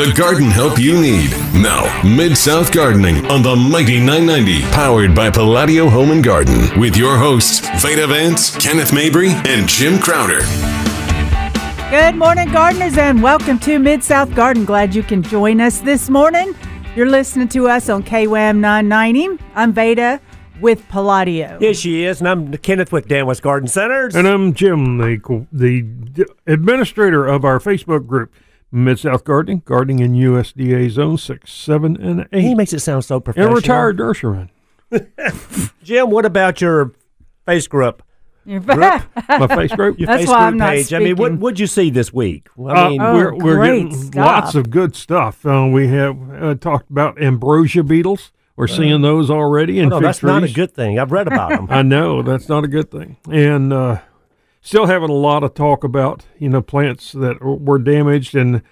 the garden help you need. Now, Mid South Gardening on the Mighty 990, powered by Palladio Home and Garden, with your hosts, Veda Vance, Kenneth Mabry, and Jim Crowder. Good morning, gardeners, and welcome to Mid South Garden. Glad you can join us this morning. You're listening to us on KWAM 990. I'm Veda with Palladio. Yes, she is, and I'm Kenneth with Dan West Garden Centers. And I'm Jim, the the administrator of our Facebook group, Mid South Gardening, gardening in USDA Zone Six, Seven, and Eight. he makes it sound so professional. and professional. retired nurseryman. Jim, what about your face group? You're My face group. Your That's face why group I'm not page. I mean, what speaking. would you see this week? I Uh, mean, Oh, we're we're great getting stuff. lots of good stuff. Uh, we have uh, talked about ambrosia beetles. We're seeing those already in oh, no, fig that's not a good thing. I've read about them. I know that's not a good thing, and uh, still having a lot of talk about you know plants that were damaged, and a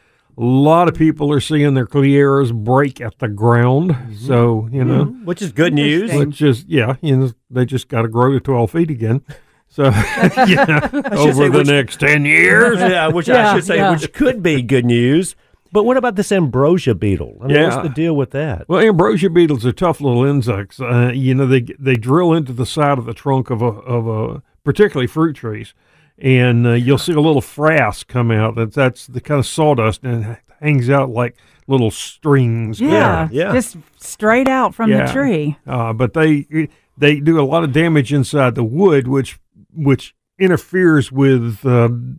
lot of people are seeing their clearas break at the ground. So you know, which is good news. Interesting. it's just yeah, you know, they just got to grow to twelve feet again. So yeah, over the which- next ten years. yeah, which Yeah, I should say, yeah. which could be good news. But what about this ambrosia beetle? I mean, Yeah. what's the deal with that? Well, ambrosia beetles are tough little insects. Uh, you know, they they drill into the side of the trunk of a of a particularly fruit trees, and uh, you'll see a little frass come out. That's that's the kind of sawdust and it hangs out like little strings. yeah, yeah. just straight out from Yeah. the tree. Uh, but they they do a lot of damage inside the wood, which which interferes with um,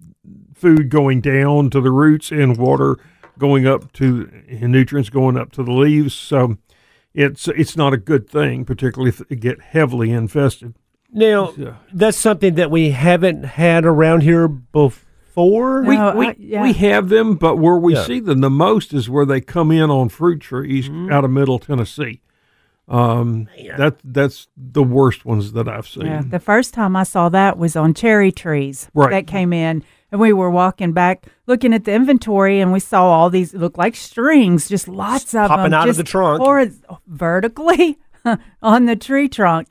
food going down to the roots and water going up to and nutrients going up to the leaves. So it's it's not a good thing, particularly if it get heavily infested. Now, Yeah. that's something that we haven't had around here before. We, No, we, I- yeah. we have them, but where we Yeah. see them the most is where they come in on fruit trees out of Middle Tennessee. Um, that that's the worst ones that I've seen. Yeah, the first time I saw that was on cherry trees Right. that came in, and we were walking back looking at the inventory, and we saw all these look like strings, just lots of Popping them, out of the trunk. or vertically on the tree trunk.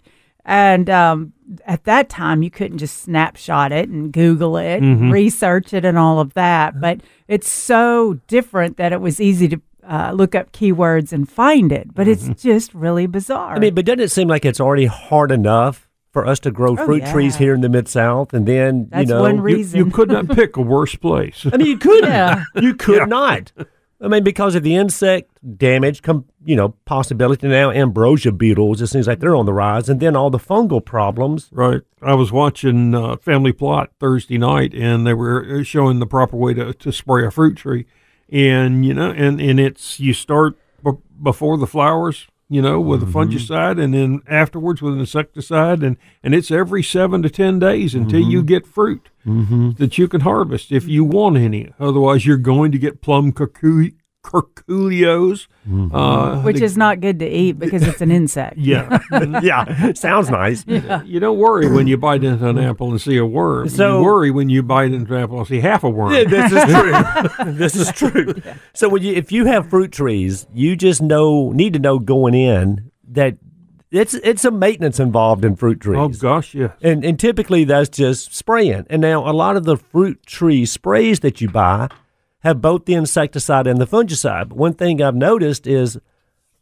And um, at that time, you couldn't just snapshot it and Google it, Mm-hmm. research it, and all of that. But it's so different that it was easy to uh, look up keywords and find it. But Mm-hmm. it's just really bizarre. I mean, but doesn't it seem like it's already hard enough for us to grow Oh, fruit yeah. trees here in the mid South, and then That's you know, one You, reason. you could not pick a worse place. I mean, you could, Yeah. you could not. I mean, because of the insect damage, come you know, possibility now ambrosia beetles. It seems like they're on the rise, and then all the fungal problems. Right. I was watching uh, Family Plot Thursday night, and they were uh, showing the proper way to, to spray a fruit tree, and you know, and and it's you start b- before the flowers, you know, with a mm-hmm. fungicide, and then afterwards with an insecticide, and and it's every seven to ten days until you mm-hmm. get fruit mm-hmm. that you can harvest if you want any. Otherwise, you're going to get plum curcu- curculios, uh, which is not good to eat because it's an insect. yeah. yeah, sounds nice. You don't worry when you bite into an apple and see a worm. So- you worry when you bite into an apple and see half a worm. Yeah, this is true. this is true. So when you, if you have fruit trees, you just know need to know going in that it's it's a maintenance involved in fruit trees. oh gosh, yeah. And and typically that's just spraying. And now a lot of the fruit tree sprays that you buy have both the insecticide and the fungicide. But one thing I've noticed is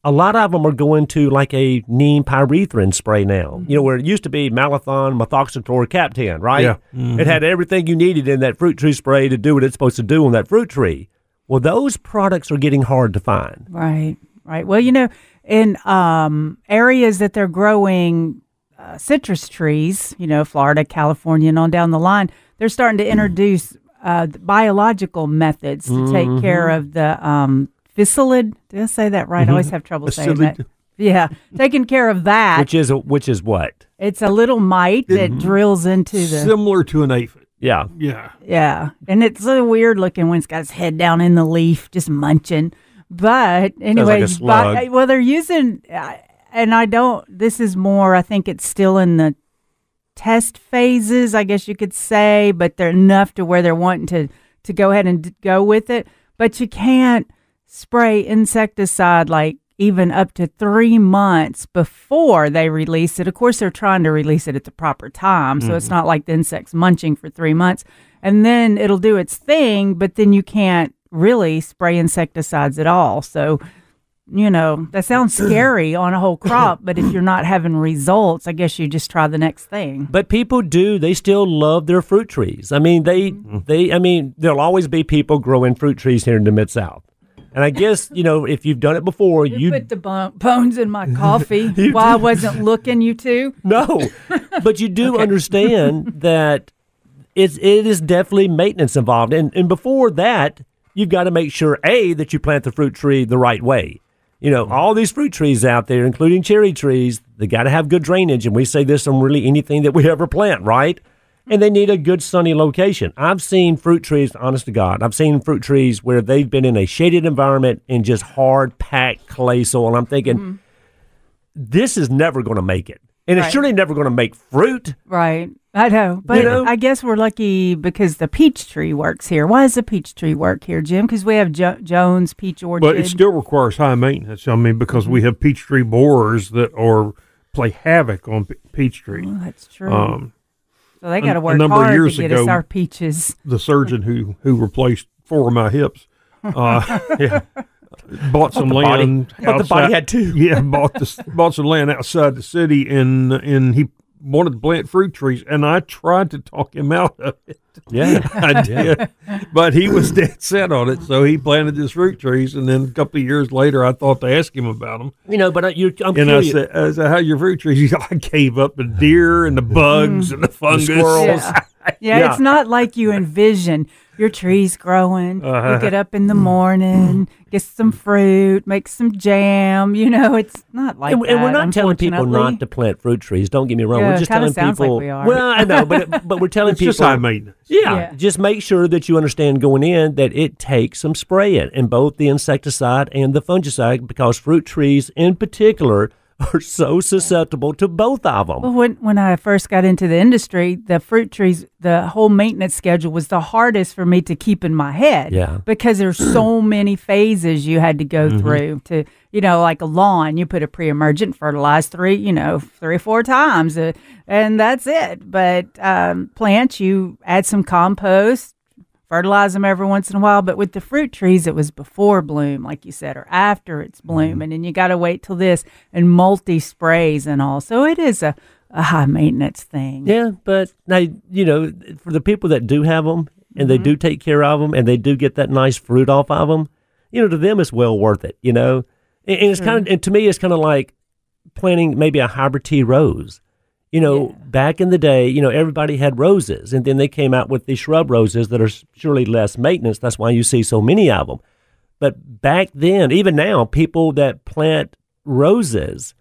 a lot of them are going to like a neem pyrethrin spray now. You know, where it used to be malathion, methoxychlor, captan, right? Yeah. It had everything you needed in that fruit tree spray to do what it's supposed to do on that fruit tree. Well, those products are getting hard to find. Right, right. Well, you know, in um, areas that they're growing uh, citrus trees, you know, Florida, California, and on down the line, they're starting to introduce uh, biological methods to take care of the um, psyllid. Did I say that right? I always have trouble saying that. Yeah, taking care of that. Which is which is what? it's a little mite that drills into the. Similar to an aphid. Yeah. Yeah. Yeah, and it's a weird looking when it's got its head down in the leaf, just munching. But anyway, a slug. but- well, they're using, uh, and I don't. This is more. I think it's still in the test phases, I guess you could say, but they're enough to where they're wanting to to go ahead and go with it. But you can't spray insecticide like even up to three months before they release it. Of course, they're trying to release it at the proper time, so it's mm-hmm. not like the insects munching for three months, and then it'll do its thing. But then you can't really spray insecticides at all. So, you know, that sounds scary on a whole crop, but if you're not having results, I guess you just try the next thing. But people do; they still love their fruit trees. I mean, they mm-hmm. they. I mean, there'll always be people growing fruit trees here in the mid South. And I guess you know if you've done it before, You you put the bon- bones in my coffee while I wasn't looking, you two. No, but you do understand that it's it is definitely maintenance involved, and and before that, you've got to make sure a that you plant the fruit tree the right way. You know, all these fruit trees out there, including cherry trees, they got to have good drainage, and we say this on really anything that we ever plant, right? And they need a good sunny location. I've seen fruit trees, honest to God, I've seen fruit trees where they've been in a shaded environment in just hard packed clay soil. I'm thinking, mm-hmm. this is never going to make it. And it's surely never going to make fruit. Right. I know. But know? I guess we're lucky because the peach tree works here. Why does the peach tree work here, Jim? Because we have jo- Jones Peach Orchard. But it still requires high maintenance. I mean, because we have peach tree borers that are play havoc on pe- peach tree. Oh, that's true. Um, so they got to a work number of hard years to get us our peaches. the surgeon who who replaced four of my hips, uh, yeah, bought some the body- land. thought the body outside- had two. Yeah, bought this bought some land outside the city, and and he wanted to plant fruit trees, and I tried to talk him out of it. Yeah. I did, but he was dead set on it. So he planted his fruit trees, and then a couple of years later, I thought to ask him about them. You know, but uh, you're, I'm And I said, I said, "How your fruit trees?" He said, I gave up the deer and the bugs and the fungus. squirrels. Yeah. yeah, Yeah. it's not like you envision your trees growing. Uh-huh. You get up in the morning, get some fruit, make some jam. You know, it's not like and, that. and we're not telling people not to plant fruit trees. Don't get me wrong. Yeah, we're just kinda telling sounds like people. we are. Well, I know, but it, but we're telling It's people. just high maintenance. Yeah, Yeah. just make sure that you understand going in that it takes some spraying in both the insecticide and the fungicide because fruit trees in particular are so susceptible to both of them. Well, when when I first got into the industry, the fruit trees, the whole maintenance schedule was the hardest for me to keep in my head. Yeah. Because there's so many phases you had to go Mm-hmm. through to, you know, like a lawn, you put a pre-emergent fertilize three, you know, three or four times, uh, and that's it. But um, plants, you add some compost, fertilize them every once in a while. But with the fruit trees, it was before bloom, like you said, or after it's Mm-hmm. blooming, and you got to wait till this and multi sprays and all. So it is a, a high maintenance thing. Yeah, but now you know for the people that do have them and they Mm-hmm. do take care of them and they do get that nice fruit off of them, you know, to them it's well worth it. You know, and, and it's kind of and to me it's kind of like planting maybe a hybrid tea rose. You know, back in the day, you know, everybody had roses, and then they came out with these shrub roses that are surely less maintenance. That's why you see so many of them. But back then, even now, people that plant roses,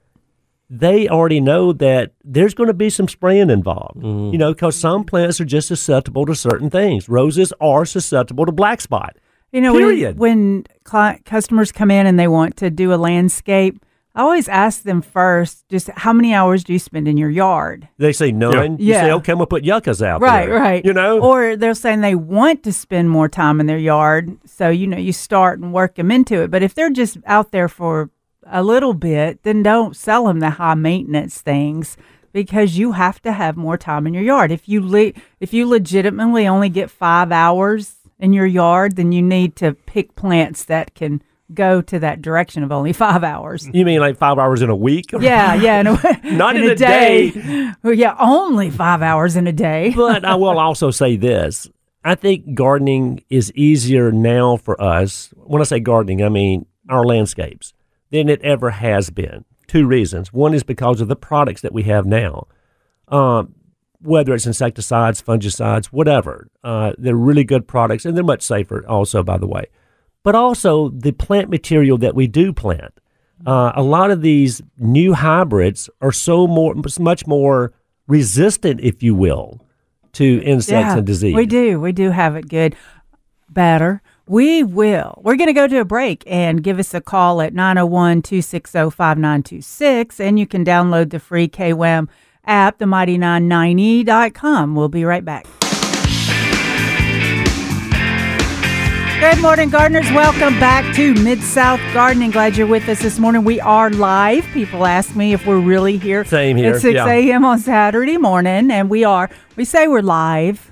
they already know that there's going to be some spraying involved. Mm-hmm. You know, because some plants are just susceptible to certain things. Roses are susceptible to black spot. You know, when, Period. when cli customers come in and they want to do a landscape, I always ask them first, just how many hours do you spend in your yard? They say none. Yeah. You Yeah. say, okay, I'm gonna put yuccas out Right, there. right. You know, or they're saying they want to spend more time in their yard. So, you know, you start and work them into it. But if they're just out there for a little bit, then don't sell them the high maintenance things because you have to have more time in your yard. If you le- if you legitimately only get 5 hours in your yard, then you need to pick plants that can go to that direction of only 5 hours. you mean like five hours in a week? Yeah, yeah, in a, Not in a day. Well, yeah, only 5 hours in a day. but I will also say this. I think gardening is easier now for us. When I say gardening, I mean our landscapes than it ever has been. Two reasons. One is because of the products that we have now. Um, whether it's insecticides, fungicides, whatever. Uh, they're really good products and they're much safer also, by the way. But also the plant material that we do plant. Uh, a lot of these new hybrids are so more, much more resistant, if you will, to insects and disease. We do. We do have it good. Better. We will. We're going to go to a break and give us a call at 901 260 5926. And you can download the free KWAM app, the mighty990.com. We'll be right back. Good morning, gardeners. Welcome back to Mid South Gardening. Glad you're with us this morning. We are live. People ask me if we're really here. Same here, At 6 yeah. a.m. on Saturday morning, and we are. We say we're live,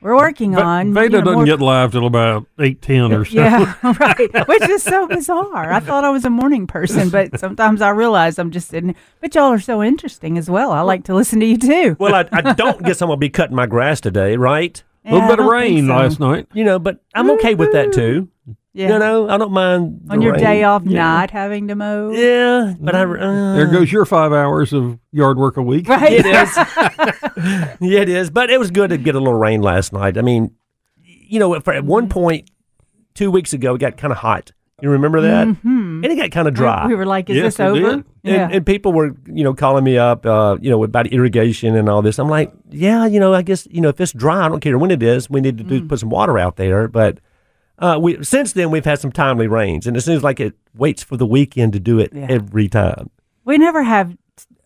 we're working Ve- on. Veda you know, doesn't more- get live till about eight ten or so. Yeah, right. Which is so bizarre. I thought I was a morning person, but sometimes I realize I'm just sitting. But y'all are so interesting as well. I like to listen to you too. Well, I, I don't guess I'm gonna be cutting my grass today, right? A little bit of rain so. last night. You know, but I'm okay with that mm-hmm. too. Yeah. You know, I don't mind the on your rain. day off, Yeah. not having to mow. Yeah, but I. Mm-hmm. Uh, There goes your five hours of yard work a week. Right. It is. yeah, it is. But it was good to get a little rain last night. I mean, you know, for, at one mm-hmm. point, two weeks ago, it got kind of hot. You remember that? Mm-hmm. And it got kind of dry. We were like, "Is Yes, this over?" did. Yeah. And, and people were, you know, calling me up, uh, you know, about irrigation and all this. I'm like, yeah, you know, I guess, you know, if it's dry, I don't care when it is. We need to do, put some water out there. But uh, we since then we've had some timely rains, and it seems like it waits for the weekend to do it Yeah. every time. we never have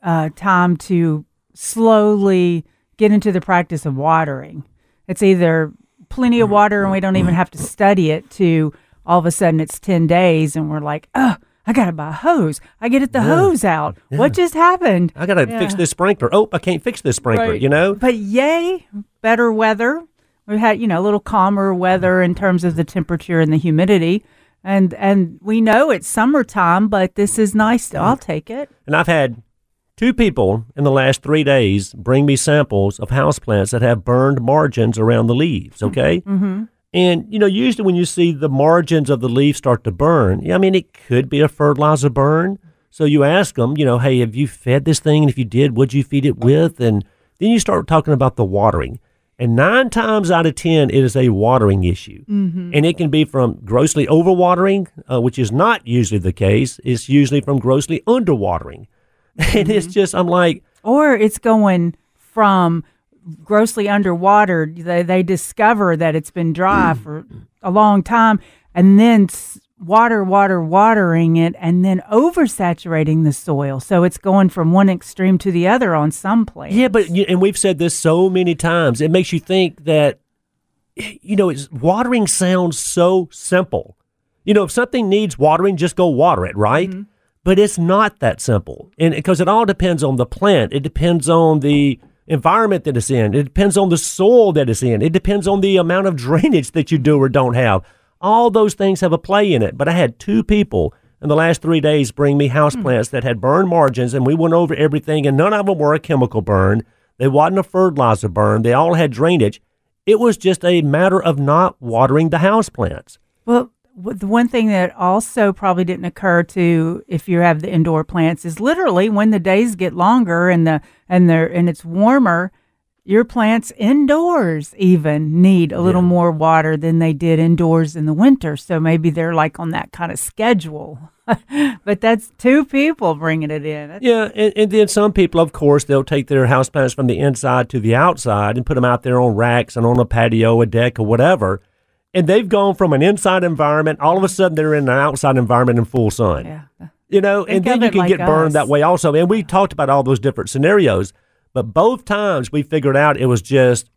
uh, time to slowly get into the practice of watering. It's either plenty of water and we don't even have to study it to all of a sudden it's 10 days and we're like, oh, I got to buy a hose. I get it the hose out. What just happened? I got to fix this sprinkler. Oh, I can't fix this sprinkler. Right. You know. But yay, better weather. We had, you know, a little calmer weather in terms of the temperature and the humidity. And and we know it's summertime, but this is nice. I'll take it. And I've had two people in the last three days bring me samples of houseplants that have burned margins around the leaves. Okay. Mm-hmm. And you know, usually when you see the margins of the leaf start to burn, I mean, it could be a fertilizer burn. So you ask them, you know, hey, have you fed this thing? And if you did, what'd you feed it with? And then you start talking about the watering. And nine times out of 10, it is a watering issue. Mm-hmm. And it can be from grossly overwatering, uh, which is not usually the case. It's usually from grossly underwatering. And it's just, I'm like, or it's going from grossly underwater. They, they discover that it's been dry mm. for a long time, and then water, water, watering it, and then oversaturating the soil. So it's going from one extreme to the other on some plants. Yeah, but and we've said this so many times. It makes you think that you know, it's watering sounds so simple. You know, if something needs watering, just go water it, right? Mm-hmm. But it's not that simple. And because it all depends on the plant. It depends on the environment that it's in. It depends on the soil that it's in. It depends on the amount of drainage that you do or don't have. All those things have a play in it. But I had two people in the last three days bring me houseplants hmm. that had burned margins, and we went over everything, and none of them were a chemical burn. They wasn't a fertilizer burn. They all had drainage. It was just a matter of not watering the houseplants. Well, the one thing that also probably didn't occur to if you have the indoor plants is literally when the days get longer and the and they're and it's warmer, your plants indoors even need a little more water than they did indoors in the winter. So maybe they're like on that kind of schedule. but that's two people bringing it in. That's- Yeah, and, and then some people, of course, they'll take their houseplants from the inside to the outside and put them out there on racks and on a patio, a deck, or whatever. And they've gone from an inside environment, all of a sudden they're in an outside environment in full sun. Yeah. You know, and then you can like get burned that way also. And we talked about all those different scenarios, but both times we figured out it was just,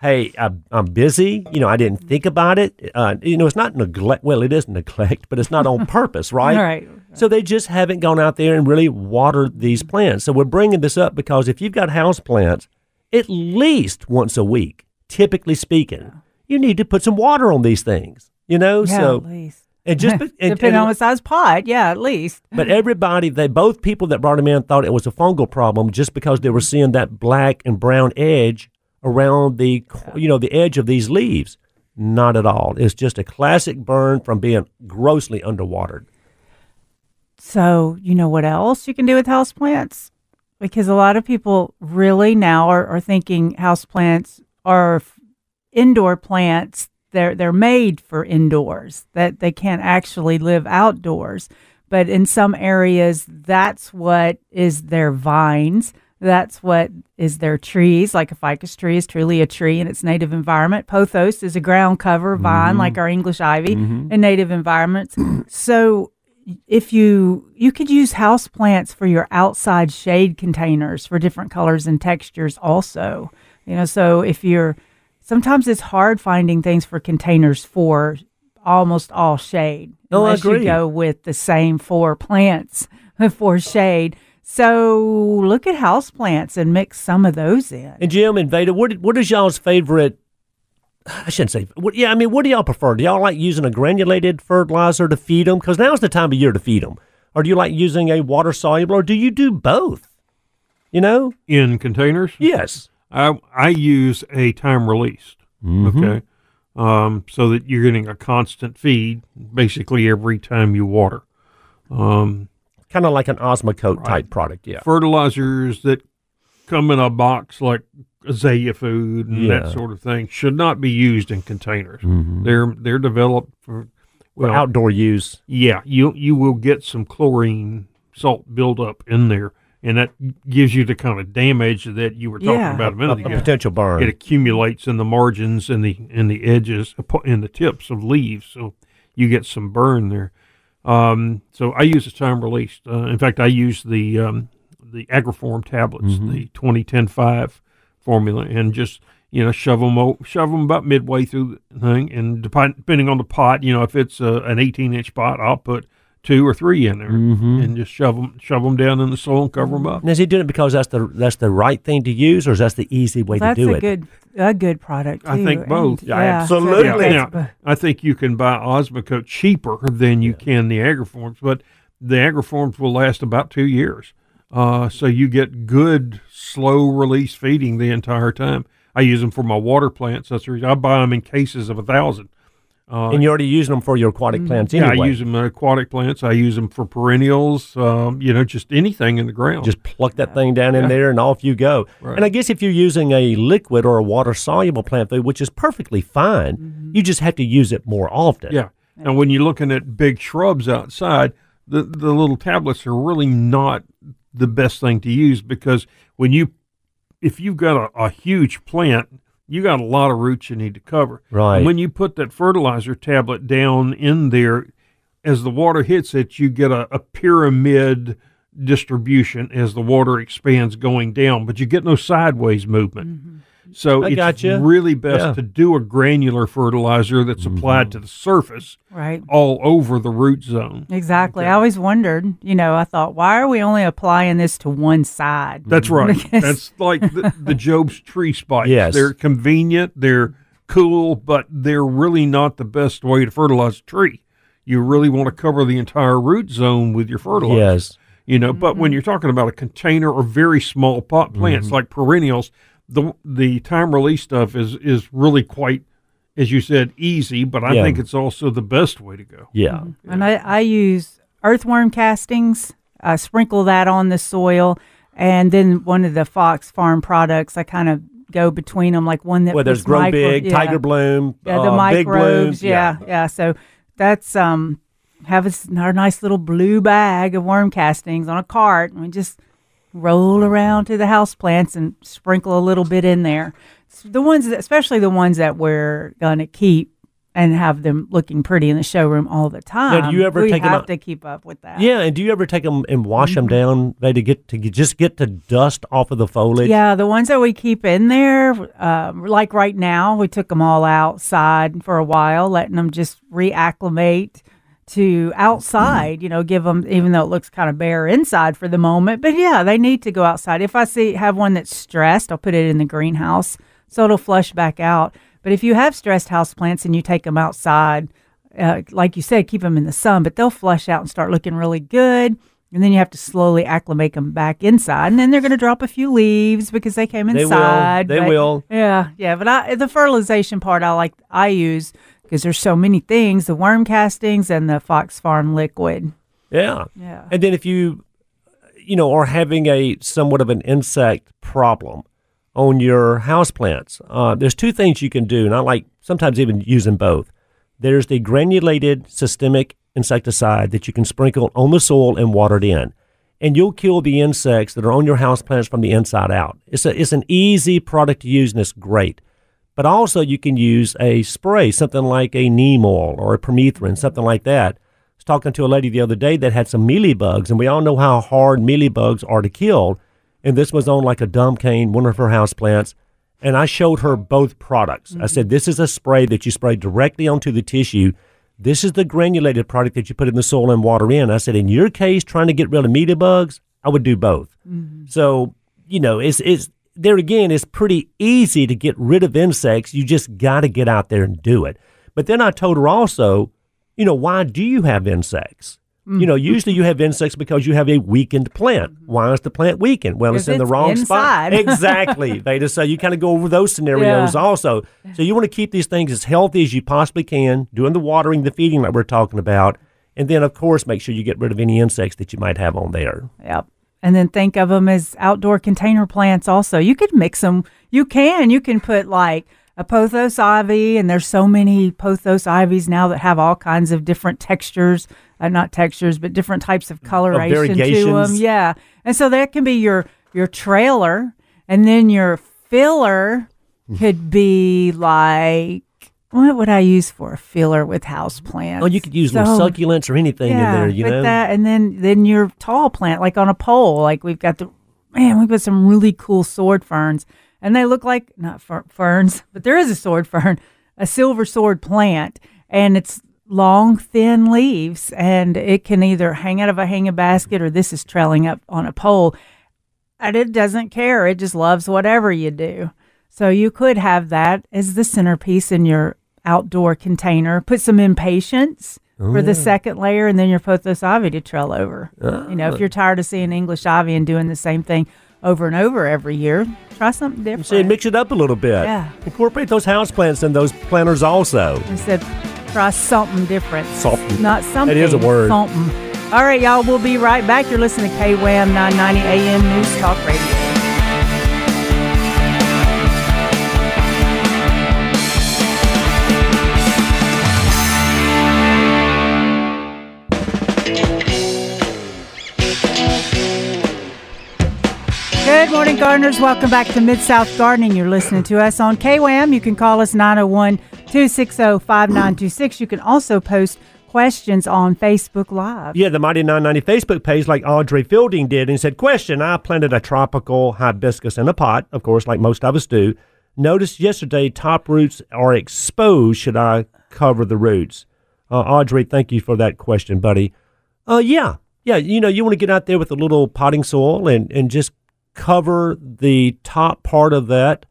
hey, I, I'm busy. You know, I didn't think about it. Uh, you know, it's not neglect. Well, it is neglect, but it's not on purpose, right? Right. So they just haven't gone out there and really watered these plants. So we're bringing this up because if you've got house plants, at least once a week, typically speaking, you need to put some water on these things. You know, Yeah, so at least. and just and, Depending and- on the size pot, yeah, at least. but everybody, they both people that brought him in thought it was a fungal problem just because they were seeing that black and brown edge around the you know the edge of these leaves. Not at all. It's just a classic burn from being grossly underwatered. So, you know what else you can do with houseplants? Because a lot of people really now are, are thinking houseplants are indoor plants. They're they're made for indoors. That they can't actually live outdoors. But in some areas, that's what is their vines. That's what is their trees. Like a ficus tree is truly a tree in its native environment. Pothos is a ground cover vine, like mm-hmm. our English ivy, in mm-hmm. native environments. so if you you could use house plants for your outside shade containers for different colors and textures also you know so if you're sometimes it's hard finding things for containers for almost all shade Oh, I unless agree. you go with the same four plants for shade so look at house plants and mix some of those in And Jim and Veda, what what is y'all's favorite I shouldn't say. What, yeah, I mean, what do y'all prefer? Do y'all like using a granulated fertilizer to feed them? Because now's the time of year to feed them. Or do you like using a water soluble, or do you do both? You know? In containers, Yes. I I use a time released. Mm-hmm. Okay, um, so that you're getting a constant feed basically every time you water. Um, Kind of like an Osmocote type product. Yeah. fertilizers that come in a box like azalea food and Yeah. that sort of thing should not be used in containers. Mhm. They're they're developed for For outdoor use. yeah, you you will get some chlorine salt buildup in there, and that gives you the kind of damage that you were talking Yeah. about a A, minute a ago. potential burn. It accumulates in the margins and the in the edges in the tips of leaves, so you get some burn there. Um, so I use the time released. Uh, in fact, I use the um, the Agriform tablets, the 2010-5 formula, and just you know shove them o- shove them about midway through the thing, and depending on the pot, you know if it's a, an 18 inch pot, I'll put two or three in there, and just shove them shove them down in the soil and cover them up. And is he doing it because that's the that's the right thing to use, or is that the easy way That's to do it? That's a it? good a good product. I too. think And, both. Yeah, yeah, absolutely. that's- Now, I think you can buy Osmocote cheaper than you can the Agriforms, but the Agriforms will last about two years. Uh, so you get good slow release feeding the entire time. I use them for my water plants. That's the reason I buy them in cases of a thousand. Uh, and you're already using them for your aquatic plants yeah, anyway. I use them in aquatic plants. I use them for perennials. Um, you know, just anything in the ground. Just pluck that thing down in Yeah. there and off you go. Right. And I guess if you're using a liquid or a water soluble plant food, which is perfectly fine, you just have to use it more often. Yeah. And when you're looking at big shrubs outside, the the little tablets are really not the best thing to use because when you if you've got a, a huge plant, you got a lot of roots you need to cover. Right. And when you put that fertilizer tablet down in there, as the water hits it, you get a, a pyramid distribution as the water expands going down, but you get no sideways movement. Mm-hmm. So I it's gotcha. really best Yeah. Mm-hmm. to do a granular fertilizer that's applied to the surface right. all over the root zone. Exactly. I always wondered, you know, I thought, why are we only applying this to one side? That's right. Because- That's like the, the Jobe's tree spikes. Yes. They're convenient, they're cool, but they're really not the best way to fertilize a tree. You really want to cover the entire root zone with your fertilizer. Yes. You know, but when you're talking about a container or very small pot plants Mm-hmm. like perennials, the the time release stuff is is really quite, as you said, easy. But I Yeah. think it's also the best way to go. Yeah. And I, I use earthworm castings, I sprinkle that on the soil. And then one of the Fox Farm products, I kind of go between them, like one that Well, there's puts Grow micro- Big, yeah. Tiger Bloom, yeah, the uh, Big microbes, Blooms. yeah, yeah, So that's um have us our nice little blue bag of worm castings on a cart, and we just roll around to the house plants and sprinkle a little bit in there. The ones, that, especially the ones that we're gonna keep and have them looking pretty in the showroom all the time. do you ever we take have out- to keep up with that? Yeah, and do you ever take them and wash them down they, to get to just get the dust off of the foliage? Yeah, the ones that we keep in there, um, like right now, we took them all outside for a while, letting them just reacclimate to outside. You know, give them even though it looks kind of bare inside for the moment. But yeah, they need to go outside. If I see have one that's stressed, I'll put it in the greenhouse so it'll flush back out. But if you have stressed house plants and you take them outside, uh, like you said, keep them in the sun, but they'll flush out and start looking really good. And then you have to slowly acclimate them back inside, and then they're going to drop a few leaves because they came They will. inside. They but- will. Yeah, yeah. But I, the fertilization part, I like. I use because there's so many things: the worm castings and the Fox Farm liquid. Yeah. Yeah. And then if you, you know, are having a somewhat of an insect problem on your houseplants, uh, there's two things you can do, and I like sometimes even using both. There's the granulated systemic insecticide that you can sprinkle on the soil and water it in. And you'll kill the insects that are on your houseplants from the inside out. It's, a, it's an easy product to use and it's great. But also, you can use a spray, something like a neem oil or a permethrin, something like that. I was talking to a lady the other day that had some mealybugs, and we all know how hard mealybugs are to kill. And this was on like a dumb cane, one of her houseplants. And I showed her both products. I mm-hmm. said, This is a spray that you spray directly onto the tissue. This is the granulated product that you put in the soil and water in. I said, In your case, trying to get rid of mealybugs, I would do both. Mm-hmm. So, you know, it's, it's, there again, it's pretty easy to get rid of insects. You just got to get out there and do it. But then I told her also, you know, why do you have insects? Mm. You know, usually you have insects because you have a weakened plant. Mm-hmm. Why is the plant weakened? Well, it's in the wrong spot. inside. Exactly, Veda. So you kind of go over those scenarios Yeah. also. So you want to keep these things as healthy as you possibly can, doing the watering, the feeding like we're talking about, and then of course make sure you get rid of any insects that you might have on there. Yep. And then think of them as outdoor container plants also. You could mix them. You can. You can put like a pothos ivy, and there's so many pothos ivies now that have all kinds of different textures, uh, not textures, but different types of coloration to them. Yeah. And so that can be your your trailer, and then your filler could be like what would I use for a filler with house mm. plants? Oh, you could use little succulents or anything in there, you know. that, and then then your tall plant, like on a pole. Like we've got the man, we've got some really cool sword ferns, and they look like not fer- ferns, but there is a sword fern, a silver sword plant, and it's long, thin leaves, and it can either hang out of a hanging basket or this is trailing up on a pole, and it doesn't care. It just loves whatever you do. So you could have that as the centerpiece in your outdoor container. Put some impatiens for the second layer, and then your pothos ivy to trail over. You know, if you're ah. tired of seeing English ivy and doing the same thing over and over every year, try something different. See, mix it up a little bit. Yeah. Incorporate those houseplants and those planters also. Instead, try something different. Something. Not something. is a word. Something. All right, y'all. We'll be right back. You're listening to KWAM 990 AM News Talk Radio. Good morning, gardeners. Welcome back to Mid South Gardening. You're listening to us on KWAM. You can call us 901 260 5926. You can also post questions on Facebook Live. Yeah, the Mighty 990 Facebook page, like Audrey Fielding did, and said, Question I planted a tropical hibiscus in a pot, of course, like most of us do. Noticed yesterday top roots are exposed. Should I cover the roots? Uh, Audrey, thank you for that question, buddy. Uh, yeah, yeah. You know, you want to get out there with a little potting soil and, and just cover the top part of that.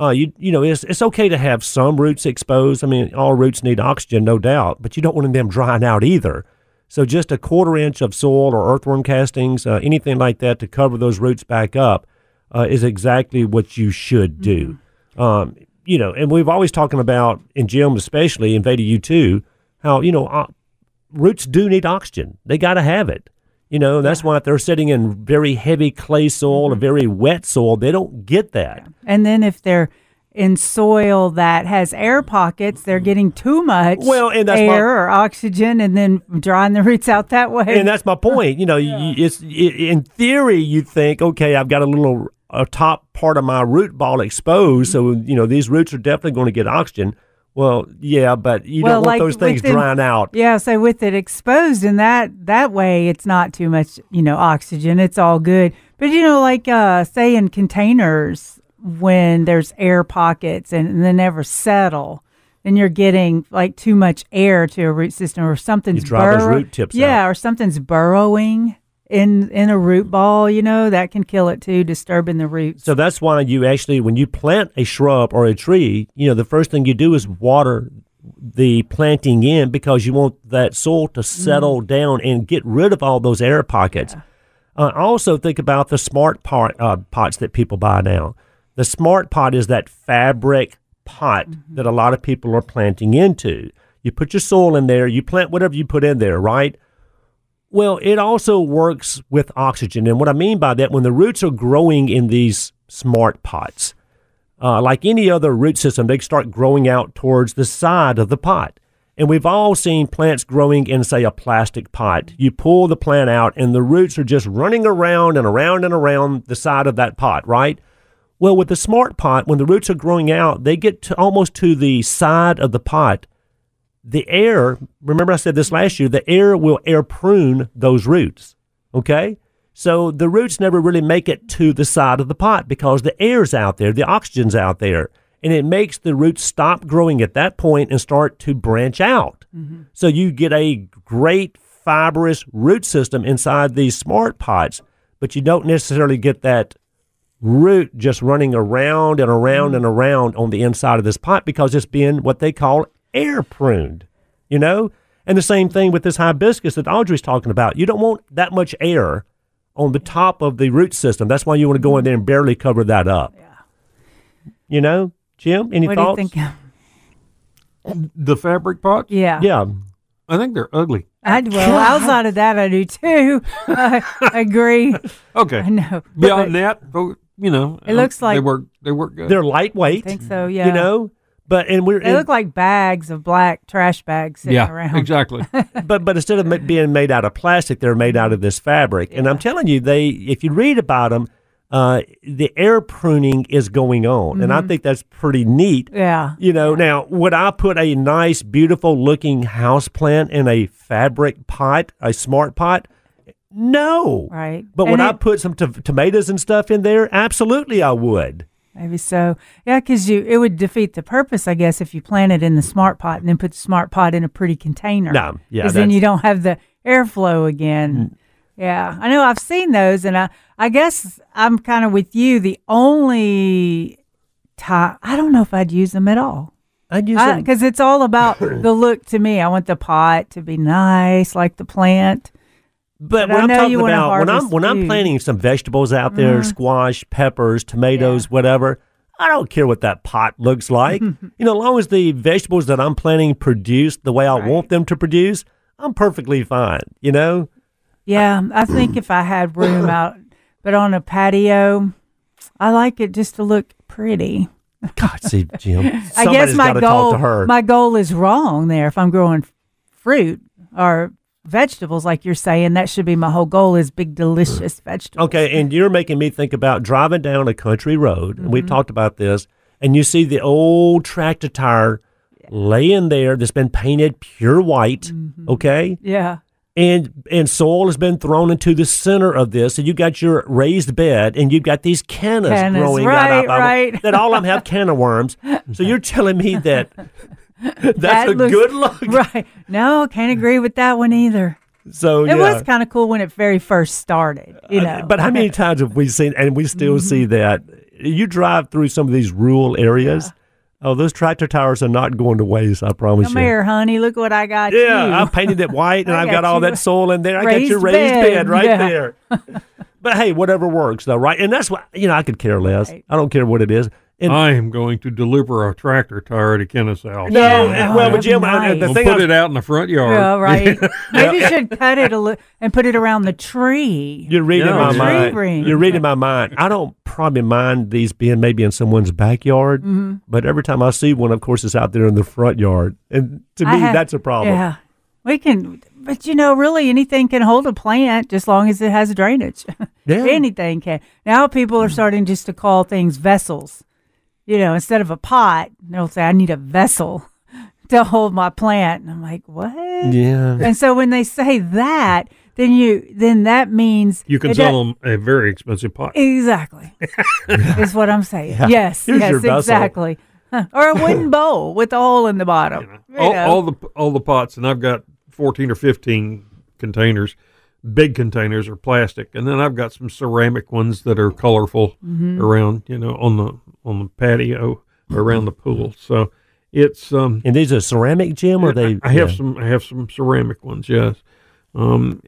Uh, you you know, it's it's okay to have some roots exposed. I mean, all roots need oxygen, no doubt, but you don't want them drying out either. So just a quarter inch of soil or earthworm castings, uh, anything like that to cover those roots back up, uh, is exactly what you should do. Um, you know, and we've always talking about in Jim especially, and Veda you too, how you know uh, roots do need oxygen. They got to have it. You know, that's why if they're sitting in very heavy clay soil or mm-hmm. very wet soil, they don't get that. And then if they're in soil that has air pockets, they're mm-hmm. getting too much Well, and that's my- air or oxygen and then drying the roots out that way. And that's my point. You know, you it's i in theory you think, okay, I've got a little a top part of my root ball exposed, mm-hmm. so you know these roots are definitely going to get oxygen. Well, yeah, but you Well, don't want like those things within- drying out. Yeah, so with it exposed in that that way, it's not too much, you know, oxygen. It's all good. But you know, like uh, say in containers when there's air pockets and they never settle, then you're getting like too much air to a root system, or something's dry those burrow- root tips Yeah, out. or something's burrowing in in a root ball. You know, that can kill it too, disturbing the roots. So that's why you actually, when you plant a shrub or a tree, you know, the first thing you do is water the planting in because you want that soil to settle down and get rid of all those air pockets. Uh, also, think about the smart pot, uh, pots that people buy now. The smart pot is that fabric pot that a lot of people are planting into. You put your soil in there, you plant whatever you put in there, right? Well, it also works with oxygen. And what I mean by that, when the roots are growing in these smart pots, uh, like any other root system, they start growing out towards the side of the pot. And we've all seen plants growing in, say, a plastic pot. You pull the plant out, and the roots are just running around and around and around the side of that pot, right? Well, with the smart pot, when the roots are growing out, they get to almost to the side of the pot. The air, remember I said this last year, the air will air prune those roots. Okay? So the roots never really make it to the side of the pot because the air's out there, the oxygen's out there, and it makes the roots stop growing at that point and start to branch out. Mm-hmm. So you get a great fibrous root system inside these smart pots, but you don't necessarily get that root just running around and around and mm-hmm. around on the inside of this pot because it's being what they call air pruned, you know? And the same thing with this hibiscus that Audrey's talking about. You don't want that much air on the top of the root system. That's why you want to go in there and barely cover that up. Yeah. You know, Jim, any what thoughts? do you think? The fabric pots, Yeah. Yeah. I think they're ugly. I, well, outside of that, I do too. I agree. Okay. I know. Beyond But that, you know, It looks like they work. They work good. They're lightweight. I think so. Yeah. You know? But and we're they look like bags of black trash bags sitting yeah, around. exactly. but but instead of being made out of plastic, they're made out of this fabric. And I'm telling you, they if you read about them, uh, the air pruning is going on, and I think that's pretty neat. Yeah. You know, now would I put a nice, beautiful looking house plant in a fabric pot, a smart pot? No. Right. But And would I put some t- tomatoes and stuff in there? Absolutely, I would. Maybe so. Yeah, because you it would defeat the purpose, I guess, if you plant it in the smart pot and then put the smart pot in a pretty container. No, yeah, Because then Mm. you don't have the airflow again. Yeah, I know. I've seen those, and I I guess I'm kind of with you. The only time I don't know if I'd use them at all I'd use them. because it's all about the look to me. I want the pot to be nice, like the plant. But But when I I'm know talking about when I'm when I'm planting some vegetables out there, uh-huh. squash, peppers, tomatoes, whatever, I don't care what that pot looks like. you know, as long as the vegetables that I'm planting produce the way I want them to produce, I'm perfectly fine. You know, Yeah, I think if I had room out, but on a patio, I like it just to look pretty. God, see, Jim, I guess my goal, talk to her. my goal is wrong there. If I'm growing fruit or vegetables, like you're saying, that should be my whole goal: is big, delicious vegetables. Okay, and you're making me think about driving down a country road, and Mm-hmm. we've talked about this, and you see the old tractor tire laying there that's been painted pure white, Mm-hmm. okay? Yeah, And and soil has been thrown into the center of this, and you got your raised bed, and you've got these cannas, Cannas, growing right, out of right. that all of them have canna worms. So you're telling me that that's That a looks- good look. right. No, can't agree with that one either. So It yeah. was kind of cool when it very first started. You know, Uh, But how many times have we seen, and we still Mm-hmm. see that? You drive through some of these rural areas. Oh, those tractor tires are not going to waste. I promise Come you. here, honey. Look what I got Yeah, you. I painted it white, and I've got got all that soil in there. I got your raised bed, bed, right yeah. there. but hey, whatever works, though, right? And that's what you know. I could care less. Right. I don't care what it is. And I am going to deliver a tractor tire to Kenneth's house. no, Yeah. well, but Jim, that'd uh, be the We'll thing put I was- it out in the front yard. Yeah, right. Maybe you should cut it a li- and put it around the tree. You're reading Yeah, my tree mind. ring. You're reading my mind. I don't probably mind these being maybe in someone's backyard, Mm-hmm. but every time I see one, of course, it's out there in the front yard, and to I me, have- that's a problem. Yeah, we can. But you know, really, anything can hold a plant just long as it has drainage. Yeah. anything can. Now people are starting just to call things vessels. You know, instead of a pot, they'll say, "I need a vessel to hold my plant." And I'm like, "What?" Yeah. And so when they say that, then you then that means You can sell them a very expensive pot. Exactly. is what I'm saying. Yes. Here's yes, your exactly. Huh. Or a wooden bowl with a hole in the bottom. You all, all the all the pots, and I've got fourteen or fifteen containers. Big containers are plastic, and then I've got some ceramic ones that are colorful Mm-hmm. around, you know, on the on the patio around the pool. So it's um, And these are ceramic, Jim, or they? I have yeah. some. I have some ceramic ones. Yes, um,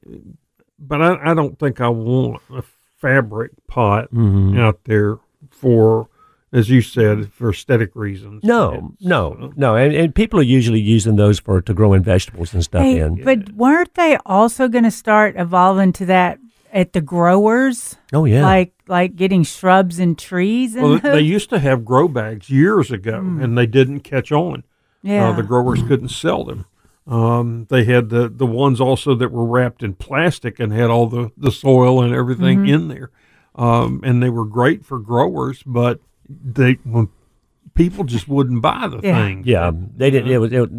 but I, I don't think I want a fabric pot Mm-hmm. out there for, as you said, for aesthetic reasons. No, It's, no, uh, no, and, and people are usually using those for to grow in vegetables and stuff Hey, in. but weren't they also going to start evolving to that at the growers? Oh yeah, Like like getting shrubs and trees and Well, they used to have grow bags years ago, and they didn't catch on. Hmm. yeah. Uh, the growers couldn't sell them. Um, they had the, the ones also that were wrapped in plastic and had all the, the soil and everything Mm-hmm. in there. Um, and they were great for growers, but they when people just wouldn't buy the Yeah. things. yeah, they didn't. It was it,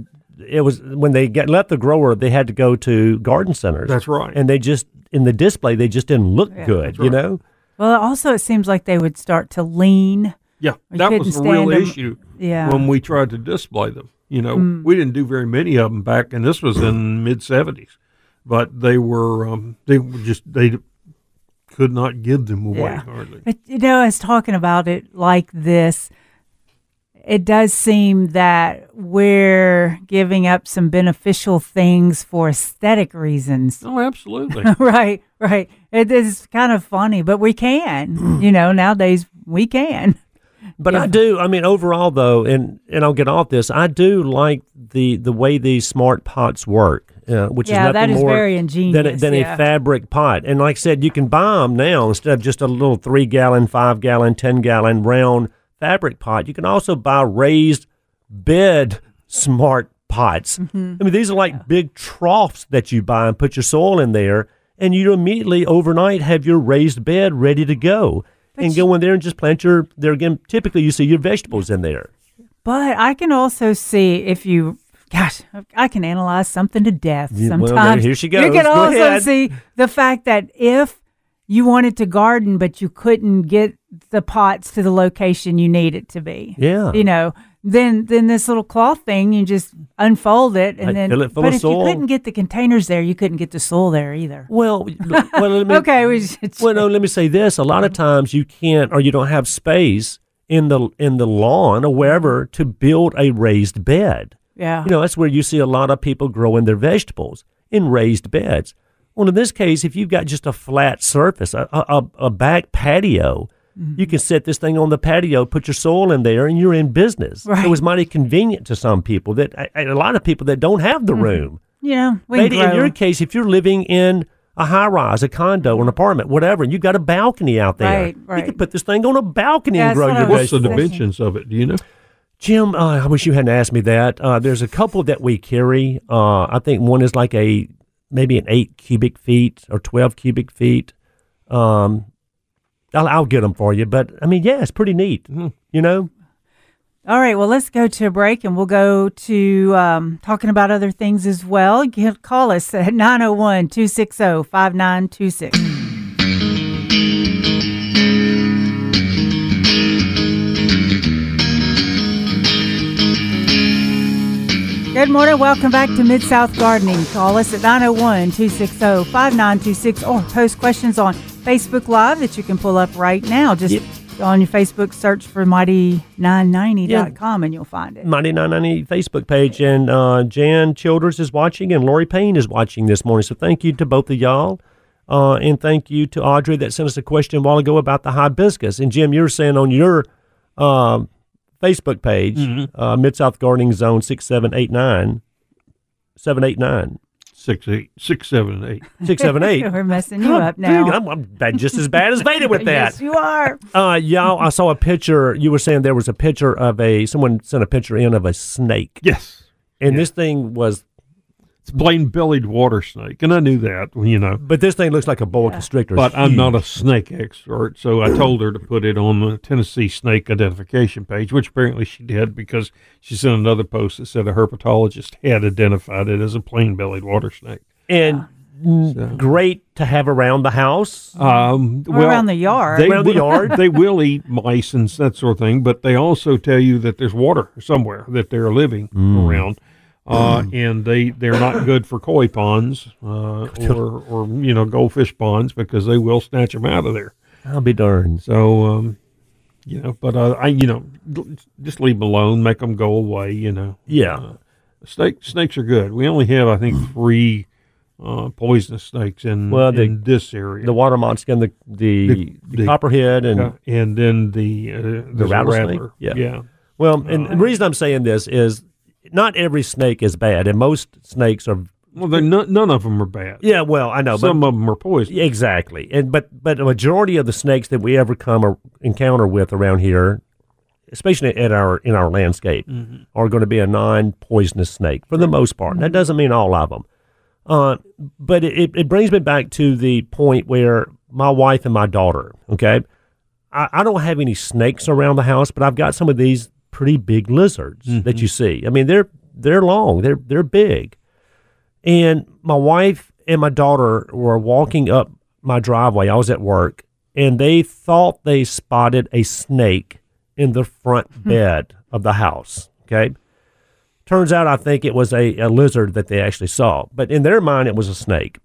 it was when they get left the grower, they had to go to garden centers. That's right. and they just in the display they just didn't look good. That's You know, well, also it seems like they would start to lean. yeah, We that was a real stand 'em. issue Yeah. when we tried to display them. You know, Mm. we didn't do very many of them back, and this was in mid seventies. But they were um, they were just they could not give them away Yeah. hardly. But you know, as talking about it like this, it does seem that we're giving up some beneficial things for aesthetic reasons. Oh, absolutely. right, right. It is kind of funny, but we can. you know, nowadays we can. But I do. I mean, overall, though, and and I'll get off this. I do like the the way these smart pots work, uh, which Yeah, is nothing is more than, a, ingenious, than yeah. a fabric pot. And like I said, you can buy them now instead of just a little three gallon, five gallon, ten gallon round fabric pot. You can also buy raised bed smart pots. Mm-hmm. I mean, these are like big troughs that you buy and put your soil in there, and you immediately overnight have your raised bed ready to go. and go in there and just plant your there again. Typically, you see your vegetables in there. But I can also see if you, gosh, I can analyze something to death Yeah, well, sometimes. here she You can Go also ahead. see the fact that if you wanted to garden, but you couldn't get the pots to the location you need it to be. Yeah. You know, then then this little cloth thing, you just unfold it and Like, then. fill it full but if soil. you couldn't get the containers there, you couldn't get the soil there either. Well, well, let me, Okay, we should well, no, let me say this: a lot of times you can't, or you don't have space in the in the lawn or wherever to build a raised bed. Yeah. You know, that's where you see a lot of people growing their vegetables in raised beds. Well, in this case, if you've got just a flat surface, a, a, a back patio, Mm-hmm. you can set this thing on the patio, put your soil in there, and you're in business. Right. It was mighty convenient to some people that a, a lot of people that don't have the Mm-hmm. room. you know, we Lady, can in your case, if you're living in a high rise, a condo, an apartment, whatever, and you've got a balcony out there, Right, right. you right. could put this thing on a balcony Yeah, and grow your what I was What's the dimensions of it? Do you know? Jim, uh, I wish you hadn't asked me that. Uh, there's a couple that we carry. Uh, I think one is like a maybe an eight cubic feet or twelve cubic feet. Um, I'll, I'll get them for you, but I mean, yeah, it's pretty neat. You know, All right, well, let's go to a break and we'll go to um, talking about other things as well. Give, call us at 901 260 5926. Good morning. Welcome back to Mid South Gardening. Call us at 901 260 5926 or post questions on Facebook Live that you can pull up right now. Just Yep. on your Facebook, search for mighty990.com and you'll find it. Mighty 990 Facebook page, and uh, Jan Childers is watching, and Lori Payne is watching this morning. So thank you to both of y'all. Uh, and thank you to Audrey that sent us a question a while ago about the hibiscus. And Jim, you were saying on your um Facebook page, uh, Mid South Gardening Zone 6789, 789, Six, eight, six, seven, eight. 678. We're messing you up now. Dang, I'm, I'm bad- just as bad as Veda with that. Yes, you are. Uh, y'all, I saw a picture. You were saying there was a picture of a someone sent a picture in of a snake, Yes. and this thing was, It's plain bellied water snake. And I knew that, you know. but this thing looks like a boa constrictor. It's But I'm not a snake expert, so I told her to put it on the Tennessee snake identification page, which apparently she did because she sent another post that said a herpetologist had identified it as a plain bellied water snake. and mm, great to have around the house. Um, Or around the yard. They Around the will- yard. they will eat mice and that sort of thing, but they also tell you that there's water somewhere that they're living Mm. around. Uh, and they they're not good for koi ponds uh, or or you know goldfish ponds because they will snatch them out of there. I'll be darned. So, um, you know, but uh, I, you know, just leave them alone, make them go away. You know, Yeah. Uh, snake snakes are good. We only have, I think, three uh, poisonous snakes in Well, the- in this area. The water monster, the the, The- the, the- copperhead, and and then the uh, there's rattlesnake? rattler. Yeah. yeah. well, and the reason I'm saying this is not every snake is bad, and most snakes are. Well, they're not, none of them are bad. Yeah, well, I know, Some but of them are poisonous. exactly, and but but a majority of the snakes that we ever come or encounter with around here, especially at our in our landscape, are going to be a non-poisonous snake for the most part. That doesn't mean all of them. Uh, but it, it, it brings me back to the point where my wife and my daughter, okay, I, I don't have any snakes around the house, but I've got some of these pretty big lizards that mm-hmm. you see. I mean, they're they're long, they're they're big, and my wife and my daughter were walking up my driveway. I was at work, and they thought they spotted a snake in the front hmm. bed of the house. Okay. Turns out, I think it was a, a lizard that they actually saw, but in their mind, it was a snake.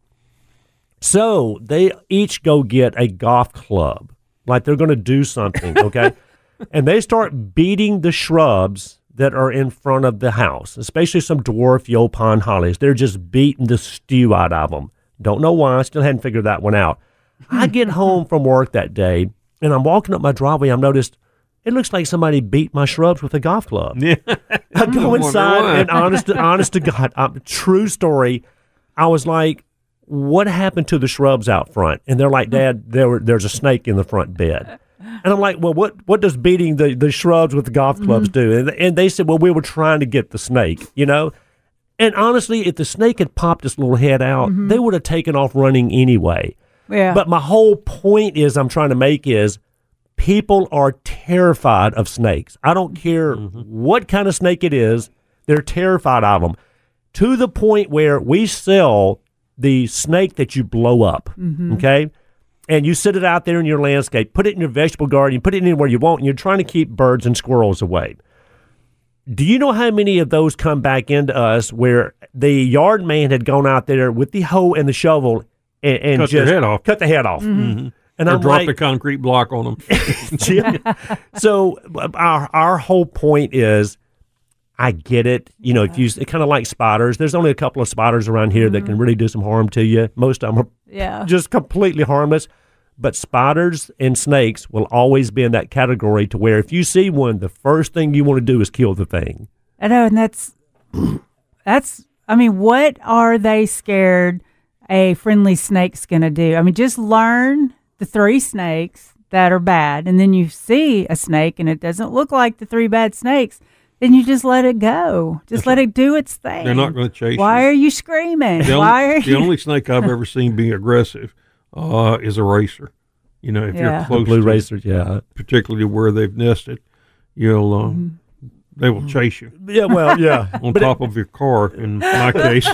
So they each go get a golf club, like they're going to do something, okay? and they start beating the shrubs that are in front of the house, especially some dwarf yellow pond hollies. They're just beating the stew out of them. Don't know why. I still hadn't figured that one out. I get home from work that day, and I'm walking up my driveway. I'm noticed it looks like somebody beat my shrubs with a golf club. Yeah. I go inside and honest, to, honest to God, um, true story. I was like, "What happened to the shrubs out front?" And they're like, "Dad, there were, there's a snake in the front bed." And I'm like, "Well, what what does beating the, the shrubs with the golf mm-hmm. clubs do?" And, and they said, "Well, we were trying to get the snake, you know." And honestly, if the snake had popped its little head out, mm-hmm. they would have taken off running anyway. Yeah. But my whole point is I'm trying to make is people are terrified of snakes. I don't care mm-hmm. what kind of snake it is, they're terrified of them to the point where we sell the snake that you blow up. Okay? And you sit it out there in your landscape, put it in your vegetable garden, you put it anywhere you want, and you're trying to keep birds and squirrels away. Do you know how many of those come back into us where the yard man had gone out there with the hoe and the shovel and, and Cut their just head off. cut the head off? Mm-hmm. Mm-hmm. And or I'm drop like, the concrete block on them. So our our whole point is, I get it. You know, if you kind of like spiders, there's only a couple of spiders around here that mm-hmm. can really do some harm to you. Most of them are yeah. just completely harmless. But spiders and snakes will always be in that category to where if you see one, the first thing you want to do is kill the thing. I know, and that's that's. I mean, what are they scared a friendly snake's going to do? I mean, just learn the three snakes that are bad, and then you see a snake and it doesn't look like the three bad snakes. Then you just let it go. Just let it do its thing. They're not going to chase Why you. are you screaming? The, Why only, are the you? only snake I've ever seen being aggressive uh, is a racer. You know, if Yeah. you're close Blue to racers, yeah, particularly where they've nested, you'll uh, Mm-hmm. they will chase you yeah. Well, yeah. on top of your car. In my case,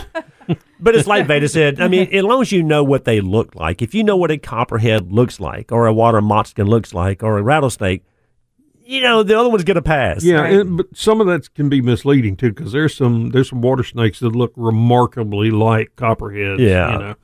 But it's like Veda said. I mean, as long as you know what they look like, if you know what a copperhead looks like, or a water moccasin looks like, or a rattlesnake, you know the other one's going to pass. yeah, Right. and, but some of that can be misleading too because there's some there's some water snakes that look remarkably like copperheads. Yeah. you know,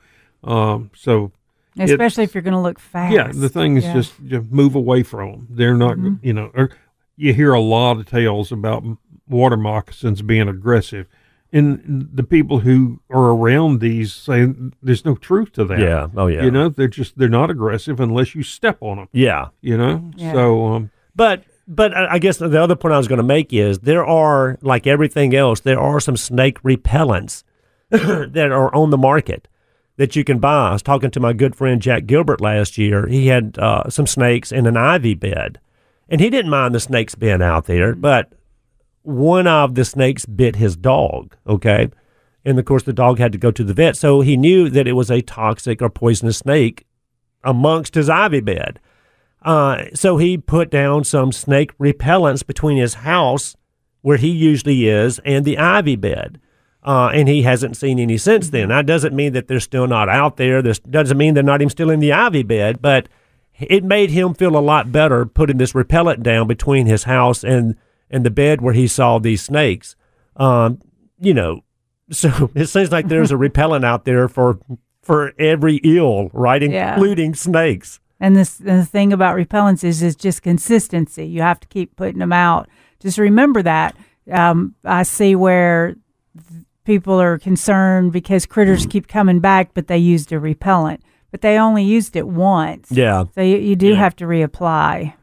um, so Especially if you're going to look fast. Yeah, the thing is Yeah. just just move away from them. They're not, you know. Or you hear a lot of tales about water moccasins being aggressive, and the people who are around these say there's no truth to that. Yeah. Oh, yeah. You know, they're just they're not aggressive unless you step on them. Yeah. You know, Yeah. so um, But but I guess the other point I was going to make is there are like everything else, there are some snake repellents that are on the market that you can buy. I was talking to my good friend Jack Gilbert last year. He had uh, some snakes in an ivy bed, and he didn't mind the snakes being out there, but one of the snakes bit his dog. Okay. And of course, the dog had to go to the vet. So he knew that it was a toxic or poisonous snake amongst his ivy bed. Uh, so he put down some snake repellents between his house, where he usually is, and the ivy bed. Uh, and he hasn't seen any since then. That doesn't mean that they're still not out there. This doesn't mean they're not even still in the ivy bed, but it made him feel a lot better putting this repellent down between his house and, and the bed where he saw these snakes. Um, you know, so it seems like there's a repellent out there for for every ill, right, Yeah. including snakes. And this and the thing about repellents is is just consistency. You have to keep putting them out. Just remember that. Um, I see where th- people are concerned because critters keep coming back, but they used a repellent, but they only used it once. Yeah. So you, you do Yeah. have to reapply.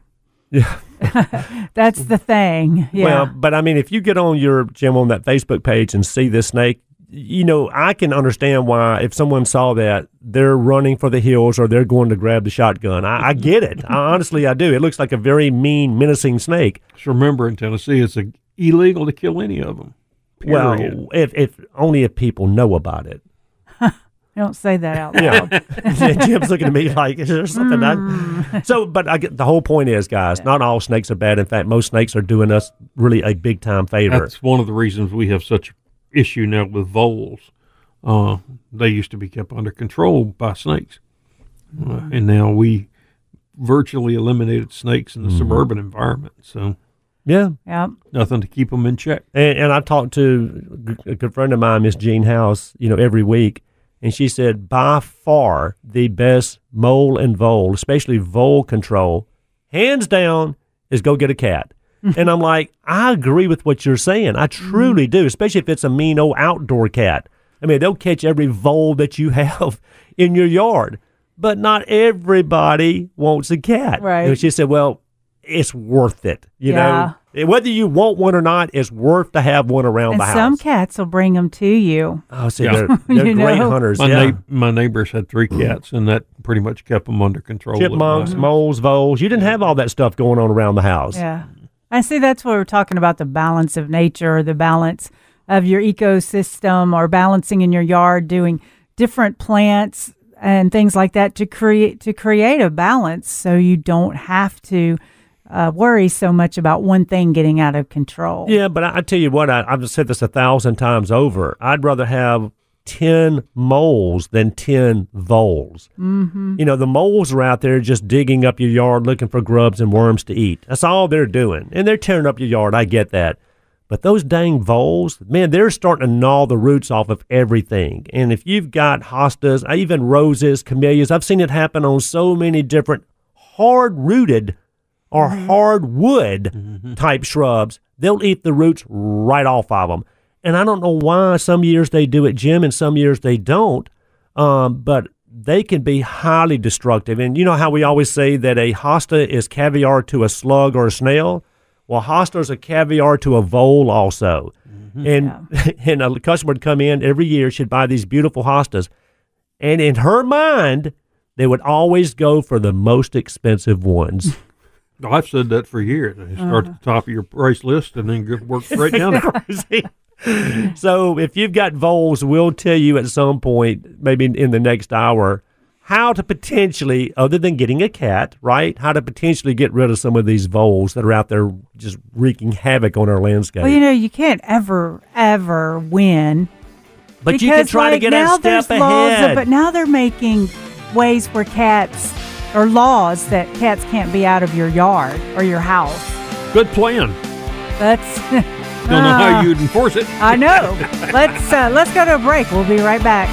Yeah. That's the thing. Yeah. Well, but I mean, if you get on your Jim on that Facebook page and see this snake, you know, I can understand why if someone saw that, they're running for the hills or they're going to grab the shotgun. I, I get it. I, honestly, I do. It looks like a very mean, menacing snake. just remember in Tennessee, it's a, illegal to kill any of them. Period. Well, if, if only if people know about it. don't say that out loud. Yeah. loud. Jim's looking at me like, is there something Mm. I... So, but I get the whole point is, guys, not all snakes are bad. In fact, most snakes are doing us really a big time favor. That's one of the reasons we have such issue now with voles. Uh, they used to be kept under control by snakes, uh, and now we virtually eliminated snakes in the suburban environment. So yeah. yep. nothing to keep them in check. And, and I talked to a good friend of mine, Miss Jean House, you know, every week, And she said, by far the best mole and vole, especially vole control, hands down, is go get a cat. And I'm like, I agree with what you're saying. I truly do, especially if it's a mean old outdoor cat. I mean, they'll catch every vole that you have in your yard, but not everybody wants a cat. Right. And she said, well, it's worth it. You Yeah. know, whether you want one or not, it's worth to have one around And the house. some cats will bring them to you. oh, see, Yeah. they're, they're great know? hunters. My, yeah. neigh- my neighbors had three cats, and that pretty much kept them under control. Chipmunks, moles, voles. You didn't have all that stuff going on around the house. Yeah. I see that's what we're talking about the balance of nature, the balance of your ecosystem, or balancing in your yard, doing different plants and things like that to create to create a balance so you don't have to uh, worry so much about one thing getting out of control. Yeah, but I, I tell you what, I, I've said this a thousand times over. I'd rather have 10 moles than 10 voles. Mm-hmm. You know, the moles are out there just digging up your yard looking for grubs and worms to eat. That's all they're doing. And they're tearing up your yard. I get that. But those dang voles, man, they're starting to gnaw the roots off of everything. And if you've got hostas, even roses, camellias, I've seen it happen on so many different hard rooted or hardwood type shrubs, they'll eat the roots right off of them. And I don't know why some years they do it, Jim, and some years they don't. Um, but they can be highly destructive. And you know how we always say that a hosta is caviar to a slug or a snail? Well, hosta is a caviar to a vole also. And and a customer would come in every year, she'd buy these beautiful hostas. And in her mind, they would always go for the most expensive ones. I've said that for years. You start at the top of your price list and then work right down. there. so if you've got voles, we'll tell you at some point, maybe in the next hour, how to potentially, other than getting a cat, right? How to potentially get rid of some of these voles that are out there just wreaking havoc on our landscape. Well, you know, you can't ever, ever win. but you can Because, try to like, get now a step there's laws, ahead. but now they're making ways where cats or laws that cats can't be out of your yard or your house. Good plan. That's Don't know how Ah, you'd enforce it. I know. let's uh, let's go to a break. We'll be right back.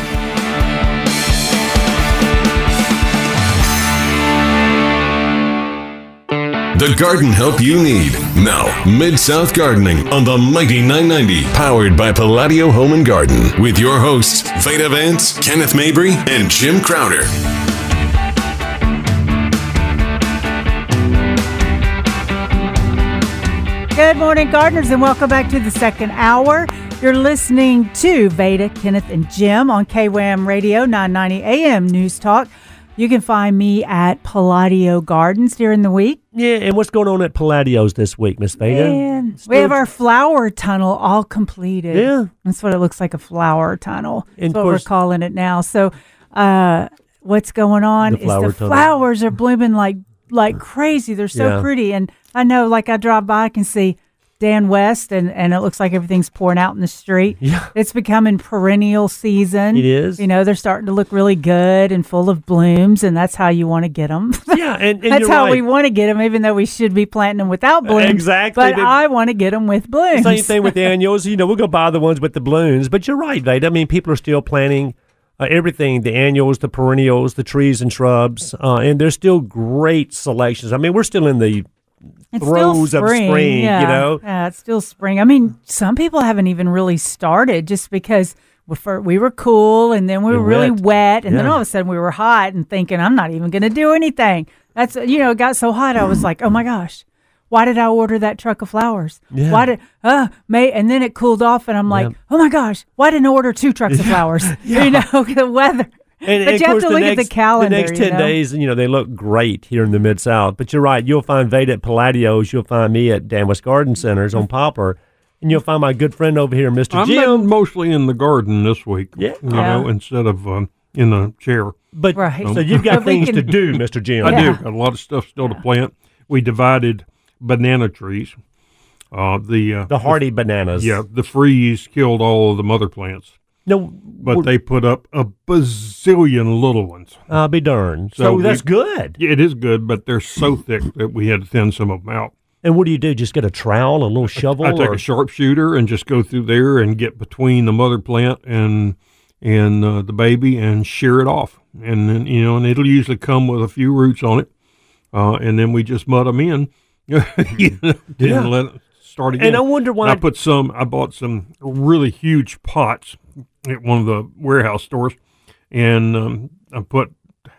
The garden help you need. Now, Mid South Gardening on the Mighty 990, powered by Palladio Home and Garden, with your hosts, Veda Vance, Kenneth Mabry, and Jim Crowder. Good morning, gardeners, and welcome back to the second hour. You're listening to Veda, Kenneth, and Jim on KWAM Radio 990 AM News Talk. You can find me at Palladio Gardens during the week. yeah, and what's going on at Palladio's this week, Miss Veda? And we have our flower tunnel all completed. Yeah. That's what it looks like a flower tunnel. That's what course- we're calling it now. So, uh, what's going on The is the tunnel. flowers are blooming like like crazy. They're so Yeah. pretty. And I know, like, I drive by, I can see Dan West, and, and it looks like everything's pouring out in the street. Yeah. It's becoming perennial season. It is. You know, they're starting to look really good and full of blooms, and that's how you want to get them. Yeah, and, and That's how right. we want to get them, even though we should be planting them without blooms. Exactly, But but- I want to get them with blooms. Same thing with the annuals. You know, we'll go buy the ones with the blooms, But you're right, Veda. I mean, people are still planting uh, everything the annuals, the perennials, the trees and shrubs. Uh, and there's still great selections. I mean, we're still in the It's throes still of spring, spring, you yeah. know? Yeah, it's still spring. I mean, some people haven't even really started just because we were cool and then we were And really wet. wet and then all of a sudden we were hot and thinking I'm not even going to do anything. That's you know, it got so hot I was like, "Oh my gosh. Why did I order that truck of flowers? Yeah. Why did uh may and then it cooled off and I'm like, Yeah. "Oh my gosh, why didn't I order two trucks of flowers?" You know, the weather. And, but and you have to look next, at the calendar. The next you 10 know? days, you know, they look great here in the Mid South. But you're right. You'll find Veda at Palladio's. You'll find me at Dan West Garden Centers on Poplar. And you'll find my good friend over here, Mr. I'm Jim. been mostly in the garden this week. Yeah. You know, instead of um, in the chair. But Right. so you've got things can- to do, Mr. Jim. I Yeah. do. Got a lot of stuff still to plant. We divided banana trees. Uh, the uh, The hardy bananas. yeah, the freeze killed all of the mother plants, No, but they put up a bazillion little ones. I'll be darned. So, So we- that's good. Yeah, it is good, but they're so thick that we had to thin some of them out. And what do you do? Just get a trowel, a little shovel? I take or- a sharpshooter and just go through there and get between the mother plant and and uh, the baby and shear it off, and then you know, and it'll usually come with a few roots on it, uh, and then we just mud them in, you know, Yeah. and let it start again. And I wonder why. And I put some. I bought some really huge pots at one of the warehouse stores, and um, I put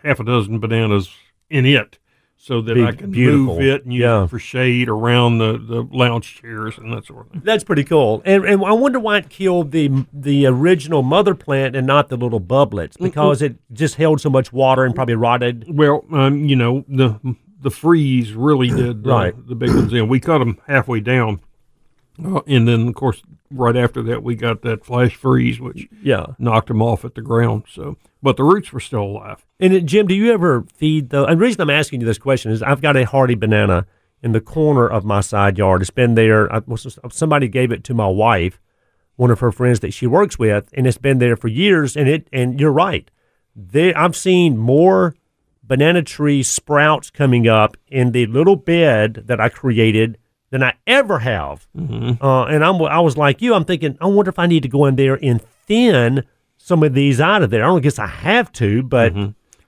half a dozen bananas in it so that Be I can beautiful. move it and use Yeah. it for shade around the, the lounge chairs and that sort of thing. That's pretty cool. And, and I wonder why it killed the the original mother plant and not the little bublets because it just held so much water and probably rotted. Well, um, you know the the freeze really did uh, Right. the big ones in. We cut them halfway down, uh, and then of course right after that we got that flash freeze, which Yeah. knocked them off at the ground. So, but the roots were still alive. And uh, Jim, do you ever feed the? And the reason I'm asking you this question is I've got a hardy banana in the corner of my side yard. It's been there. I, somebody gave it to my wife, one of her friends that she works with, and it's been there for years. And it and you're right. There, I've seen more banana tree sprouts coming up in the little bed that I created than I ever have. Uh, and I'm, I was like you. I'm thinking, I wonder if I need to go in there and thin some of these out of there. I don't guess I have to, but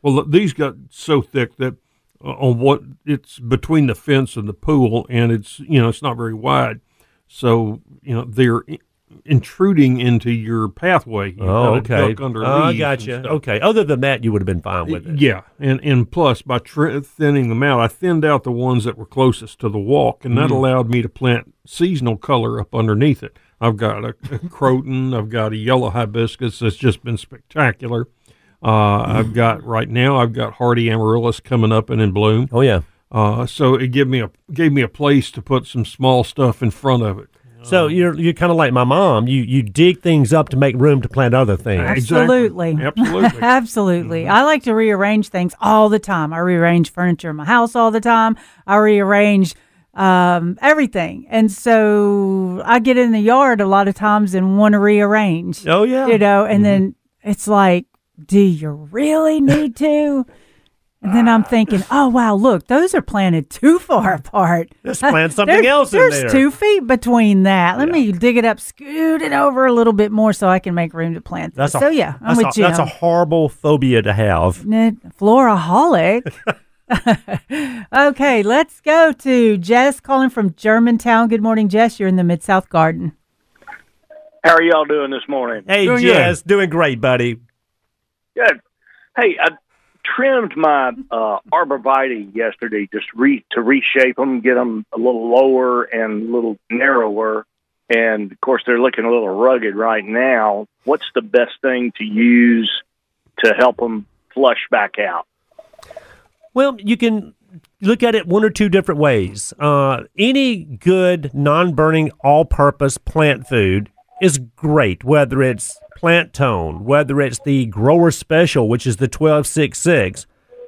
Well, these got so thick that uh, on what it's between the fence and the pool, and it's you know it's not very wide, so you know they're intruding into your pathway. You Oh, okay. Oh, I got you. Okay. Other than that, you would have been fine with it. Yeah, and and plus by tr- thinning them out, I thinned out the ones that were closest to the walk, and that Mm. allowed me to plant seasonal color up underneath it. I've got a, a croton, I've got a yellow hibiscus that's just been spectacular. Uh, I've got right now, I've got hardy amaryllis coming up and in bloom. Oh yeah. Uh, so it gave me a gave me a place to put some small stuff in front of it. So um, you're you're kind of like my mom. You you dig things up to make room to plant other things. Absolutely. Exactly. Absolutely. Absolutely. Mm-hmm. I like to rearrange things all the time. I rearrange furniture in my house all the time. I rearrange um, everything. And so I get in the yard a lot of times and want to rearrange. Oh yeah. You know, and mm-hmm. then it's like, do you really need to? And then I'm thinking, oh wow, look, those are planted too far apart. Let's plant something There- else in There's there. two feet between that. Let me dig it up, scoot it over a little bit more so I can make room to plant. That's this. a, so yeah, I'm that's with a, you. That's a horrible phobia to have. N- Floraholic. okay, let's go to Jess calling from Germantown. Good morning, Jess. You're in the Mid South Garden. How are y'all doing this morning? Hey, Doing Jess, doing great, buddy. Good. Hey, I trimmed my uh, arborvitae yesterday just re- to reshape them, get them a little lower and a little narrower. And of course, they're looking a little rugged right now. What's the best thing to use to help them flush back out? Well, you can look at it one or two different ways. Uh, any good non-burning, all-purpose plant food is great, whether it's plant tone, whether it's the grower special, which is the twelve six six,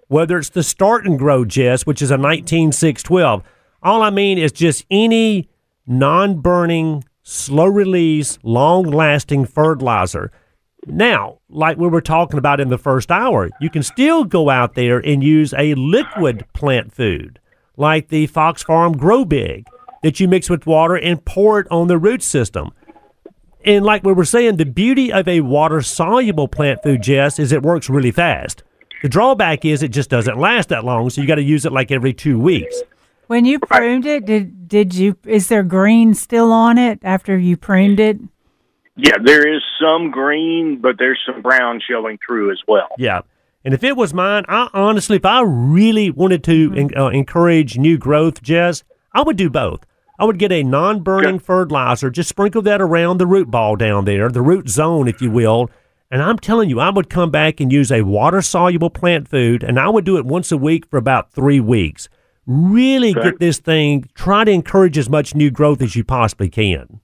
whether it's the start and grow Jess, which is a nineteen six twelve. All I mean is just any non-burning, slow-release, long-lasting fertilizer. Now, like we were talking about in the first hour, you can still go out there and use a liquid plant food like the Fox Farm Grow Big that you mix with water and pour it on the root system. And like we were saying, the beauty of a water soluble plant food, Jess, is it works really fast. The drawback is it just doesn't last that long, so you got to use it like every two weeks. When you pruned it, did did you? Is there green still on it after you pruned it? Yeah, there is some green, but there's some brown showing through as well. Yeah. And if it was mine, I honestly, if I really wanted to en- uh, encourage new growth, Jess, I would do both. I would get a non-burning Okay. fertilizer, just sprinkle that around the root ball down there, the root zone, if you will. And I'm telling you, I would come back and use a water-soluble plant food, and I would do it once a week for about three weeks. Really Okay. get this thing. Try to encourage as much new growth as you possibly can.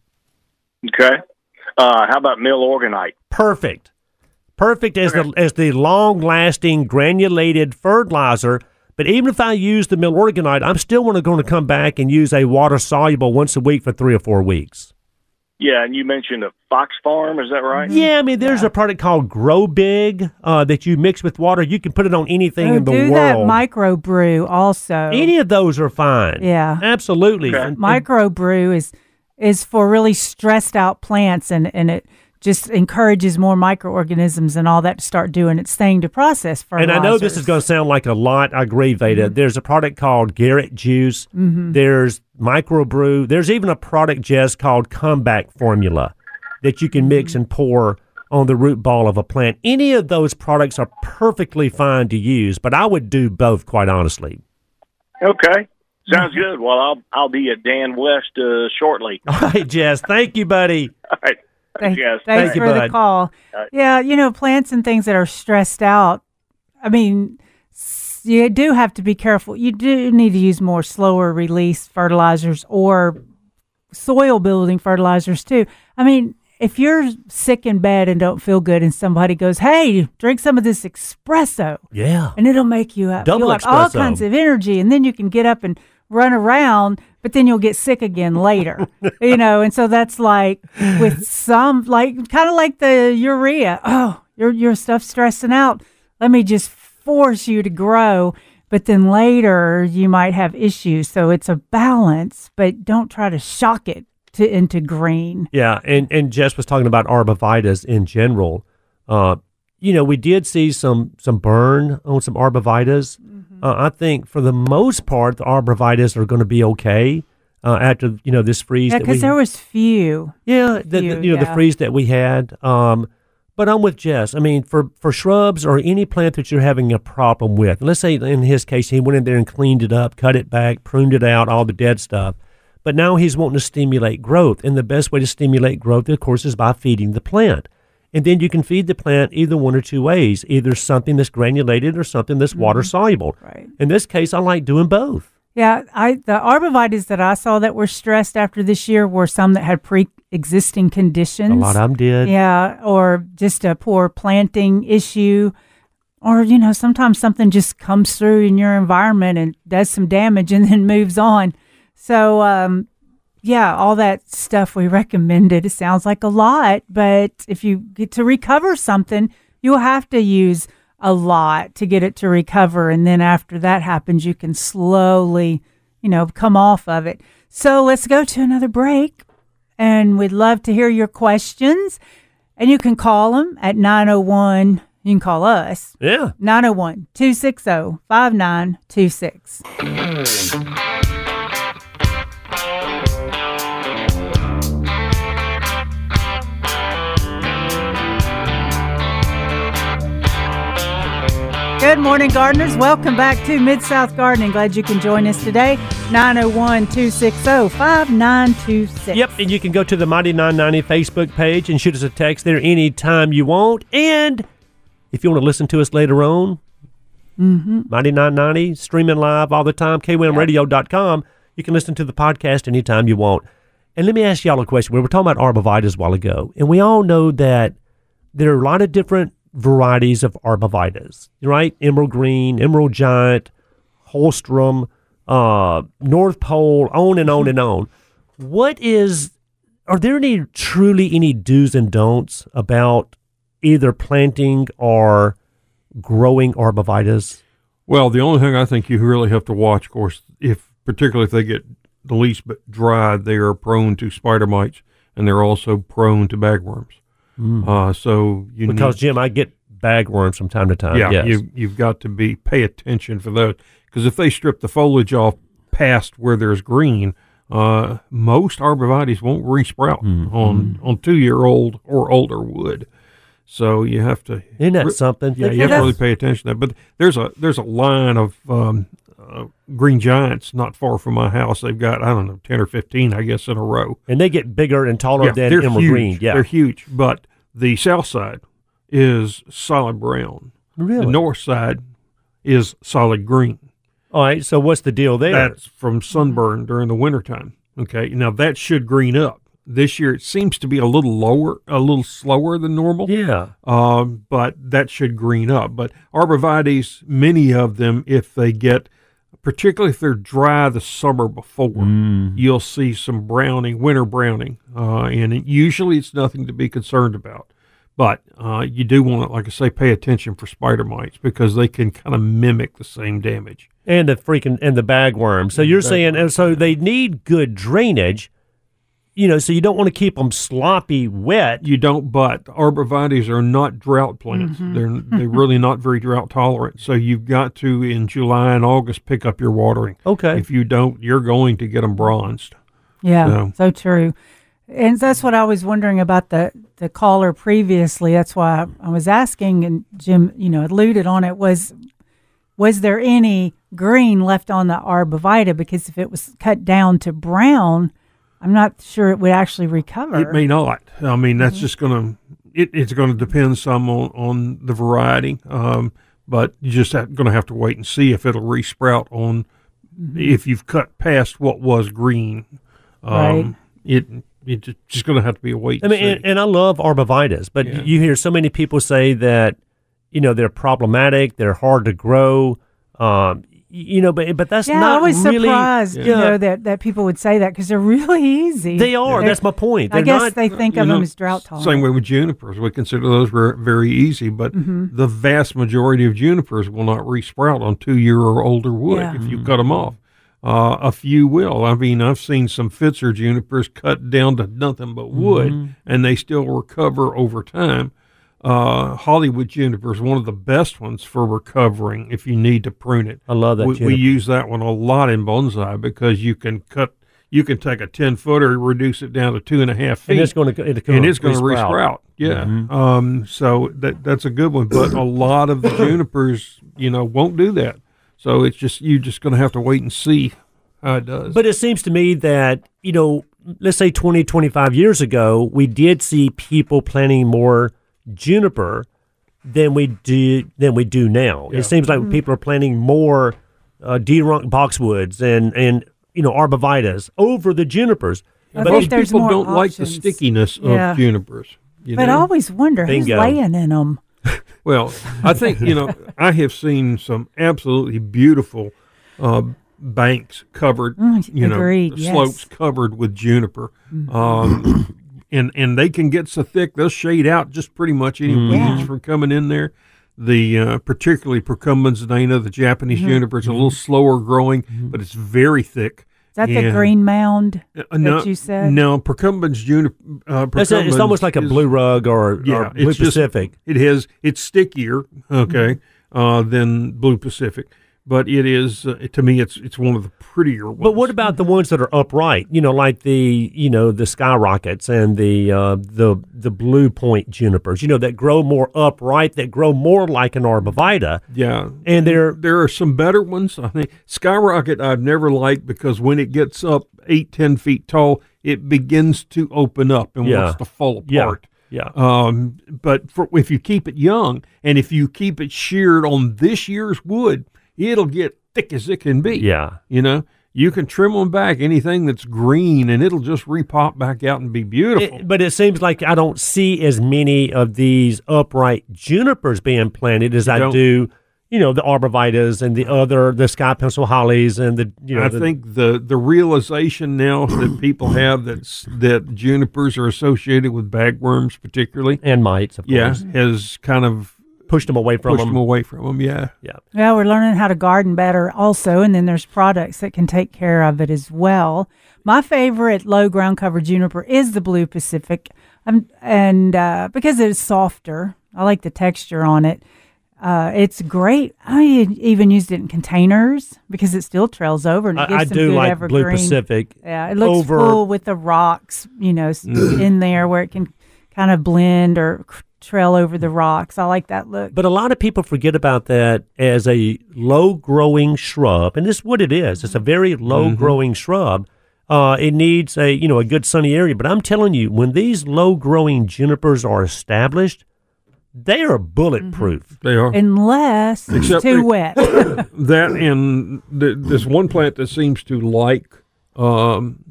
Okay. Uh, how about Milorganite? perfect. Perfect as the as the long lasting granulated fertilizer. But even if I use the Milorganite, I'm still going to come back and use a water soluble once a week for three or four weeks. Yeah, and you mentioned a Fox Farm, is that right? Yeah, I mean, there's a product called Grow Big uh, that you mix with water. You can put it on anything Oh, in the do world. that microbrew also. Any of those are fine. Yeah. absolutely. Okay. And- and- microbrew is is for really stressed out plants and and it just encourages more microorganisms and all that to start doing its thing to process for. And. I know this is going to sound like a lot. I agree, Veda. Mm-hmm. There's a product called Garrett Juice. There's Microbrew. There's even a product, Jess, called Comeback Formula that you can Mm-hmm. mix and pour on the root ball of a plant. Any of those products are perfectly fine to use, but I would do both, quite honestly. Okay. Sounds good. Well, I'll I'll be at Dan West uh, shortly. All right, Jess. Thank you, buddy. All right. Thank, Yes. Thanks Thank you, for the call. right. Yeah, you know, plants and things that are stressed out. I mean, you do have to be careful. You do need to use more slower release fertilizers or soil building fertilizers too. I mean, if you're sick in bed and don't feel good, and somebody goes, "Hey, drink some of this espresso," Yeah. and it'll make you up. Double feel like all kinds of energy, and then you can get up and run around, but then you'll get sick again later, you know. And so that's like with some, like kind of like the urea. Oh, your your stuff's stressing out. Let me just force you to grow, but then later you might have issues. So it's a balance, but don't try to shock it to into green. Yeah, and and Jess was talking about arborvitas in general. Uh, you know, we did see some some burn on some arborvitas. Uh, I think for the most part, the arborvitas are going to be okay uh, after you know this freeze. Yeah, because there was few. yeah, the, the- you know the freeze that we had. Um, but I'm with Jess. I mean, for for shrubs or any plant that you're having a problem with, let's say in his case, he went in there and cleaned it up, cut it back, pruned it out, all the dead stuff. But now he's wanting to stimulate growth, and the best way to stimulate growth, of course, is by feeding the plant. And then you can feed the plant either one or two ways, either something that's granulated or something that's water soluble. Right. In this case, I like doing both. Yeah, I the arborvitaes that I saw that were stressed after this year were some that had pre-existing conditions. A lot of them did. Yeah, or just a poor planting issue, or you know sometimes something just comes through in your environment and does some damage and then moves on. So um, yeah, all that stuff we recommended. It sounds like a lot, but if you get to recover something, you'll have to use a lot to get it to recover. And then after that happens, you can slowly, you know, come off of it. So let's go to another break. And we'd love to hear your questions. And you can call them at 901. You can call us Yeah. 901 260 5926. Good morning, gardeners. Welcome back to Mid South Gardening. Glad you can join us today. 901 260 5926. Yep, and you can go to the Mighty 990 Facebook page and shoot us a text there anytime you want. And if you want to listen to us later on, Mm-hmm. Mighty 990, streaming live all the time, kwmradio.com. You can listen to the podcast anytime you want. And let me ask y'all a question. We were talking about arborvitas a while ago, and we all know that there are a lot of different varieties of arborvitas, right? Emerald green, emerald giant, Holmstrup, uh, North Pole, on and on and on. What is, are there any truly any do's and don'ts about either planting or growing arborvitas? Well, the only thing I think you really have to watch, of course, if particularly if they get the least bit dry, they are prone to spider mites and they're also prone to bagworms. Uh, so you Because need, Jim, I get bagworms from time to time. yeah, yes. you you've got to be pay attention for those because if they strip the foliage off past where there's green, uh, most arborvitaes won't resprout Mm-hmm. on on two year old or older wood. So you have to Isn't that something? yeah, you have to really pay attention to that. But there's a there's a line of um, uh, green giants not far from my house. They've got I don't know ten or fifteen, I guess, in a row. And they get bigger and taller Yeah, than emerald huge. green. Yeah. they're huge. But the south side is solid brown. really? The north side is solid green. All right. So what's the deal there? That's from sunburn during the wintertime. Okay, now that should green up. This year it seems to be a little lower, a little slower than normal. yeah. um, but that should green up. But arborvitaes, many of them, if they get, particularly if they're dry the summer before, Mm. you'll see some browning, winter browning, uh, and it, usually it's nothing to be concerned about. But uh, you do want to, like I say, pay attention for spider mites because they can kind of mimic the same damage. And the freaking and the bagworm. So you're saying, and so they need good drainage. You know, so you don't want to keep them sloppy wet. You don't, but arborvitaes are not drought plants. Mm-hmm. They're they're really not very drought tolerant. So you've got to in July and August pick up your watering. Okay. If you don't, you're going to get them bronzed. Yeah, So- so true. And that's what I was wondering about the the caller previously. That's why I was asking, and Jim, you know, alluded on it. Was was there any green left on the arborvita? Because if it was cut down to brown, I'm not sure it would actually recover. It may not. I mean, that's just going to it's going to depend some on, on the variety. Um, but you just going to have to wait and see if it'll resprout on if you've cut past what was green. Um, Right. It it's just going to have to be a wait. I mean, and and, I love arborvitas, but Yeah. you hear so many people say that, you know, they're problematic, they're hard to grow. Um, y- you know, but but that's yeah, not I was really. surprised, you know, that, that people would say that because they're really easy. They are. They're- That's my point. I They're guess not, they think of know, them as drought tolerant. Same way with junipers. We consider those ver- very easy, but the vast majority of junipers will not resprout on two year or older wood Yeah. if you cut them off. Uh, a few will. I mean, I've seen some Pfitzer junipers cut down to nothing but wood, and they still recover over time. Uh, Hollywood juniper is one of the best ones for recovering if you need to prune it. I love that We, we use that one a lot in bonsai because you can cut, you can take a ten footer, reduce it down to two and a half feet, and it's going to it's and it's going to resprout. resprout. Yeah. Mm-hmm. Um, so that that's a good one, but a lot of the junipers, you know, won't do that. So it's just you're just going to have to wait and see how it does. But it seems to me that, you know, let's say 20, 25 years ago, we did see people planting more juniper than we do than we do now. It seems like people are planting more uh, Dee Runk boxwoods and and you know arborvitas over the junipers. I But most people don't like the stickiness Yeah. of junipers. You But I always wonder Bingo. who's laying in them. Well, I think you know I have seen some absolutely beautiful uh, banks covered, Mm, you know, yes. slopes covered with juniper, um, and and they can get so thick they'll shade out just pretty much any weeds from coming in there. The uh, particularly Procumbens nana, the Japanese Mm-hmm. juniper, is a little slower growing, but it's very thick. Is that the green mound Uh, no, you said? no, Procumbens juniper. Uh, That's it's almost like a is- blue rug or, yeah, or blue it's just- Pacific. It has it's stickier, okay, uh, than Blue Pacific, but it is uh, to me it's it's one of the prettier ones. But what about the ones that are upright? You know, like the you know the skyrockets and the uh, the the blue point junipers. You know that grow more upright, that grow more like an arborvita, yeah, and there are there are some better ones. I think Skyrocket I've never liked because when it gets up eight ten feet tall, it begins to open up and Yeah. wants to fall yeah apart. yeah. Um, but for, if you keep it young and if you keep it sheared on this year's wood, it'll get thick as it can be. Yeah. You know, you can trim them back anything that's green and it'll just repop back out and be beautiful. It- but it seems like I don't see as many of these upright junipers being planted as I don't. do, you know, the arborvitas and the other, the sky pencil hollies and the, you know, I the- think the the realization now that people have that's that junipers are associated with bagworms, particularly, and mites, of yeah, course, has kind of pushed them away from pushed them. them away from them. Yeah, Yeah. Yeah, we're learning how to garden better also, and then there's products that can take care of it as well. My favorite low ground cover juniper is the Blue Pacific, um, and uh, because it is softer, I like the texture on it. Uh, it's great. I even used it in containers because it still trails over and it gives I, I some do good like evergreen. Blue Pacific. Yeah, it looks over- full with the rocks, you know, in there where it can kind of blend or c- trail over the rocks. I like that look. But a lot of people forget about that as a low growing shrub, and this is what it is. It's a very low growing shrub. Uh, it needs a you know a good sunny area. But I'm telling you, when these low growing junipers are established, they are bulletproof. they are. Unless it's Except too they- wet. that and th- there's one plant that seems to like um,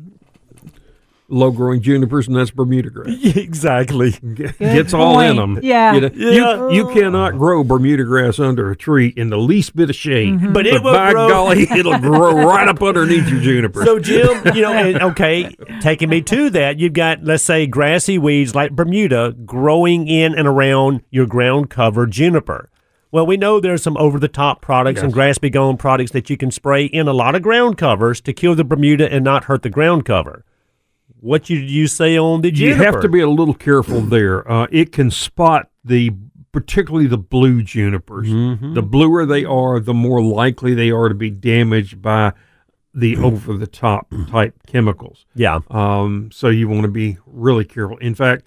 low growing junipers, and that's Bermuda grass. exactly. G- Gets all in them. Yeah. You, know, Yeah. you, you cannot grow Bermuda grass under a tree in the least bit of shade. Mm-hmm. But it will by grow- golly, it'll grow right up underneath your juniper. So Jim, you know, and, okay, taking me to that, you've got let's say grassy weeds like Bermuda growing in and around your ground cover juniper. Well, we know there's some over the top products and Yes. grass begone products that you can spray in a lot of ground covers to kill the Bermuda and not hurt the ground cover. What did you say on the juniper? You have to be a little careful there. Uh, it can spot the particularly the blue junipers. Mm-hmm. The bluer they are, the more likely they are to be damaged by the over the top type chemicals. yeah. Um, so you want to be really careful. In fact,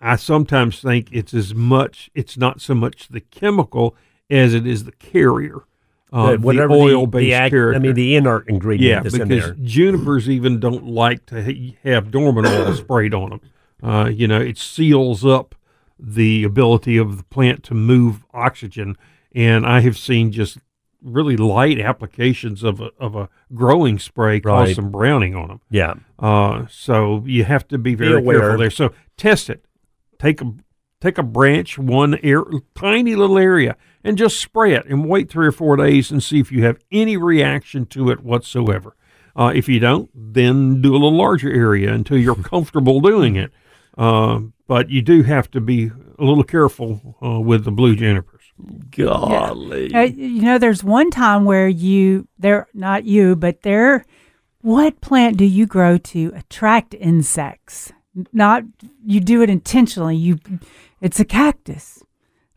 I sometimes think it's as much. It's not so much the chemical as it is the carrier, uh, The- the whatever oil based the, act- I mean, the inert ingredient yeah, that's in because there. junipers even don't like to ha- have dormant oil sprayed on them. Uh, you know, it seals up the ability of the plant to move oxygen, and I have seen just really light applications of a, of a growing spray cause Right. some browning on them. Yeah. Uh, so you have to be very aware. careful there. So test it. Take a take a branch, one air, tiny little area, and just spray it, and wait three or four days and see if you have any reaction to it whatsoever. Uh, if you don't, then do a little larger area until you're comfortable doing it. Uh, but you do have to be a little careful uh, with the blue junipers. Golly. Uh, you know, there's one time where you, they're not you, but they're, what plant do you grow to attract insects? Not, you do it intentionally. You, it's a cactus.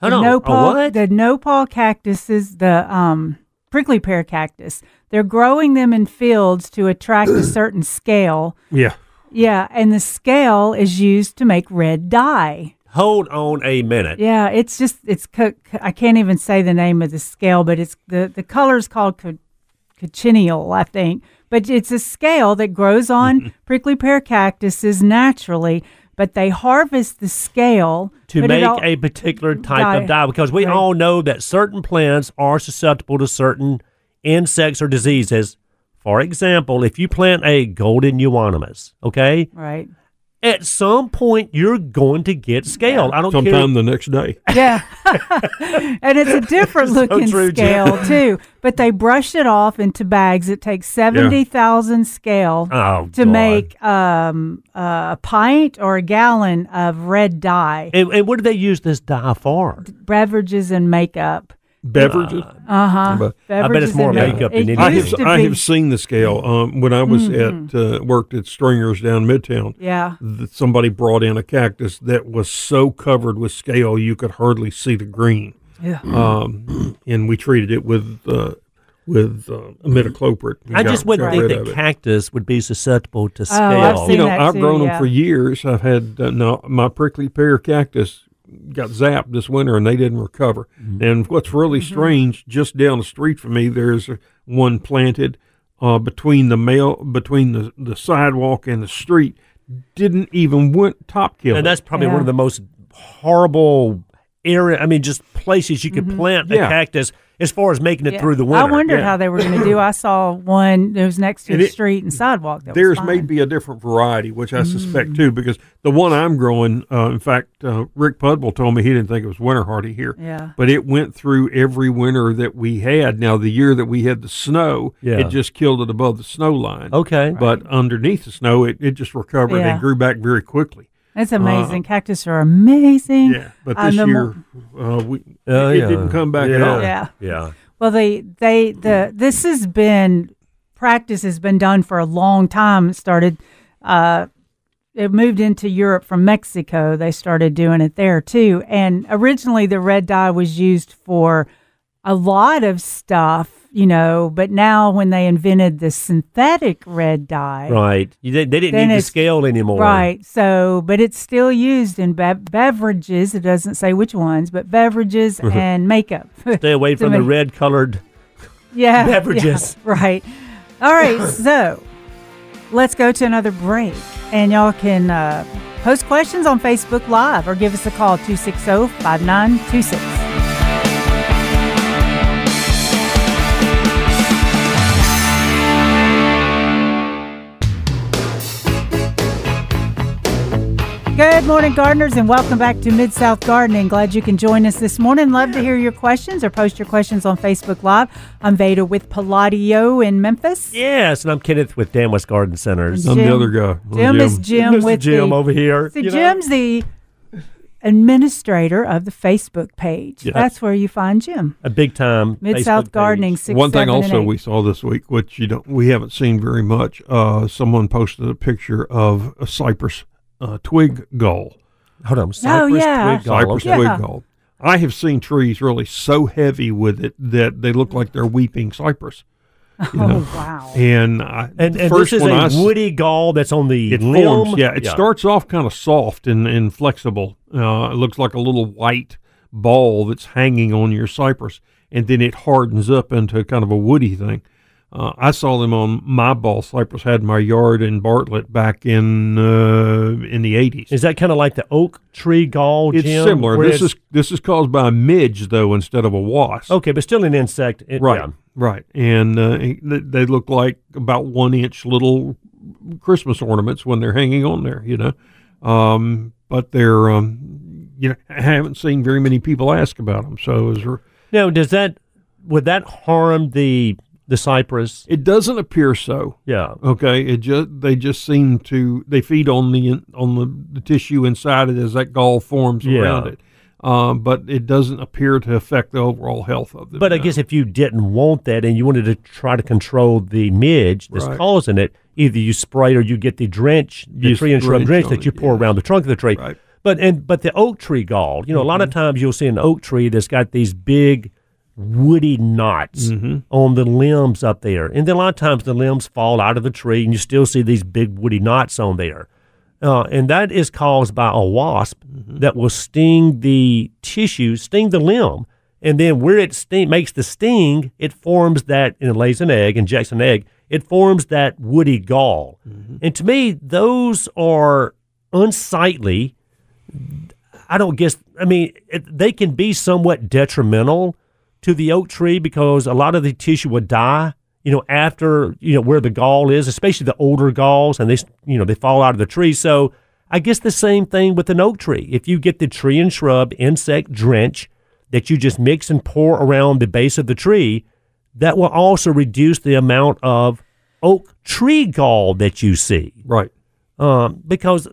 Hold the nopal, what? The nopal cactuses, the um, prickly pear cactus. They're growing them in fields to attract a certain scale. Yeah. Yeah, and the scale is used to make red dye. Hold on a minute. Yeah, it's just it's I can't even say the name of the scale, but it's the the color is called co- cochineal, I think. But it's a scale that grows on prickly pear cactuses naturally, but they harvest the scale to make all- a particular type Dye. of dye because we Right. all know that certain plants are susceptible to certain insects or diseases. For example, if you plant a golden euonymus, okay, right. At some point you're going to get scale. I don't care. Sometime care. the next day. Yeah. and it's a different looking true, Jim. scale too. But they brush it off into bags. It takes seventy thousand scale Oh, to God. make um, uh, a pint or a gallon of red dye. And, and what do they use this dye for? beverages and makeup. Beverages. Uh huh. I bet it's more makeup than anything. I have I have seen the scale. Um, when I was at uh, worked at Stringer's down Midtown, Yeah. th- somebody brought in a cactus that was so covered with scale you could hardly see the green. Yeah. Um, and we treated it with uh, with uh, imidacloprid. I got- just wouldn't think that cactus would be susceptible to scale. Oh, I've You know, that I've too, grown yeah. them for years. I've had uh, no, my prickly pear cactus got zapped this winter and they didn't recover. Mm-hmm. And what's really Mm-hmm. strange, just down the street from me, there's one planted uh, between the mail between the, the sidewalk and the street. Didn't even went top kill. and that's probably one of the most horrible area. I mean, just places you could plant a cactus as far as making it Mm-hmm. Yeah. through the winter. I wondered Yeah. how they were going to do. I saw one that was next to And the it- street and sidewalk. That Theirs was may be a different variety, which I suspect Mm. too, because the one I'm growing, uh, in fact, uh, Rick Pudwell told me he didn't think it was winter hardy here. Yeah. But it went through every winter that we had. Now, the year that we had the snow, Yeah. it just killed it above the snow line. Okay. But underneath the snow, it, it just recovered Yeah. and grew back very quickly. It's amazing. Cactus are amazing. Yeah. But Uh, this the year, uh, we, Oh, it yeah. didn't come back at all. Yeah. Yeah. Well, they they the this has been practice has been done for a long time. It started. Uh, it moved into Europe from Mexico. They started doing it there too. And originally, the red dye was used for a lot of stuff, you know. But now, when they invented the synthetic red dye, Right. They, they didn't need the scale anymore. Right. So, but it's still used in be- beverages. It doesn't say which ones, but beverages and makeup. Stay away from the red colored. yeah, beverages. yeah, right. All right. so let's go to another break. And y'all can uh, post questions on Facebook Live or give us a call 260 5926. Good morning, gardeners, and welcome back to Mid South Gardening. Glad you can join us this morning. Love to hear your questions or post your questions on Facebook Live. I'm Veda with Palladio in Memphis. Yes, and I'm Kenneth with Dan West Garden Centers. And I'm the other guy. Jim is Jim Mr. with Jim the, over here. See, you know. Jim's the administrator of the Facebook page. Yeah. That's where you find Jim. A big time Mid South. Gardening six. One thing also we saw this week, which you don't, we haven't seen very much. Uh, someone posted a picture of a cypress uh, twig gall. Hold on, cypress yeah. twig gall. Cypress okay. Yeah. twig gall. I have seen trees really so heavy with it that they look like they're weeping cypress. you know. Oh wow! And, I, And, and first this is one I a s- woody gall that's on the it limb. forms. Yeah, it starts off kind of soft and, and flexible. Uh, it looks like a little white ball that's hanging on your cypress, and then it hardens up into kind of a woody thing. Uh, I saw them on my bald cypress had in my yard in Bartlett back in uh, in the eighties. Is that kind of like the oak tree gall? It's similar. This it's- is this is caused by a midge though instead of a wasp. okay, but still an insect. It- Right, yeah. right, and uh, they they look like about one inch little Christmas ornaments when they're hanging on there, you know. Um, but they're, um, you know, I haven't seen very many people ask about them. So is there, Now, does that would that harm the the cypress? it doesn't appear so. Yeah. Okay, it just they just seem to they feed on the on the, the tissue inside it as that gall forms Yeah. around it. Um, but it doesn't appear to affect the overall health of them. But I guess if you didn't want that and you wanted to try to control the midge that's Right. causing it, either you spray or you get the drench, the Use tree and shrub drench that you it, pour yeah. around the trunk of the tree. Right. Mm-hmm. But and but the oak tree gall, you know, a lot of times you'll see an oak tree that's got these big woody knots Mm-hmm. on the limbs up there, and then a lot of times the limbs fall out of the tree, and you still see these big woody knots on there. Uh, and that is caused by a wasp Mm-hmm. that will sting the tissue, sting the limb, and then where it sting, makes the sting, it forms that and it lays an egg, injects an egg. It forms that woody gall, and to me, those are unsightly. I don't guess. I mean, it, they can be somewhat detrimental to the oak tree because a lot of the tissue would die. You know, after you know where the gall is, especially the older galls, and they you know they fall out of the tree. So I guess the same thing with an oak tree. If you get the tree and shrub insect drench that you just mix and pour around the base of the tree, that will also reduce the amount of oak tree gall that you see right. um, because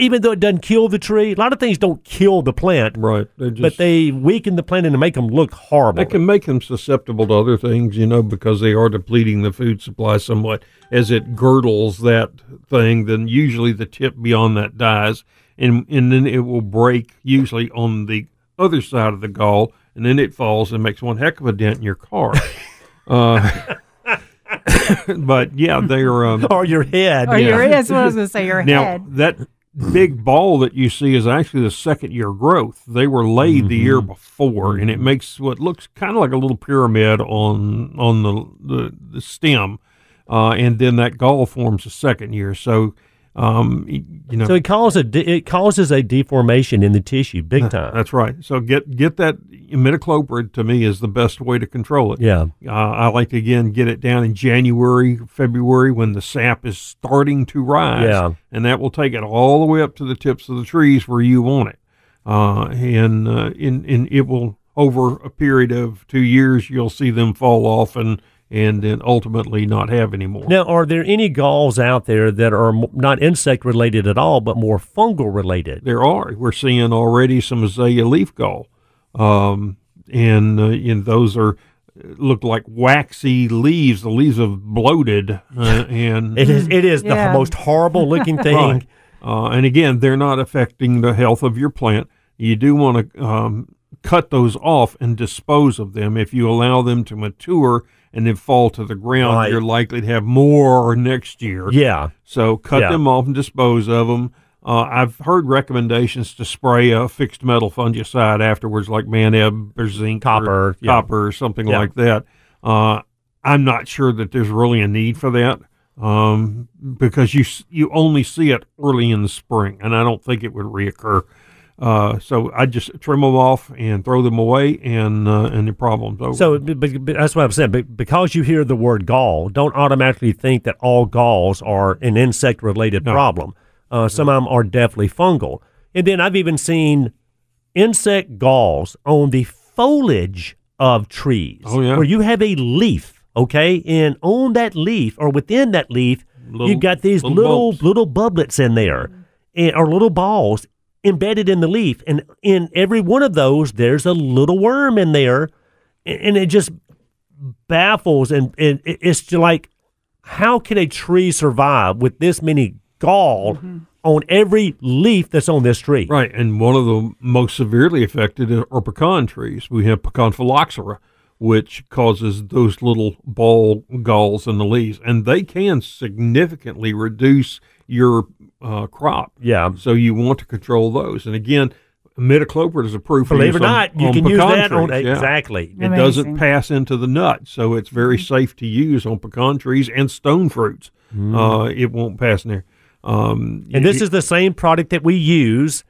even though it doesn't kill the tree, a lot of things don't kill the plant, Right. They just, but they weaken the plant and make them look horrible. That can make them susceptible to other things, you know, because they are depleting the food supply somewhat. As it girdles that thing, then usually the tip beyond that dies, and and then it will break usually on the other side of the gall, and then it falls and makes one heck of a dent in your car. uh, but yeah, they're um, or your head. Or yeah. your that's what I was going to say. Your now head. that big mm-hmm. ball that you see is actually the second year growth. They were laid the year mm-hmm. before, and it mm-hmm. makes what looks kind of like a little pyramid on on the the, the stem, uh, and then that gall forms the second year. So, um, you know. So it causes a it causes a deformation in the tissue, big time. that's right. So get get that imidacloprid to me is the best way to control it. yeah, Uh, I like to again get it down in January, February when the sap is starting to rise. Yeah. And that will take it all the way up to the tips of the trees where you want it. Uh, and, uh, in, in, it will, over a period of two years, you'll see them fall off and, and then ultimately not have any more. Now, are there any galls out there that are not insect related at all, but more fungal related? There are. We're seeing already some azalea leaf gall. Um, and, uh, and those are, look like waxy leaves. The leaves have bloated. Uh, and It is it is Yeah. the most horrible looking thing. Right. Uh, and again, they're not affecting the health of your plant. You do want to um, cut those off and dispose of them. If you allow them to mature and then fall to the ground, Right. you're likely to have more next year. Yeah, So cut Yeah. them off and dispose of them. Uh, I've heard recommendations to spray a fixed metal fungicide afterwards, like Maneb or zinc, Copper, or yeah. copper, or something Yeah. like that. Uh, I'm not sure that there's really a need for that um, because you you only see it early in the spring, and I don't think it would reoccur. Uh, so I just trim them off and throw them away, and uh, and the problem's over. So b- b- b- that's what I'm saying. Be- Because you hear the word gall, don't automatically think that all galls are an insect related No. problem. Uh, some of them are definitely fungal. And then I've even seen insect galls on the foliage of trees. Oh, yeah. Where you have a leaf, okay? And on that leaf or within that leaf, Little- you've got these little little little bubblets in there and, or little balls. Embedded in the leaf, and in every one of those, there's a little worm in there, and and it just baffles and, and it's just like how can a tree survive with this many gall mm-hmm. on every leaf that's on this tree? Right, and one of the most severely affected are pecan trees. We have pecan phylloxera, which causes those little ball galls in the leaves, and they can significantly reduce your uh, crop. yeah So you want to control those. And again, imidacloprid is approved for believe it use or on- not you on can use pecan that on yeah. exactly It doesn't pass into the nut, so it's very safe to use on pecan trees and stone fruits. Uh, it won't pass in there. Um, and this y- is the same product that we use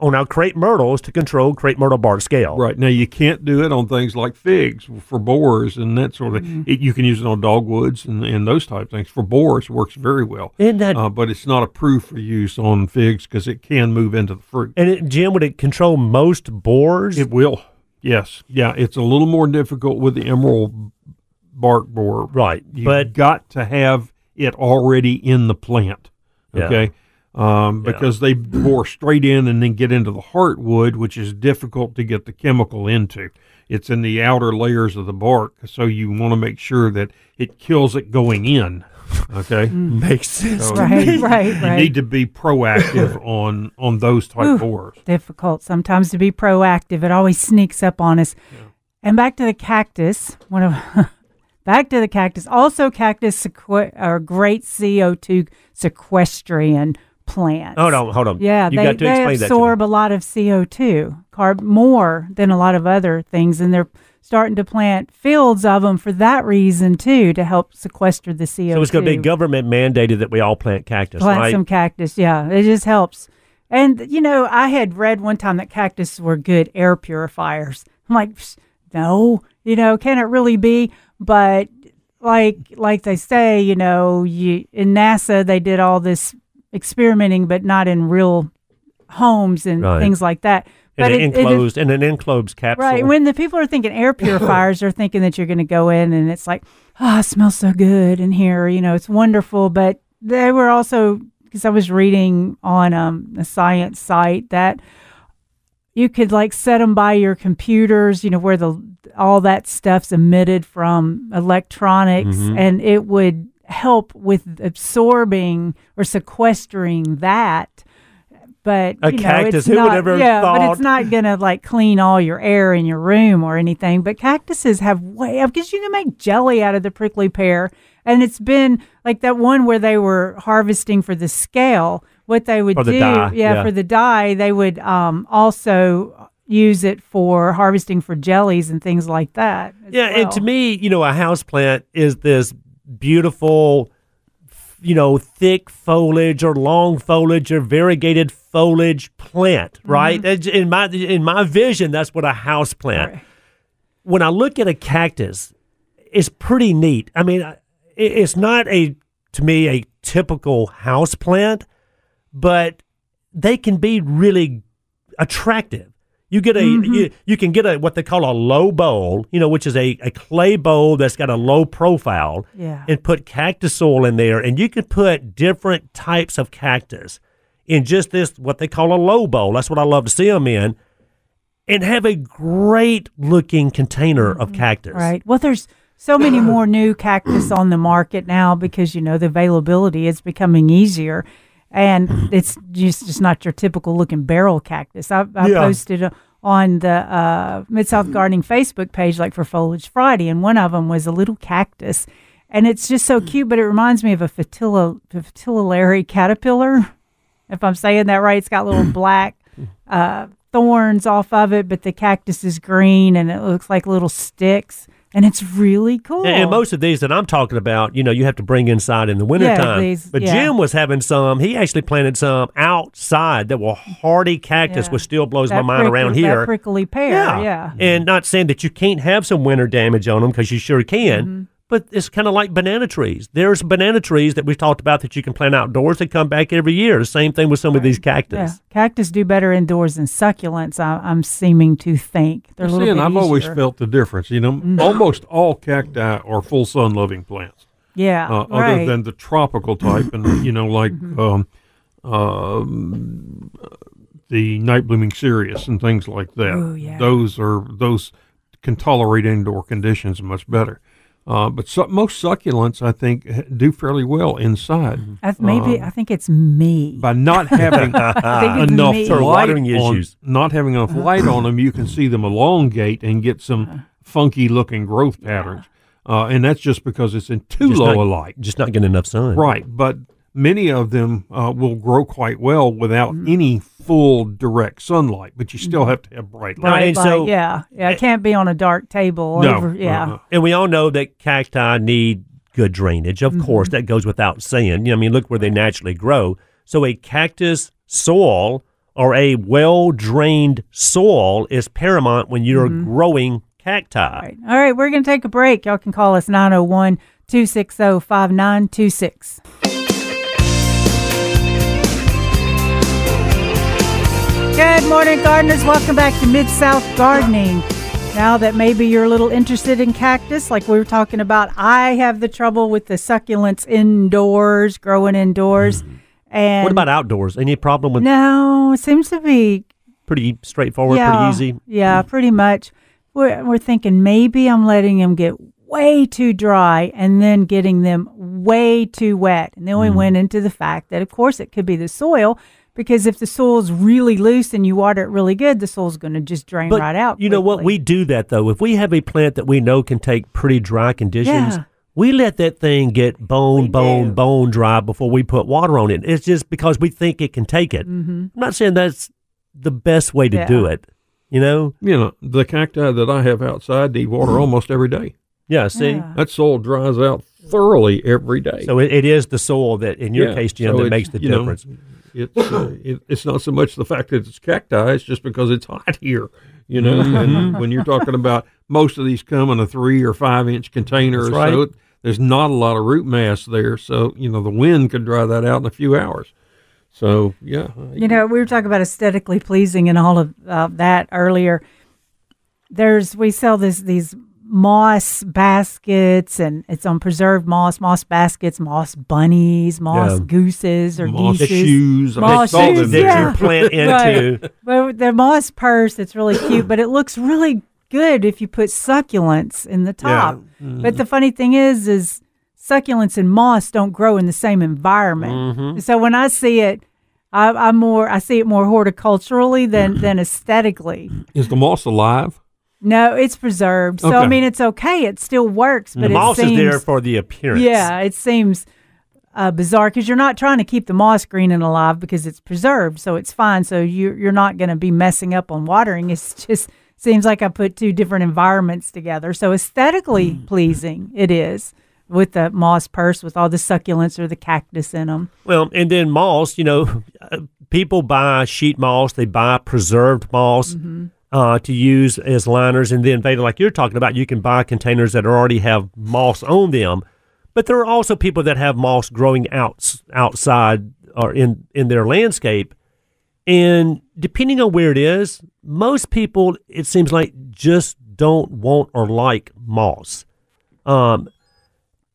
on our crepe myrtles to control crepe myrtle bark scale Right now, you can't do it on things like figs for borers and that sort of. Mm-hmm. It, you can use it on dogwoods and, and those type of things. For borers, it works very well. Isn't that- uh, but it's not approved for use on figs because it can move into the fruit. and it, jim would it control most borers It will. Yes. Yeah. It's a little more difficult with the emerald bark borer. right You've but got to have it already in the plant. Yeah. Okay. Um, because they bore straight in and then get into the heartwood, which is difficult to get the chemical into. It's in the outer layers of the bark, so you want to make sure that it kills it going in. Okay, makes sense So Right, you- right, You need to be proactive on on those type Ooh. borers. difficult sometimes to be proactive. It always sneaks up on us. And back to the cactus, one of back to the cactus. Also, cactus sequ- are great CO two sequestrian plants. hold on hold on Yeah, you they, got to they explain that absorb a lot of CO two, carb more than a lot of other things, and they're starting to plant fields of them for that reason too, to help sequester the CO2. so it's going to be government mandated that we all plant cactus plant right some cactus. Yeah, it just helps. And you know, I had read one time that cactus were good air purifiers. I'm like, no, you know, can it really be? But like like they say, you know, you in NASA they did all this experimenting, but not in real homes and Right. things like that. in But an it- enclosed in an enclosed capsule Right. When the people are thinking air purifiers, they're thinking that you're going to go in and it's like, oh, it smells so good in here. You know, it's wonderful. But they were also, because I was reading on um, a science site that you could like set them by your computers, you know, where the all that stuff's emitted from electronics, Mm-hmm. and it would help with absorbing or sequestering that. But A you know, cactus, it's who would not, ever yeah, but it's not gonna like clean all your air in your room or anything. But cactuses have way because you can make jelly out of the prickly pear, and it's been like that one where they were harvesting for the scale. What they would the do, dye, yeah, yeah. for the dye, they would um, also use it for harvesting for jellies and things like that. Yeah, and to me, you know, a house plant is this beautiful, you know, thick foliage or long foliage or variegated foliage plant, Mm-hmm. right? In my in my vision, that's what a house plant. Right. When I look at a cactus, it's pretty neat. I mean, it's not a to me a typical house plant, but they can be really attractive. You get a Mm-hmm. you, you can get a what they call a low bowl, you know, which is a, a clay bowl that's got a low profile, Yeah. and put cactus soil in there, and you can put different types of cactus in just this what they call a low bowl. That's what I love to see them in, and have a great looking container of cactus. Mm-hmm. Right. Well, there's so many more new cactus on the market now because you know the availability is becoming easier, and it's just just not your typical looking barrel cactus. I, I Yeah. posted on the uh, Mid South Gardening Facebook page like for Foliage Friday, and one of them was a little cactus, and it's just so cute. But it reminds me of a fatilla, fatillary caterpillar, if I'm saying that right. It's got little black uh, thorns off of it, but the cactus is green and it looks like little sticks, and it's really cool. And, and most of these that I'm talking about, you know, you have to bring inside in the wintertime. these- but yeah. Jim was having some. He actually planted some outside that were hardy cactus, Yeah. which still blows my That mind around here. Prickly pear, yeah. And not saying that you can't have some winter damage on them because you sure can. Mm-hmm. But it's kind of like banana trees. There's banana trees that we've talked about that you can plant outdoors that come back every year. Same thing with some of these cactus. Yeah, cactus do better indoors than succulents. I, I'm seeming to think they're a little See, and I've always felt the difference. You know, Mm-hmm. almost all cacti are full sun loving plants. yeah, uh, right. Mm-hmm. other than the tropical type, and you know, like um, um, the night blooming cereus and things like that. Ooh, yeah. Those are those can tolerate indoor conditions much better. Uh, but su- most succulents, I think, do fairly well inside I, th- maybe I think it's me. by not having I think it's enough me. For light watering on, not having enough light on them, you can see them elongate and get some funky looking growth patterns. Uh, and that's just because it's in too Just low not- a light. Just not getting enough sun. Right, but many of them uh, will grow quite well without any full direct sunlight, but you still mm-hmm. have to have bright light. Right. Right, and like, so- yeah, yeah, it can't be on a dark table. No, over, yeah. uh-uh. And we all know that cacti need good drainage. Of course, mm-hmm. that goes without saying. You know, I mean, look where they naturally grow. So a cactus soil or a well drained soil is paramount when you're mm-hmm. growing cacti. Right. All right, we're going to take a break. Y'all can call us 901 260 5926. Good morning, gardeners. Welcome back to Mid South Gardening. Now that maybe you're a little interested in cactus, like we were talking about, I have the trouble with the succulents indoors, growing indoors. Hmm. And What about outdoors? Any problem with no? It seems to be pretty straightforward, yeah, pretty easy? Yeah, hmm. pretty much. We're, we're thinking maybe I'm letting them get way too dry and then getting them way too wet. And then we hmm. went into the fact that, of course, it could be the soil because if the soil's really loose and you water it really good, the soil's going to just drain But right out. you know what? We do that though. If we have a plant that we know can take pretty dry conditions, Yeah. we let that thing get bone, We bone, do. bone dry before we put water on it. It's just because we think it can take it. I'm not saying that's the best way to Mm-hmm. Yeah. do it. You know? You know, the cacti that I have outside need water almost every day. Yeah. See. Yeah. That soil dries out thoroughly every day. So it, it is the soil that, in your Yeah, case, Jim, so that makes the you know, difference. It's uh, it, it's not so much the fact that it's cacti; it's just because it's hot here. You know, Mm-hmm. and when you're talking about most of these come in a three or five inch container, That's right. so there's not a lot of root mass there. So you know, the wind could dry that out in a few hours. So yeah, You know, we were talking about aesthetically pleasing and all of uh, that earlier. There's we sell this these moss baskets and it's on preserved moss, moss baskets, moss bunnies, moss Yeah. gooses or moss geeses. shoes. I Moss call shoes, that yeah. you plant into. Right. But the moss purse, it's really cute, but it looks really good if you put succulents in the top. Mm-hmm. But the funny thing is, is succulents and moss don't grow in the same environment. Mm-hmm. So when I see it, I, I'm more I see it more horticulturally than than aesthetically. Is the moss alive? No, it's preserved. So I mean, it's okay. It still works, but the it moss seems, is there for the appearance. yeah, it seems uh, bizarre because you're not trying to keep the moss green and alive because it's preserved, so it's fine. So you're you're not going to be messing up on watering. It's just seems like I put two different environments together. So aesthetically Hmm. pleasing it is with the moss purse with all the succulents or the cactus in them. Well, and then moss, you know, uh, people buy sheet moss, they buy preserved moss uh, to use as liners. And then, Veda, like you're talking about, you can buy containers that already have moss on them. But there are also people that have moss growing out, outside or in, in their landscape. And depending on where it is, most people, it seems like, just don't want or like moss. Um,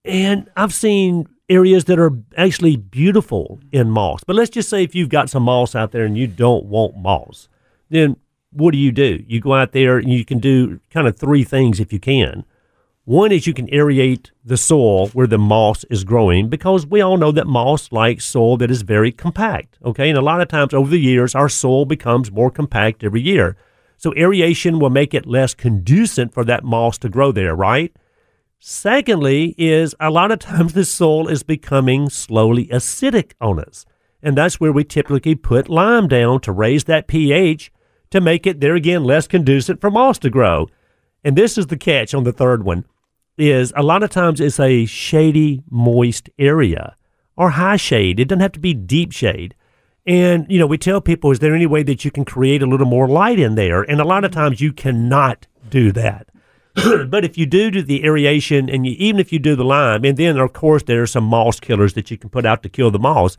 and I've seen areas that are actually beautiful in moss. But let's just say if you've got some moss out there and you don't want moss, then what do you do? You go out there and you can do kind of three things if you can. One is you can aerate the soil where the moss is growing because we all know that moss likes soil that is very compact. Okay. And a lot of times over the years, our soil becomes more compact every year. So aeration will make it less conducive for that moss to grow there, right? Secondly, is a lot of times the soil is becoming slowly acidic on us. And that's where we typically put lime down to raise that pH to make it there again less conducive for moss to grow. And this is the catch on the third one is a lot of times it's a shady, moist area or high shade. It doesn't have to be deep shade. And, you know, we tell people, is there any way that you can create a little more light in there? And a lot of times you cannot do that. but if you do do the aeration and you, even if you do the lime, and then of course there are some moss killers that you can put out to kill the moss,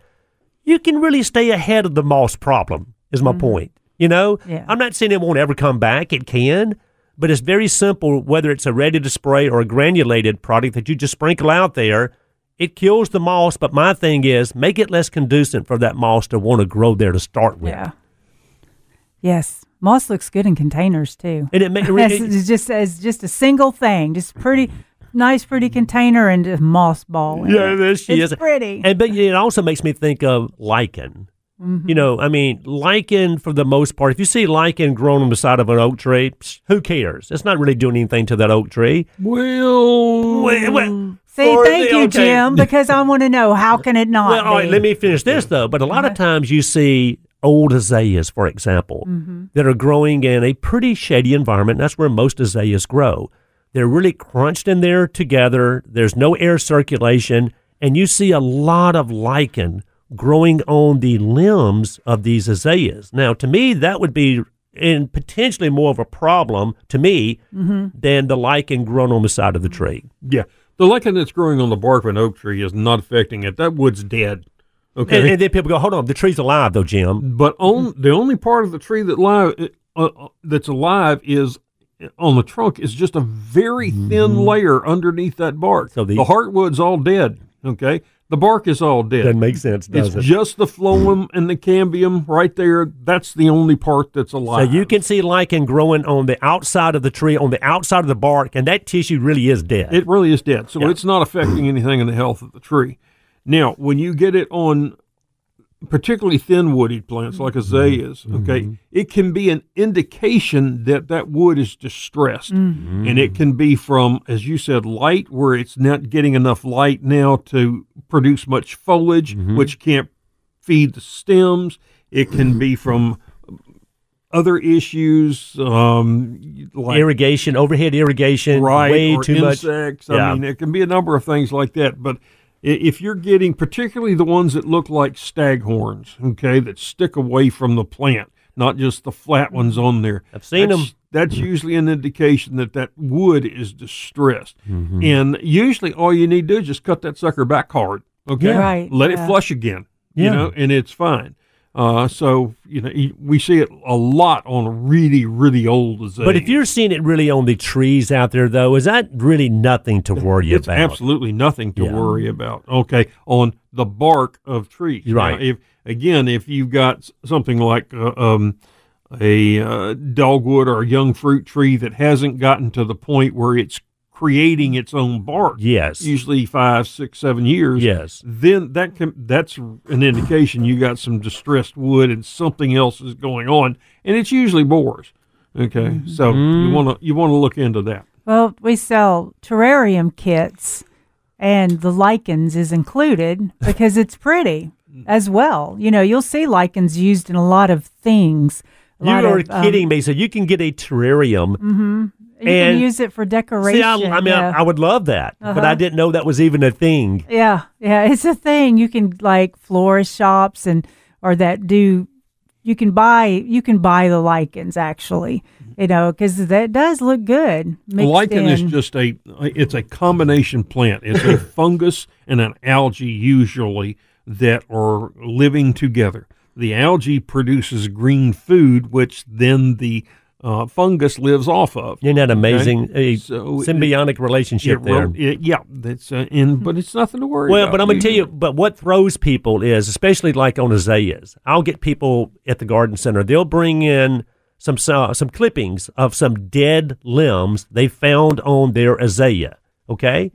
you can really stay ahead of the moss problem, is my mm-hmm. point. You know, Yeah. I'm not saying it won't ever come back. It can, but it's very simple, whether it's a ready to spray or a granulated product that you just sprinkle out there. It kills the moss, but my thing is make it less conducive for that moss to want to grow there to start with. Yeah. Yes, moss looks good in containers too. And it, ma- it, it's just as just a single thing, just pretty nice, pretty container and just moss ball. in Yeah, it. she it's is. pretty. And but it also makes me think of lichen. Mm-hmm. You know, I mean, lichen for the most part. If you see lichen growing on the side of an oak tree, psh, who cares? It's not really doing anything to that oak tree. Well, Well, well, See, for thank the- you, okay. Jim, because I want to know how can it not Well, all right, be? let me finish this though. But a lot of times you see old azaleas, for example, Mm-hmm. that are growing in a pretty shady environment. That's where most azaleas grow. They're really crunched in there together. There's no air circulation, and you see a lot of lichen growing on the limbs of these azaleas. Now, to me, that would be in potentially more of a problem to me Mm-hmm. than the lichen grown on the side of the tree. yeah, the lichen that's growing on the bark of an oak tree is not affecting it. That wood's dead. Okay, And, and then people go, "Hold on, the tree's alive, though, Jim." but on the only part of the tree that live uh, uh, that's alive is on the trunk is just a very thin layer underneath that bark. So the- the heartwood's all dead. Okay, the bark is all dead. Doesn't make sense, it's it? just the phloem and the cambium right there. That's the only part that's alive. So you can see lichen growing on the outside of the tree, on the outside of the bark, and that tissue really is dead. It really is dead. So Yeah. it's not affecting anything in the health of the tree. Now, when you get it on particularly thin wooded plants like azaleas, mm-hmm. mm-hmm. okay, it can be an indication that that wood is distressed. Mm-hmm. And it can be from, as you said, light, where it's not getting enough light now to produce much foliage, which can't feed the stems. It can be from other issues, um, like irrigation, overhead irrigation, right way too much. insects. Yeah. I mean, it can be a number of things like that. But if you're getting particularly the ones that look like staghorns, okay, that stick away from the plant, not just the flat ones on there. I've seen that's, 'em. That's usually an indication that that wood is distressed. Mm-hmm. And usually, all you need to do is just cut that sucker back hard. Okay, Yeah. Right, Let yeah. it flush again. Yeah. You know, and it's fine. Uh, so you know we see it a lot on really really old azaleas. But if you're seeing it really on the trees out there, though, is that really nothing to worry it's about? absolutely nothing to Yeah. worry about. Okay, on the bark of trees. Right. Now, if again, if you've got something like uh, um, a uh, dogwood or a young fruit tree that hasn't gotten to the point where it's creating its own bark, Yes. usually five, six, seven years. Yes. Then that can that's an indication you got some distressed wood and something else is going on, and it's usually borers. Okay, so Mm-hmm. you want to you want to look into that. Well, we sell terrarium kits, and the lichens is included because it's pretty as well. You know, you'll see lichens used in a lot of things. You are of, um, kidding me. So you can get a terrarium. You and- can use it for decoration. See, I, I mean, yeah. I, I would love that, but Uh-huh. I didn't know that was even a thing. Yeah, yeah, it's a thing. You can like florist shops and or that do. You can buy you can buy the lichens actually, you know, because that does look good. mixed lichen is just a it's a combination plant. It's a fungus and an algae usually that are living together. The algae produces green food, which then the uh, fungus lives off of. Isn't that amazing? A So it- symbiotic relationship It- there. it- yeah, that's uh, in, but it's nothing to worry about. Well, about. but I'm gonna tell you, but what throws people is, especially like on azaleas, I'll get people at the garden center. They'll bring in some uh, some clippings of some dead limbs they found on their azalea. Okay,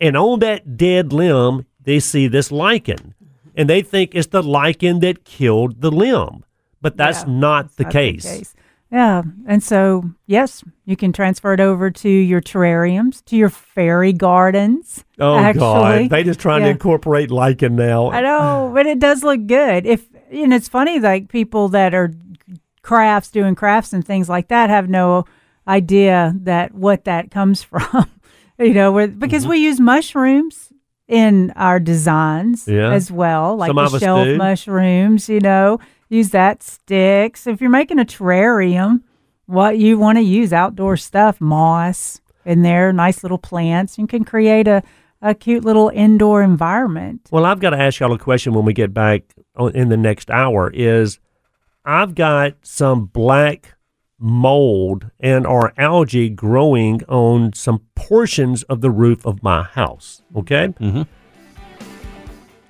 and on that dead limb, they see this lichen, and they think it's the lichen that killed the limb, but that's Yeah, not the Not case. Yeah, and so yes, you can transfer it over to your terrariums, to your fairy gardens. Oh actually. God, they just trying to incorporate lichen now. I know, but it does look good. If and it's funny, like people that are crafts doing crafts and things like that have no idea that what that comes from. you know, where, because Mm-hmm. we use mushrooms in our designs Yeah. as well, like Some the shelf mushrooms. You know, use that sticks. If you're making a terrarium, what you want to use outdoor stuff, moss in there, nice little plants. You can create a a cute little indoor environment. Well, I've got to ask y'all a question when we get back in the next hour. Is I've got some black mold and or algae growing on some portions of the roof of my house. Okay. Mhm.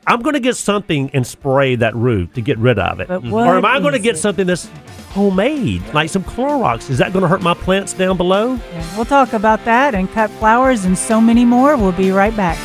I'm going to get something and spray that roof to get rid of it. Or am I going to get it? something that's homemade, like some Clorox? Is that going to hurt my plants down below? Yeah, We'll talk about that and cut flowers and so many more. We'll be right back.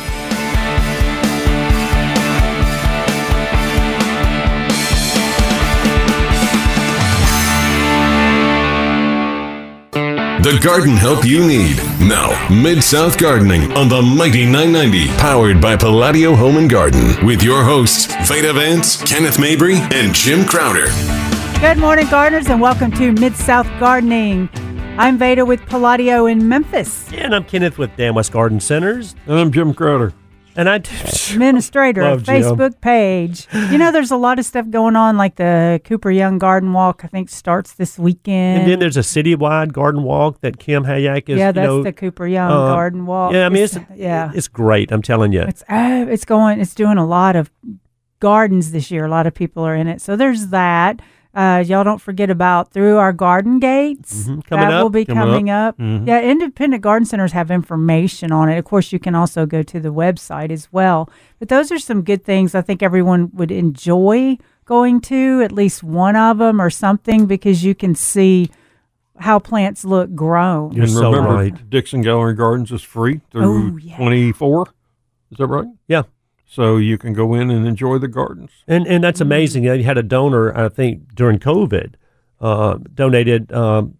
The garden help you need. Now, Mid South Gardening on the Mighty 990, powered by Palladio Home and Garden, with your hosts, Veda Vance, Kenneth Mabry, and Jim Crowder. Good morning, gardeners, and welcome to Mid South Gardening. I'm Veda with Palladio in Memphis, And I'm Kenneth with Dan West Garden Centers. And I'm Jim Crowder. And I, administrator of Jim. Facebook page. You know, there's a lot of stuff going on, like the Cooper Young Garden Walk. I think starts this weekend. and then there's a citywide garden walk that Kim Hayak is. yeah, you that's know, the Cooper Young uh, Garden Walk. Yeah, I mean it's, yeah, it's great. I'm telling you. it's uh, it's going. It's doing a lot of gardens this year. A lot of people are in it. So there's that. Uh, y'all don't forget about through our garden gates. Mhm, coming that up, will be coming coming up. Mhm. Yeah, independent garden centers have information on it. Of course, you can also go to the website as well. But those are some good things I think everyone would enjoy going to, at least one of them or something, because you can see how plants look grown. You're and so remember, right. Dixon Gallery Gardens is free through Oh, yeah. 24. Is that right? Yeah. So you can go in and enjoy the gardens. And and that's amazing. You had a donor, I think, during COVID, uh, donated um,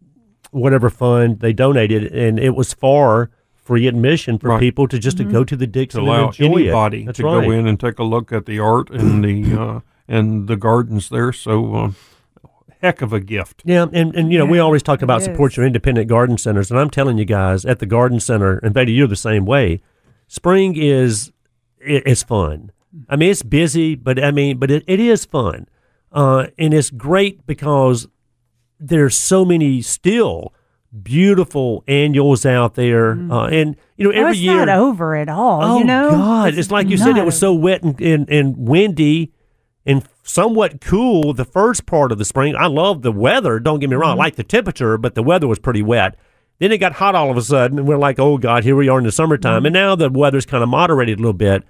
whatever fund they donated, and it was for free admission for Right. people to just to go to the To Dixon allow and enjoy anybody it. That's to right. go in and take a look at the art and the uh, and the gardens there. So, um, heck of a gift. Yeah, and, and you know, we always talk about support is. your independent garden centers, and I'm telling you guys, at the garden center, and Betty, you're the same way. Spring is it, it's fun. I mean, it's busy, but I mean, but it, it is fun, uh, and it's great because there's so many still beautiful annuals out there, uh, and you know, Oh, every it's year. not over at all. Oh you know, God! It's, like you said, it was so wet and, and, and windy and somewhat cool the first part of the spring. I love the weather. Don't get me Mm-hmm. wrong; I like the temperature, but the weather was pretty wet. Then it got hot all of a sudden, and we're like, "Oh God, here we are in the summertime." Mm-hmm. And now the weather's kind of moderated a little bit.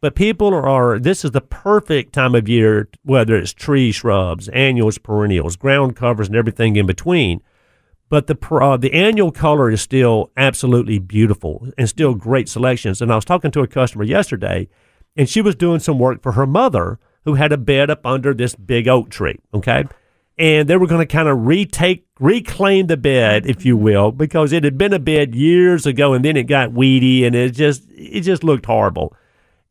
But people are, this is the perfect time of year, whether it's tree shrubs, annuals, perennials, ground covers, and everything in between but the uh, the annual color is still absolutely beautiful and still great selections. And I was talking to a customer yesterday, and she was doing some work for her mother who had a bed up under this big oak tree. Okay. And they were going to kind of retake, reclaim the bed, if you will, because it had been a bed years ago, and then it got weedy, and it just it just looked horrible.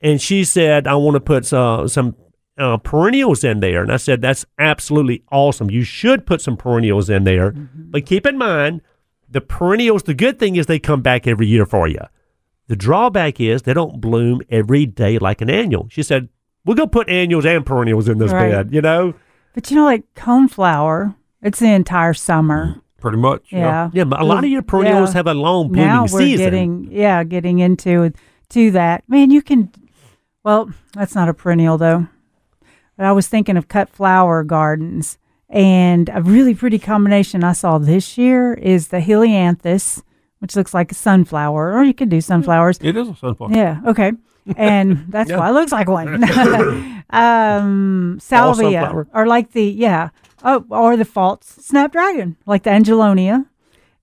And she said, "I want to put uh, some uh, perennials in there. And I said, that's absolutely awesome. You should put some perennials in there. But keep in mind, the perennials, the good thing is they come back every year for you. The drawback is they don't bloom every day like an annual. She said, we'll go put annuals and perennials in this Right. bed, you know? But you know, like coneflower, it's the entire summer. Mm-hmm. Pretty much. Yeah. Yeah, but a lot of your perennials Yeah. have a long blooming now we're season. getting yeah getting into to that man you can well that's not a perennial though but i was thinking of cut flower gardens and a really pretty combination i saw this year is the helianthus which looks like a sunflower or you could do mm-hmm. sunflowers It is a sunflower. yeah okay and that's why it looks like one um salvia or like the yeah oh or the false snapdragon like the angelonia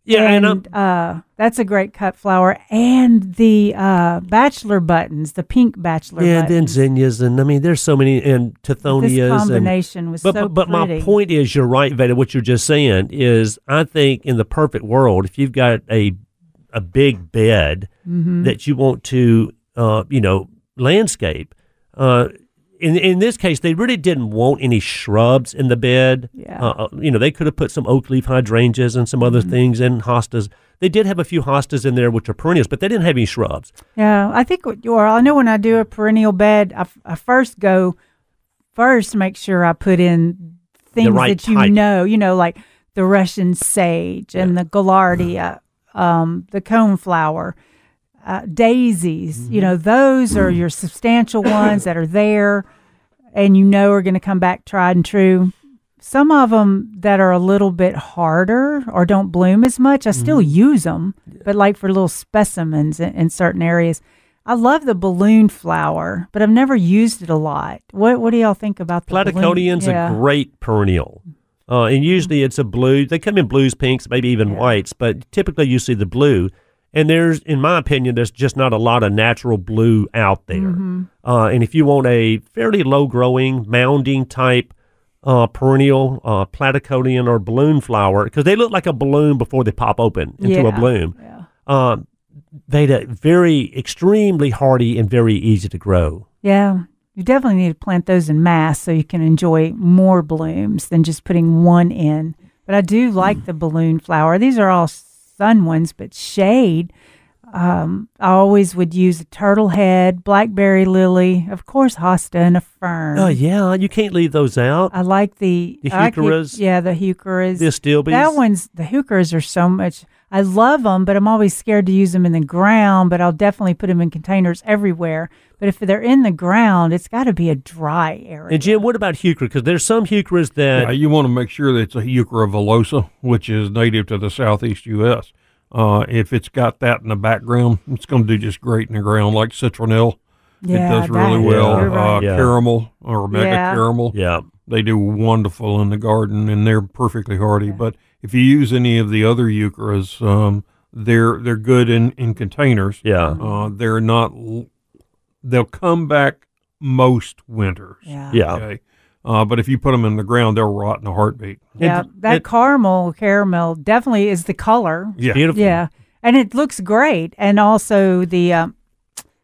yeah, and, and uh, that's a great cut flower. And the uh, bachelor buttons, the pink bachelor yeah, then buttons. zinnias, and I mean, there's so many, and this tithonias. and, combination was But so but, but my point is, you're right, Veda. What you're just saying is, I think in the perfect world, if you've got a a big bed Mm-hmm. that you want to, uh, you know, landscape. Uh, in in this case, they really didn't want any shrubs in the bed. Yeah. Uh, uh, you know, they could have put some oak leaf hydrangeas and some other Mm-hmm. things and hostas. They did have a few hostas in there, which are perennials, but they didn't have any shrubs. Yeah, I think what you are. I know when I do a perennial bed, I, f- I first go first make sure I put in things right that you type. know, you know, like the Russian sage and the gaillardia, um, the coneflower, uh, daisies. You know, those are your substantial ones that are there, and you know are going to come back tried and true. Some of them that are a little bit harder or don't bloom as much, I still use them, but like for little specimens in, in certain areas. I love the balloon flower, but I've never used it a lot. What What do y'all think about the balloon? Yeah. a great perennial. Uh, and usually it's a blue. They come in blues, pinks, maybe even Yeah. whites, but typically you see the blue. And there's, in my opinion, there's just not a lot of natural blue out there. Mm-hmm. Uh, and if you want a fairly low growing, mounding type uh, perennial, uh, platycodon or balloon flower, because they look like a balloon before they pop open into a bloom, Yeah. um, they're very, extremely hardy and very easy to grow. Yeah, you definitely need to plant those in mass so you can enjoy more blooms than just putting one in. But I do like the balloon flower. These are all sun ones, but shade. Um, I always would use a turtle head, blackberry lily, of course, hosta and a fern. Oh, yeah, you can't leave those out. I like the The like heucheras? yeah, the heucheras. The astilbes. That one's the heucheras are so much. I love them, but I'm always scared to use them in the ground. But I'll definitely put them in containers everywhere. But if they're in the ground, it's got to be a dry area. And Jim, what about heuchera? Because there's some heucheras that Yeah, you want to make sure that it's a Heuchera villosa, which is native to the southeast U.S. Uh, if it's got that in the background, it's going to do just great in the ground, like citronelle. yeah, it does that- really well. you're right. Uh, Yeah. Caramel or mega Yeah. caramel, yeah, they do wonderful in the garden, and they're perfectly hardy. But if you use any of the other Heucheras, um, they're they're good in in containers. yeah. Uh, they're not. They'll come back most winters. yeah, Yeah. Okay. Uh, but if you put them in the ground, they'll rot in a heartbeat. Yeah, And- that and- caramel caramel definitely is the color. Yeah. Beautiful. Yeah, and it looks great. And also the um,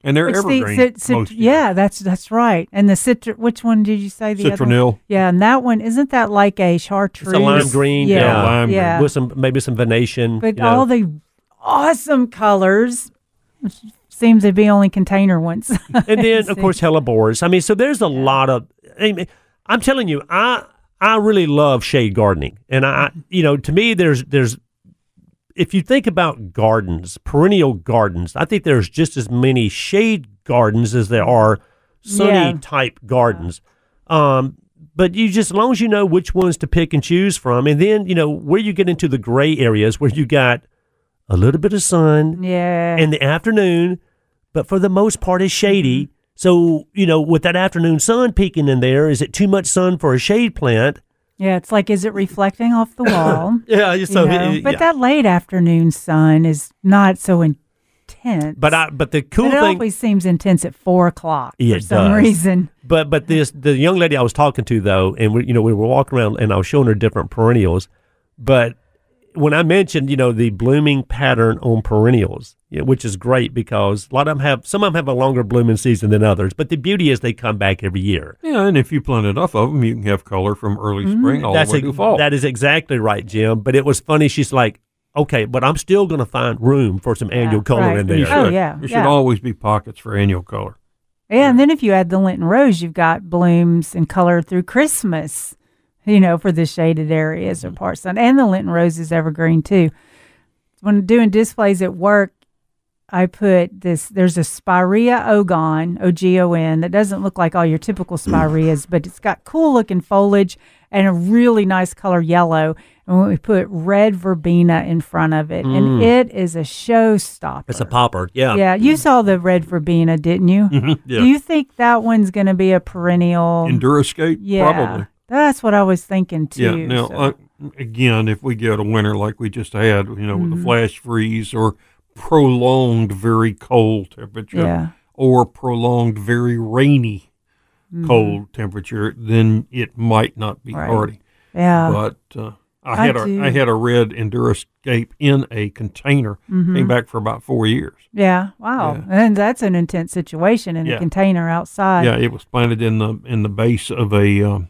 And they're what's the evergreen. cit- cit- most years. yeah, that's that's right. And the citru which one did you say the other? one? Yeah, and that one isn't that like a chartreuse? It's a lime green, Yeah, yeah, lime green. With some maybe some Venetian. But you know. all the awesome colors seems to be only container ones. and then of course hellebores. I mean, so there's a lot of. I mean, I'm telling you, I I really love shade gardening, and I you know to me there's there's if you think about gardens, perennial gardens, I think there's just as many shade gardens as there are sunny Yeah. type gardens. Um, but you just as long as you know which ones to pick and choose from, and then you know where you get into the gray areas where you got a little bit of sun, yeah. in the afternoon, but for the most part is shady. Mm-hmm. So, you know, with that afternoon sun peeking in there, is it too much sun for a shade plant? Yeah, it's like is it reflecting off the wall? Yeah, You so know? it- but yeah. that late afternoon sun is not so intense. but I but the cool But it thing always seems intense at four o'clock Yeah, for some does. reason. But but this the young lady I was talking to though, and we, you know we were walking around and I was showing her different perennials, but when I mentioned you know the blooming pattern on perennials, you know, which is great because a lot of them have some of them have a longer blooming season than others, but the beauty is they come back every year. Yeah, and if you plant enough of them, you can have color from early mm-hmm. spring all That's the way ex- to fall. that is exactly right, Jim. But it was funny. She's like, okay, but I'm still going to find room for some annual color right. in there. you Oh, yeah, There should yeah. always be pockets for annual color. Yeah, and then if you add the Lenten Rose, you've got blooms and color through Christmas, you know, for the shaded areas Mm-hmm. or parts. And the Lenten Rose is evergreen too. When doing displays at work, I put this, there's a Spirea ogon, O G O N, that doesn't look like all your typical Spireas, but it's got cool looking foliage and a really nice color yellow. And we put red verbena in front of it, and it is a showstopper. Mm. It's a popper. Yeah. Yeah, you saw the red verbena, didn't you? Yeah. Do you think that one's going to be a perennial? Enduroscape? yeah, Probably. That's what I was thinking too. Yeah. Now, so- uh, again, if we get a winter like we just had, you know, Mm-hmm. with a flash freeze or prolonged very cold temperature yeah, or prolonged very rainy cold temperature, then it might not be Mm-hmm. Right. hardy. yeah, but uh, I I had a. I had a red Enduroscape in a container. Mm-hmm. Came back for about four years. yeah. Wow, Yeah. and that's an intense situation in a container outside. yeah, it was planted in the in the base of a um,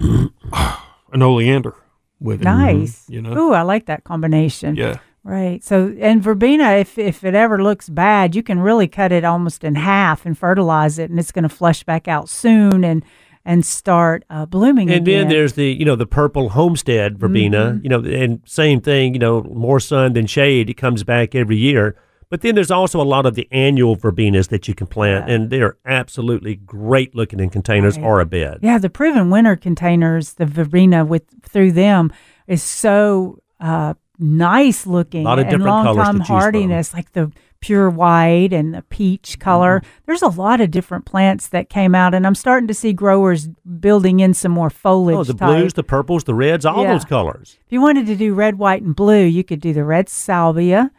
an oleander with it. Nice. You know. Ooh, I like that combination. Yeah. Right. So, and verbena, if if it ever looks bad, you can really cut it almost in half and fertilize it, and it's going to flush back out soon and and start uh, blooming again. And again. then there's the you know the purple homestead verbena. Mm-hmm. You know, and same thing. You know, more sun than shade. It comes back every year. But then there's also a lot of the annual verbenas that you can plant, Yeah. and they're absolutely great looking in containers Right. or a bed. Yeah, the proven winter containers, the verbena with through them is so uh, nice looking A Lot of and different long colors to time hardiness. Like the pure white and the peach color. Mm-hmm. There's a lot of different plants that came out, and I'm starting to see growers building in some more foliage. Oh, the type. blues, the purples, the reds, all Yeah. those colors. If you wanted to do red, white, and blue, you could do the red salvia.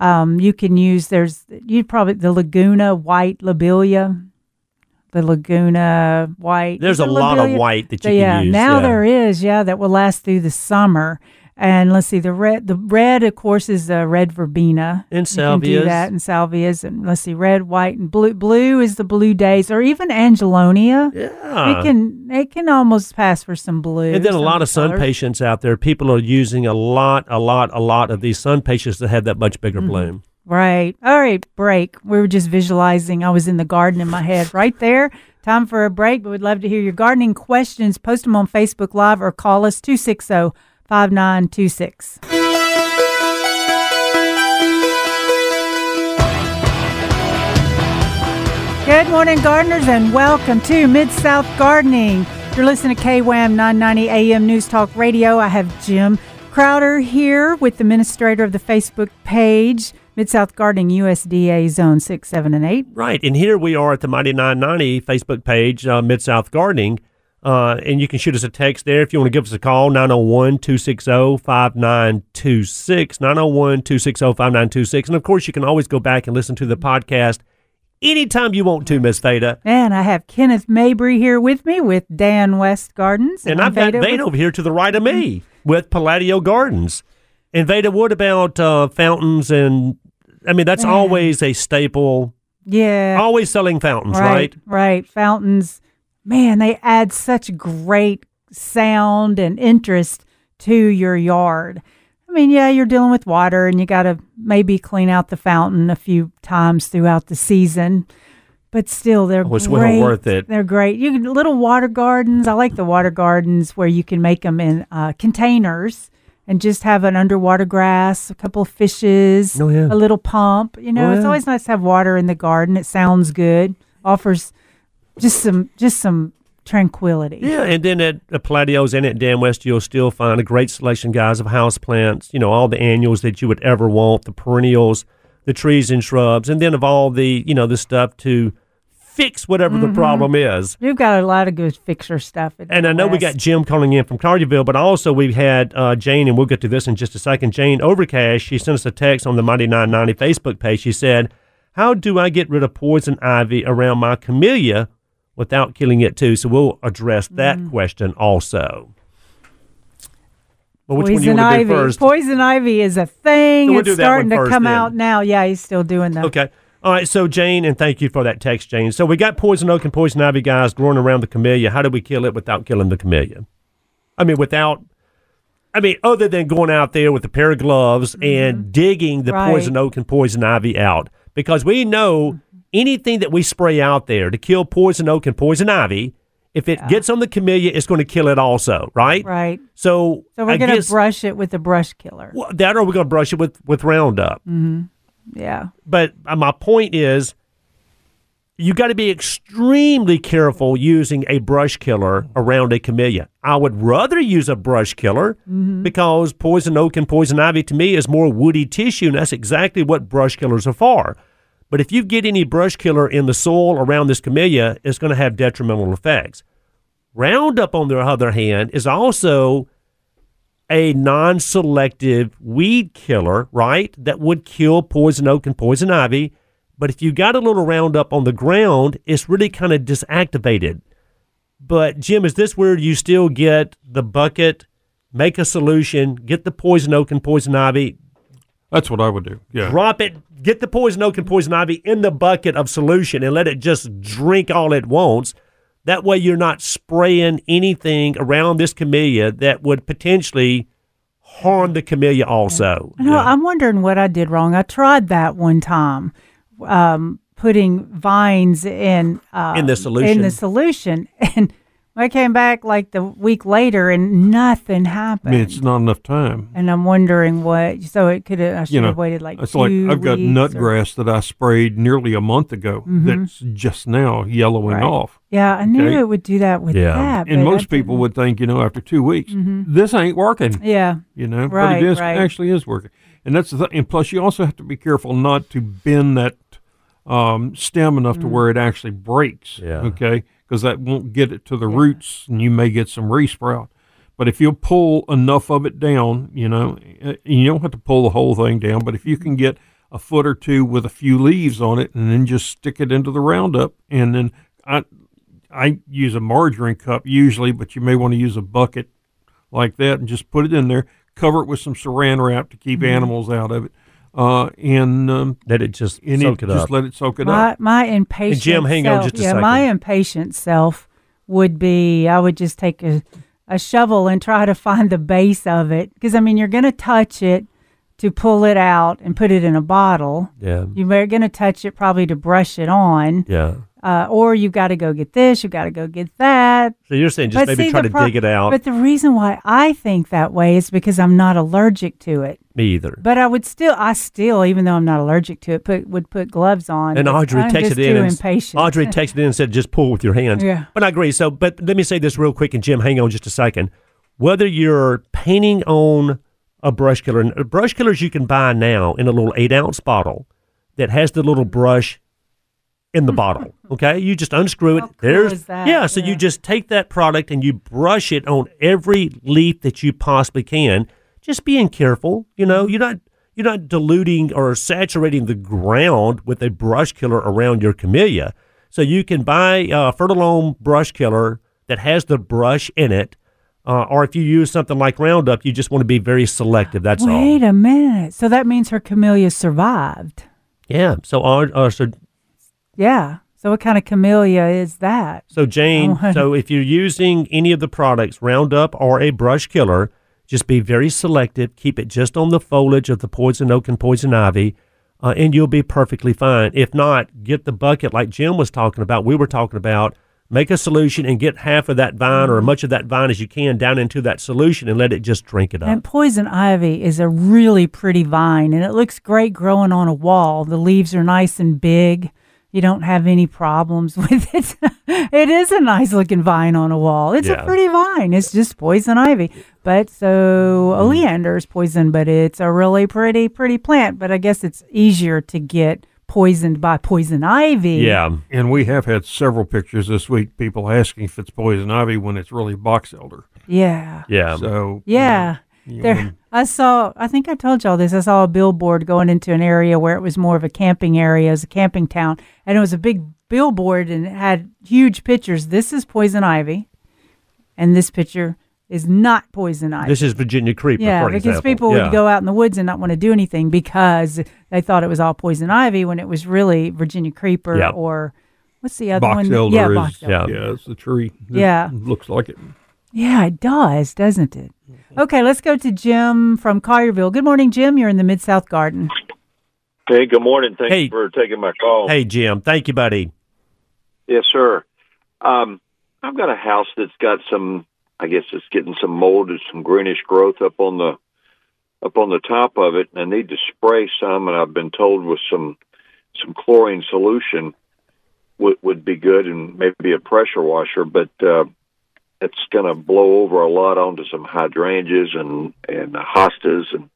Um, you can use there's you probably the Laguna white lobelia, the Laguna white. There's a lot of white that you yeah, can use. now yeah. Now there is yeah that will last through the summer. And let's see the red. The red, of course, is the red verbena. And You can do salvias. that and salvias. And let's see, red, white, and blue. Blue is the Blue Daze, or even Angelonia. Yeah. It can it can almost pass for some blue. And then a lot of sun colors. patients out there. People are using a lot, a lot, a lot of these SunPatiens that have that much Mm-hmm. bigger bloom. Right. All right, break. We were just visualizing. I was in the garden in my head right there. Time for a break, but we'd love to hear your gardening questions. Post them on Facebook Live or call us oh, 260 5926. Good morning, gardeners, and welcome to Mid South Gardening. You're listening to KWAM 990 AM News Talk Radio. I have Jim Crowder here with the administrator of the Facebook page, Mid South Gardening USDA Zone 6, 7, and 8. Right. And here we are at the Mighty 990 Facebook page, uh, Mid South Gardening. Uh, and you can shoot us a text there if you want to give us a call, 901 260 5926. 901 260 5926. And of course, you can always go back and listen to the podcast anytime you want to, Miss Veda. And I have Kenneth Mabry here with me with Dan West Gardens. And I'm I've got Veda Veda with- over here to the right of me with Palladio Gardens. And Veda, what about uh, fountains? And I mean, that's always a staple, Yeah. always selling fountains, right? Right. Fountains, man, they add such great sound and interest to your yard. I mean, yeah, you're dealing with water and you got to maybe clean out the fountain a few times throughout the season. But still, they're Oh, it's well great. worth it. They're great. You can little water gardens. I like the water gardens where you can make them in uh, containers and just have an underwater grass, a couple of fishes, Oh, yeah. a little pump. You know, Oh, it's always nice to have water in the garden. It sounds good. Offers just some just some tranquility. Yeah, and then at the Palladio's and at Dan West, you'll still find a great selection, guys, of house plants. You know, all the annuals that you would ever want, the perennials, the trees and shrubs, and then of all the you know the stuff to fix whatever Mm-hmm. the problem is. You've got a lot of good fixer stuff. at And I know we got Jim calling in from Collierville, but also we've had uh, Jane, and we'll get to this in just a second. Jane Overcash, she sent us a text on the Mighty 990 Facebook page. She said, How do I get rid of poison ivy around my camellia without killing it too? So we'll address that Mm. question also. But which one do you poison ivy. do first? Poison ivy is a thing. So we'll it's starting to come then. out now. Yeah, he's still doing that. Okay. All right. So, Jane, and thank you for that text, Jane. So, we got poison oak and poison ivy guys growing around the camellia. How do we kill it without killing the camellia? I mean, without, I mean, other than going out there with a pair of gloves and digging the Mm-hmm. Right. poison oak and poison ivy out. Because we know anything that we spray out there to kill poison oak and poison ivy, if it gets on the camellia, it's going to kill it also, right? Right. So, So we're going to brush it with a brush killer. well, that or we're going to brush it with, with Roundup. Mm-hmm. Yeah. but uh, my point is you got to be extremely careful using a brush killer around a camellia. I would rather use a brush killer because poison oak and poison ivy to me is more woody tissue, and that's exactly what brush killers are for. But if you get any brush killer in the soil around this camellia, it's going to have detrimental effects. Roundup, on the other hand, is also a non selective weed killer, right? That would kill poison oak and poison ivy. But if you got a little Roundup on the ground, it's really kind of disactivated. But, Jim, is this where you still get the bucket, make a solution, get the poison oak and poison ivy, That's what I would do. Yeah. drop it, get the poison oak and poison ivy in the bucket of solution and let it just drink all it wants. That way, you're not spraying anything around this camellia that would potentially harm the camellia also. I know, I'm wondering what I did wrong. I tried that one time, um, putting vines in uh, In the solution. In the solution, and I came back like the week later, and nothing I happened. mean, it's not enough time. and I'm wondering what. So it could have. I should You know, have waited like. it's like I've got weeks nut or- grass that I sprayed nearly a month ago. Mm-hmm. That's just now yellowing Right. off. Yeah, I knew Okay. it would do that with Yeah. that. And most people would think, you know, after two weeks, mm-hmm. this ain't working. Yeah. You know, Right, but it is right. actually is working. and that's the thing. And plus, you also have to be careful not to bend that um, stem enough to mm. where it actually breaks. Yeah. Okay, because that won't get it to the roots, and you may get some resprout. But if you pull enough of it down, you know, uh, you don't have to pull the whole thing down. But if you can mm-hmm. get a foot or two with a few leaves on it, and then just stick it into the Roundup, and then I I use a margarine cup usually, but you may want to use a bucket like that and just put it in there. Cover it with some saran wrap to keep mm-hmm. animals out of it, uh, and um, Let it just and soak it, just up. let it soak it my up. my impatient Jim, hang on self, just a yeah, second. my impatient self would be I would just take a, a shovel and try to find the base of it because I mean you're going to touch it to pull it out and put it in a bottle. yeah. You're going to touch it probably to brush it on, Yeah. Uh, or you've got to go get this, you've got to go get that. So you're saying just But maybe see, try to pro- dig it out. But the reason why I think that way is because I'm not allergic to it. Me either. But I would still, I still, even though I'm not allergic to it, put would put gloves on. And Audrey I'm texted in and impatient. Audrey texted in and said, "Just pull with your hands." Yeah. But I agree. So, but let me say this real quick, and Jim, hang on just a second. Whether you're painting on a brush killer, and brush killers you can buy now in a little eight ounce bottle that has the little brush in the bottle. Okay, you just unscrew it. Cool There's yeah. So Yeah. you just take that product and you brush it on every leaf that you possibly can. Just being careful. You know, Mm-hmm. you're not you're not diluting or saturating the ground with a brush killer around your camellia. So you can buy a Fertilome brush killer that has the brush in it. Uh, or if you use something like Roundup, you just want to be very selective. That's all. Wait a minute. So that means her camellia survived. Yeah. So, uh, uh, so Yeah. So what kind of camellia is that? So Jane, Oh. so if you're using any of the products, Roundup or a brush killer, just be very selective. Keep it just on the foliage of the poison oak and poison ivy, uh, and you'll be perfectly fine. If not, get the bucket like Jim was talking about. We were talking about. Make a solution and get half of that vine or as much of that vine as you can down into that solution and let it just drink it up. And poison ivy is a really pretty vine and it looks great growing on a wall. The leaves are nice and big. You don't have any problems with it. it is a nice looking vine on a wall. It's Yeah. a pretty vine. It's just poison ivy. But so Mm-hmm. oleander is poison, but it's a really pretty, pretty plant. But I guess it's easier to get poisoned by poison ivy. yeah. And we have had several pictures this week, people asking if it's poison ivy when it's really box elder. Yeah. Yeah. So Yeah. you There, know, I saw. I think I told y'all this. I saw a billboard going into an area where it was more of a camping area, as a camping town, and it was a big billboard and it had huge pictures. This is poison ivy, and this picture is not poison ivy. This is Virginia creeper. yeah, for because example. people Yeah. would go out in the woods and not want to do anything because they thought it was all poison ivy when it was really Virginia creeper Yeah. or what's the other box one? elder yeah, is box elder. Yeah. yeah, it's the tree. It Yeah. looks like it. Yeah, it does, doesn't it? Mm-hmm. Okay, let's go to Jim from Collierville. Good morning, Jim. You're in the Mid South Garden. Hey, good morning. Thank Hey. you for taking my call. Hey Jim, thank you, buddy. Yes, sir. Um, I've got a house that's got some. I guess it's getting some mold and some greenish growth up on the up on the top of it, and I need to spray some. And I've been told with some some chlorine solution would would be good, and maybe a pressure washer. But uh, it's going to blow over a lot onto some hydrangeas and and hostas and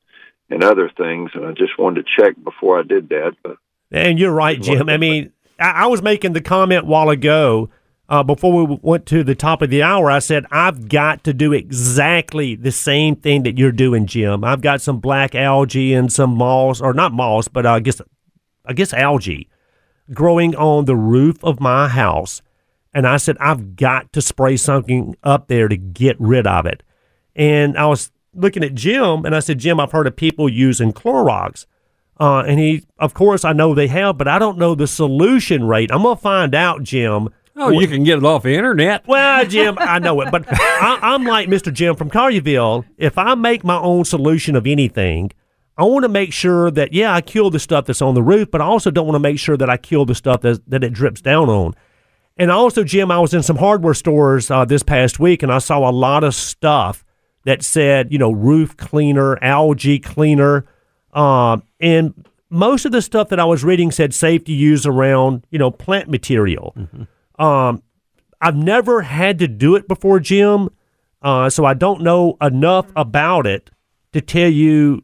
and other things. And I just wanted to check before I did that. But And you're right, Jim. I mean, I, I was making the comment while ago uh, before we went to the top of the hour. I said I've got to do exactly the same thing that you're doing, Jim. I've got some black algae and some moss, or not moss, but I guess I guess algae growing on the roof of my house. And I said, I've got to spray something up there to get rid of it. And I was looking at Jim and I said, Jim, I've heard of people using Clorox. Uh, and he, of course, I know they have, but I don't know the solution rate. I'm going to find out, Jim. Oh, you can get it off the internet. Well, Jim, I know it, but I, I'm like Mr. Jim from Collierville. If I make my own solution of anything, I want to make sure that yeah, I kill the stuff that's on the roof, but I also don't want to make sure that I kill the stuff that that it drips down on. And also, Jim, I was in some hardware stores uh, this past week, and I saw a lot of stuff that said, you know, roof cleaner, algae cleaner, um, and most of the stuff that I was reading said safe to use around, you know, plant material. Um, I've never had to do it before, Jim, uh, so I don't know enough about it to tell you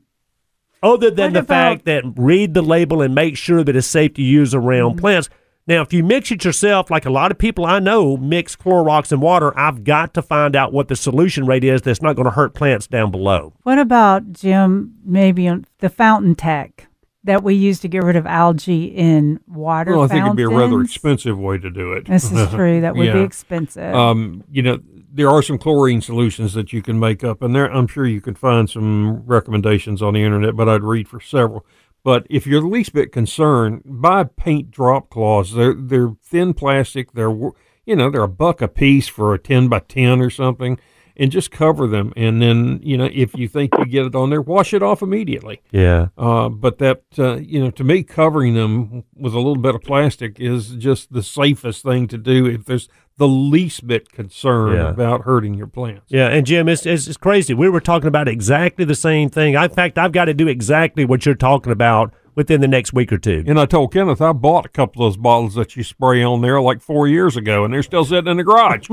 other than What the about- fact that read the label and make sure that it's safe to use around Mm-hmm. plants. Now, if you mix it yourself, like a lot of people I know mix Clorox and water, I've got to find out what the solution rate is that's not going to hurt plants down below. What about Jim? Maybe the fountain tech that we use to get rid of algae in water. Well, I think it'd be a rather expensive way to do it. This is true. That would be expensive. Um, you know, there are some chlorine solutions that you can make up, and there I'm sure you can find some recommendations on the internet. But I'd read for several. But if you're the least bit concerned, buy paint drop cloths. They're they're thin plastic. They're you know they're a buck a piece for a ten by ten or something, and just cover them. And then you know if you think you get it on there, wash it off immediately. Yeah. Uh, but that uh, you know, to me, covering them with a little bit of plastic is just the safest thing to do if there's the least bit concerned Yeah. about hurting your plants. Yeah, and Jim, it's, it's, it's crazy. We were talking about exactly the same thing. I, in fact, I've got to do exactly what you're talking about within the next week or two. And I told Kenneth I bought a couple of those bottles that you spray on there like four years ago, and they're still sitting in the garage.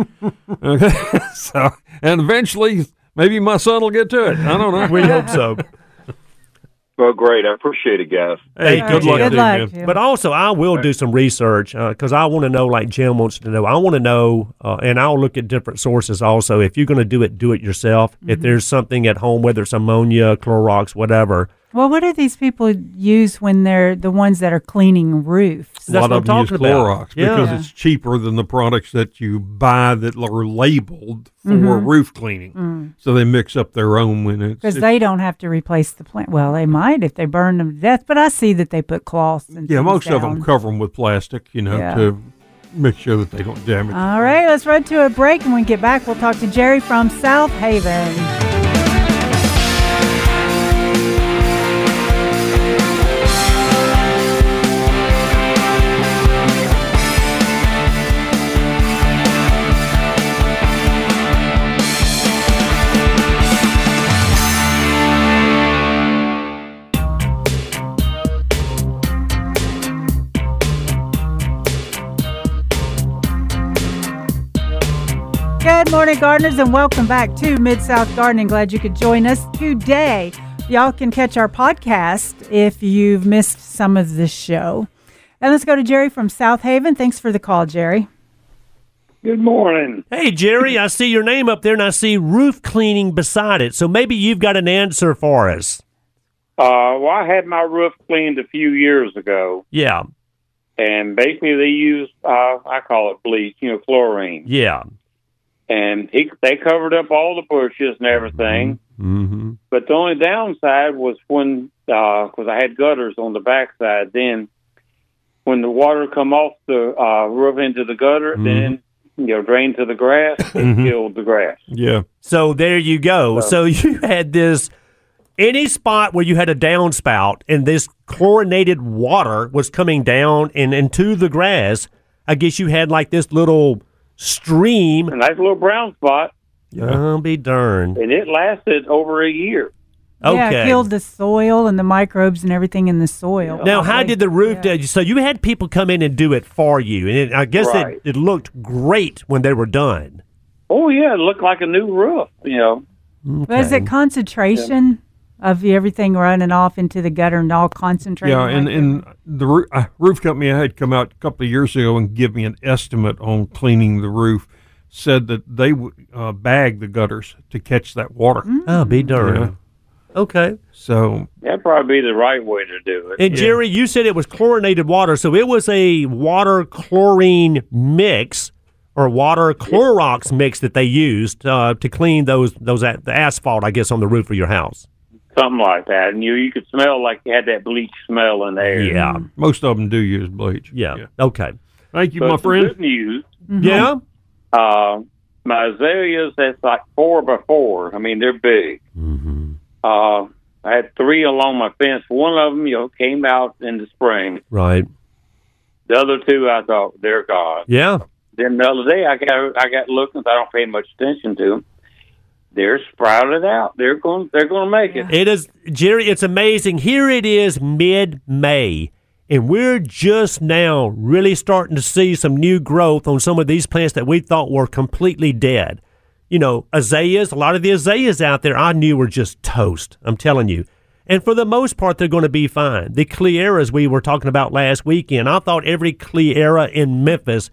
okay, so and eventually maybe my son will get to it. I don't know. We hope so. Well, great. I appreciate it, guys. Hey, All good right, luck, Good to you, luck. man. Jim. But also, I will do some research because I want to know, like Jim wants to know. I want to know, uh, and I'll look at different sources also. If you're going to do it, do it yourself. If there's something at home, whether it's ammonia, Clorox, whatever, well, what do these people use when they're the ones that are cleaning roofs? That's a lot what of them use talking about. Clorox because Yeah. it's cheaper than the products that you buy that are labeled for Mm-hmm. roof cleaning. So they mix up their own when it's, Because they don't have to replace the plant. Well, they might if they burn them to death, but I see that they put cloths and yeah, things most of them cover them with plastic, you know, Yeah. to make sure that they don't damage. All right, let's run to a break. and When we get back, we'll talk to Jerry from South Haven. Good morning, gardeners, and welcome back to Mid South Gardening. Glad you could join us today. Y'all can catch our podcast if you've missed some of this show. And let's go to Jerry from South Haven. Thanks for the call, Jerry. Good morning. Hey, Jerry, I see your name up there and I see roof cleaning beside it. So maybe you've got an answer for us. Uh, well, I had my roof cleaned a few years ago, Yeah. and basically they use uh, I call it bleach, you know, chlorine, Yeah. And he they covered up all the bushes and everything. Mm-hmm. But the only downside was when because I had gutters on the backside. Then when the water come off the uh, roof into the gutter, then you know drain to the grass, it killed the grass. yeah. So there you go. So you had this any spot where you had a downspout and this chlorinated water was coming down and into the grass. I guess you had like this little stream. A nice little brown spot, I'll be darned. and it lasted over a year. Okay. Yeah, it killed the soil and the microbes and everything in the soil. Now, how did the roof? do- So you had people come in and do it for you, and it, I guess Right. it, it looked great when they were done. Oh yeah, it looked like a new roof. You know. Was it concentration of everything running off into the gutter and all concentrated? Yeah, and, like and the roo- uh, roof company I had come out a couple of years ago and give me an estimate on cleaning the roof. Said that they would uh, bag the gutters to catch that water. Oh, be darned. Yeah. Okay. So That'd probably be the right way to do it. And Jerry, you said it was chlorinated water, so it was a water chlorine mix or water Clorox mix that they used uh, to clean those those the asphalt, I guess, on the roof of your house. Something like that. And you you could smell like you had that bleach smell in there. Yeah. most of them do use bleach. Yeah. Okay. Thank you, But my some friend. Good news. Yeah. Uh, my azaleas, that's like four by four. I mean, they're big. Mm-hmm. Uh, I had three along my fence. One of them, you know, came out in the spring. Right. The other two, I thought they're gone. Yeah. Then the other day, I got I got looking. I don't pay much attention to them. They're sprouted out. They're going. They're going to make it. It is, Jerry, it's amazing. Here it is mid May, and we're just now really starting to see some new growth on some of these plants that we thought were completely dead. You know, azaleas, a lot of the azaleas out there I knew were just toast. I'm telling you. And for the most part, they're going to be fine. The Cleyeras we were talking about last weekend, I thought every Cleyera in Memphis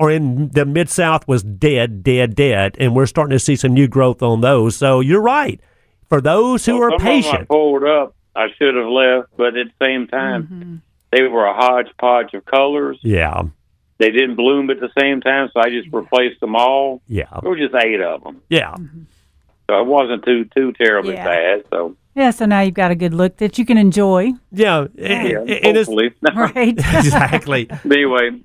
or in the Mid South was dead, dead, dead. And we're starting to see some new growth on those. So you're right. For those who Well, are some of 'em I patient, pulled up. I should have left, but at the same time, mm-hmm. they were a hodgepodge of colors. yeah, They didn't bloom at the same time, so I just replaced them all. yeah, There were just eight of them, yeah. Mm-hmm. so it wasn't too too terribly Yeah. bad. So Yeah, so now you've got a good look that you can enjoy, Yeah, and- yeah, and it's- hopefully. right? exactly. Anyway,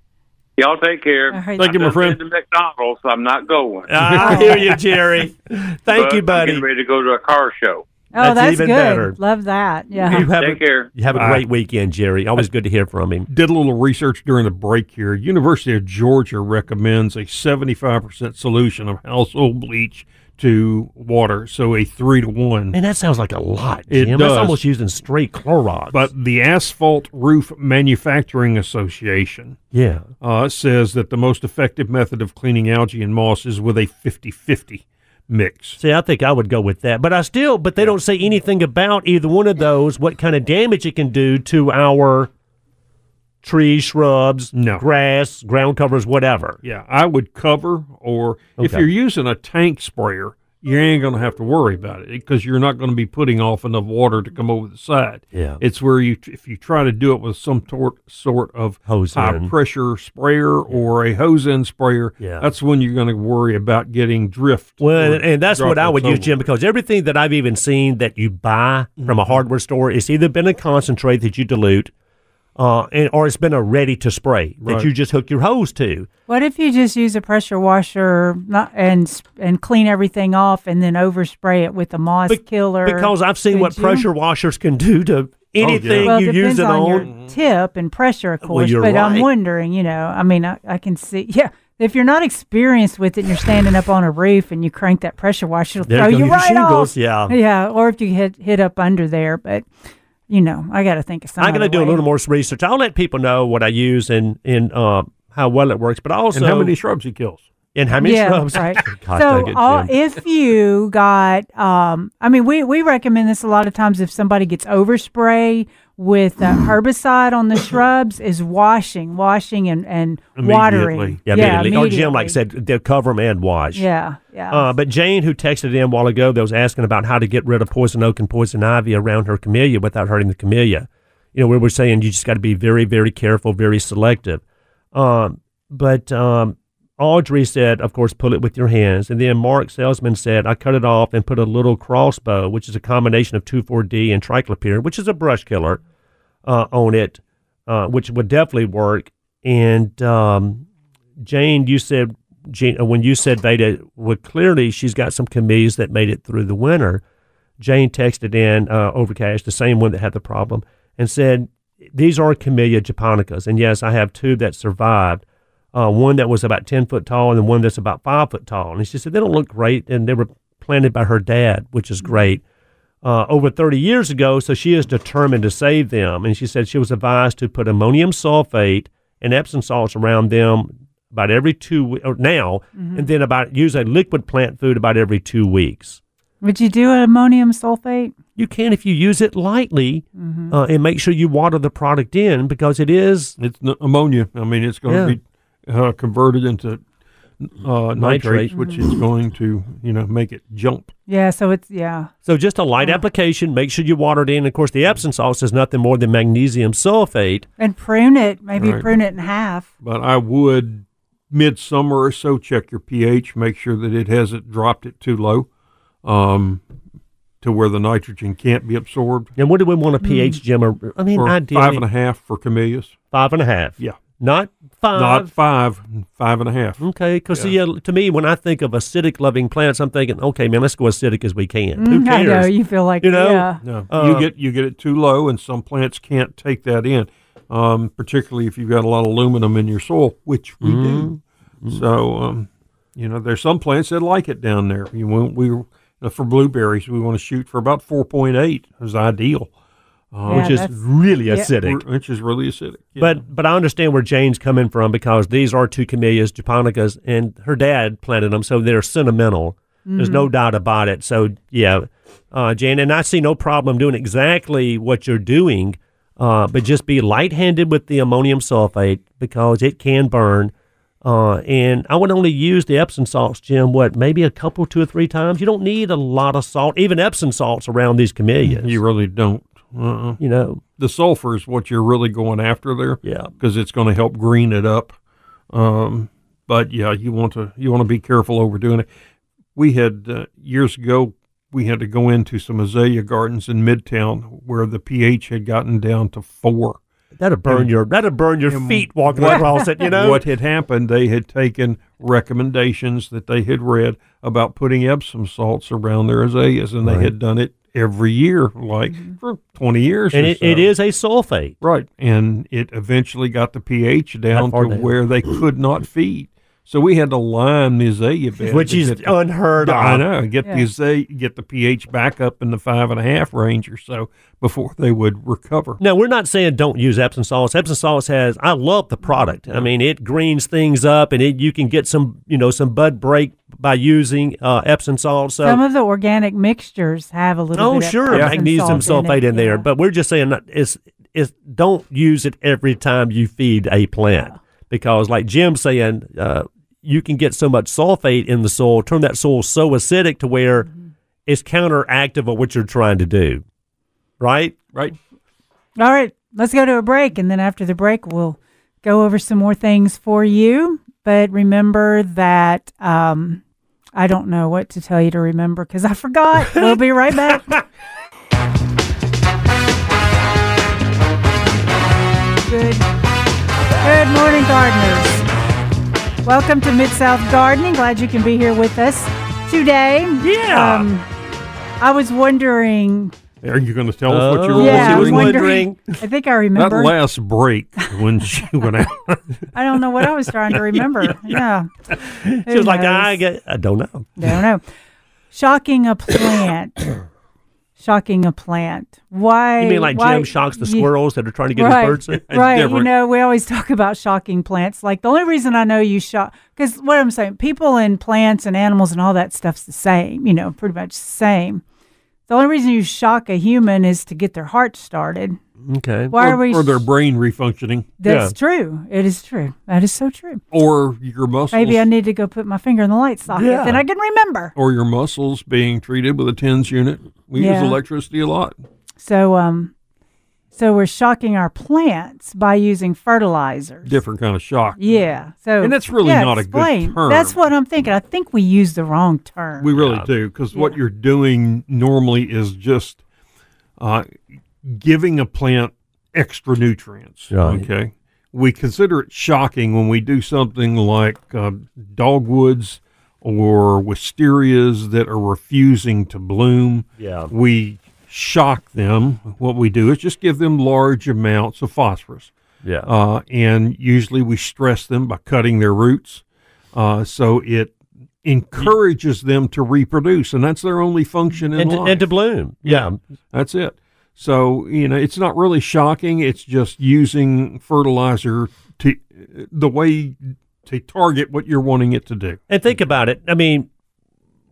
y'all take care. All right. Thank you, my friend. been to McDonald's, so I'm not going. I hear you, Jerry. Thank But you, I'm buddy. getting ready to go to a car show. Oh, That's that's, even good. better. Love that. Yeah. You have, Take a, care. you have a Bye. great weekend, Jerry. Always good to hear from him. Did a little research during the break here. University of Georgia recommends a 75% solution of household bleach to water, so a three to one. And that sounds like a lot. It Jim. does. That's almost using straight Clorox. But the Asphalt Roof Manufacturing Association yeah, uh, says that the most effective method of cleaning algae and moss is with a 50 50 mix. see, I think I would go with that. But I still, but they don't say anything about either one of those. What kind of damage it can do to our trees, shrubs, No. grass, ground covers, whatever. Yeah, I would cover, or if you're using a tank sprayer, you ain't going to have to worry about it because you're not going to be putting off enough water to come over the side. Yeah. It's where you, if you try to do it with some tor- sort of Hose high in. pressure sprayer or a hose end sprayer, Yeah. that's when you're going to worry about getting drift. Well, and, and that's what I would use, Jim, because everything that I've even seen that you buy from Mm-hmm. a hardware store, it's either been a concentrate that you dilute, uh, and, or it's been a ready to spray that you just hook your hose to. What if you just use a pressure washer not, and and clean everything off and then overspray it with a moss Be- killer? Because I've seen what you? pressure washers can do to anything well, you use it on, on. your tip and pressure, of Well, course. you're but I'm wondering, you know, I mean, I, I can see, yeah. If you're not experienced with it and you're standing up on a roof and you crank that pressure washer, it'll There throw you your right shingles, off. yeah. Yeah, or if you hit hit up under there, but you know, I got to think of something. I'm going to do a little more research. I'll let people know what I use and and uh, how well it works. But also, And how many shrubs he kills. and how many yeah, shrubs? right. God, so it, all, if you got, um, I mean, we we recommend this a lot of times. If somebody gets overspray with uh, herbicide on the shrubs, is washing, washing, and and watering. Immediately. yeah, immediately. Or Jim, like I said, they'll cover them and wash. Yeah, yeah. Uh, but Jane, who texted in a while ago, that was asking about how to get rid of poison oak and poison ivy around her camellia without hurting the camellia. You know, we were saying you just got to be very, very careful, very selective. Um, but um, Audrey said, of course, pull it with your hands. And then Mark Salesman said, I cut it off and put a little crossbow, which is a combination of 2,4-D and triclopyr, which is a brush killer, uh, on it, uh, which would definitely work. And um, Jane, you said Jane, when you said Veda, well, clearly she's got some camellias that made it through the winter. Jane texted in uh, Overcash, the same one that had the problem, and said these are Camellia japonicas. And yes, I have two that survived. Uh, one that was about ten foot tall, and then one that's about five foot tall. And she said they don't look great, and they were planted by her dad, which is great. Uh, over 30 years ago, so she is determined to save them. And she said she was advised to put ammonium sulfate and Epsom salts around them about every two we- or now, and then about use a liquid plant food about every two weeks. Would you do ammonium sulfate? You can if you use it lightly, uh, and make sure you water the product in because it is It's n- ammonia. I mean, it's going Yeah. to be uh, converted into uh, nitrates, which is going to, you know, make it jump. Yeah, so it's yeah. so just a light application. Make sure you water it in. Of course, the Epsom salts is nothing more than magnesium sulfate. And prune it, maybe Right. prune it in half. But I would, midsummer or so, check your pH, make sure that it hasn't dropped it too low um, to where the nitrogen can't be absorbed. And what do we want a pH, Jim? Or, I mean, Or ideally five and a half for camellias. five and a half. Yeah. Not five. Not five, five and a half. Okay, because yeah. to me, when I think of acidic loving plants, I'm thinking, okay, man, let's go acidic as we can. Who Mm, I cares? know you feel like You know? yeah. No, Uh, you get you get it too low, and some plants can't take that in. Um, particularly if you've got a lot of aluminum in your soil, which we do. So, um, you know, there's some plants that like it down there. You want we you for blueberries, we want to shoot for about 4.8 is ideal, Yeah, which is that's- really yeah. acidic. which is really acidic. Yeah. But but I understand where Jane's coming from because these are two camellias, japonicas, and her dad planted them, so they're sentimental. There's no doubt about it. So yeah, uh, Jan, and I see no problem doing exactly what you're doing, uh, but just be light-handed with the ammonium sulfate because it can burn. Uh, and I would only use the Epsom salts, Jim. What maybe a couple, two or three times. You don't need a lot of salt, even Epsom salts around these camellias. You really don't. Uh-uh. You know, The sulfur is what you're really going after there. Yeah. because it's going to help green it up. Um, but yeah, you want to you want to be careful overdoing it. We had uh, years ago we had to go into some azalea gardens in Midtown where the pH had gotten down to four. that'll burn And- your that'll burn your feet walking what- across it. You know what had happened? They had taken recommendations that they had read about putting Epsom salts around their azaleas, and they had done it every year, like mm-hmm. for twenty years. and or it, it so. is a sulfate. Right. And it eventually got the pH down to down. where they could not feed. So we had to lime the azalea bed. Which is the- unheard of. I know. Get the Yeah. azalea, get the pH back up in the five and a half range or so before they would recover. Now we're not saying don't use Epsom salts. Epsom salts has I love the product. I mean, it greens things up, and it you can get some you know some bud break by using uh, Epsom salts. So Some of the organic mixtures have a little. oh bit sure, Epsom magnesium salt sulfate it, in, there, yeah. but we're just saying that it's it's don't use it every time you feed a plant because like Jim's saying. Uh, you can get so much sulfate in the soil, turn that soil so acidic to where Mm-hmm. it's counteractive of what you're trying to do. Right? Right. All right, let's go to a break, and then after the break, we'll go over some more things for you. But remember that um, I don't know what to tell you to remember because I forgot. we'll be right back. Good, good morning, gardeners. Welcome to Mid South Gardening. Glad you can be here with us today. Yeah. Um, I was wondering. Are you going to tell us what you Oh, were Yeah, I was wondering. I think I That remember. last break when she went out. I don't know what I was trying to remember. yeah. She was like, I get, I don't know. don't know. Shocking a plant. Shocking a plant. Why? You mean like why- Jim shocks the squirrels that are trying to get right, his birds? right. You know, we always talk about shocking plants. Like the only reason I know you shock, because what I'm saying, people and plants and animals and all that stuff's the same. You know, pretty much the same. The only reason you shock a human is to get their heart started. Okay. Why are or, we? or their sh- brain refunctioning, That's true. It is true. That is so true. or your muscles, Maybe I need to go put my finger in the light socket. Yeah. Then I can remember. or your muscles being treated with a TENS unit. We Yeah. use electricity a lot. So, um, so we're shocking our plants by using fertilizers. Different kind of shock. Yeah. So, And that's really yeah, not a good term. That's what I'm thinking. I think we use the wrong term. We really do because what you're doing normally is just uh, giving a plant extra nutrients. Right. Okay. We consider it shocking when we do something like uh, dogwoods or wisterias that are refusing to bloom. Yeah. We shock them. What we do is just give them large amounts of phosphorus. Yeah. Uh, and usually we stress them by cutting their roots. Uh, so it encourages them to reproduce, and that's their only function in and, to, life. and to bloom. Yeah. that's it. So you know, it's not really shocking. It's just using fertilizer to the way to target what you're wanting it to do. And think about it. I mean,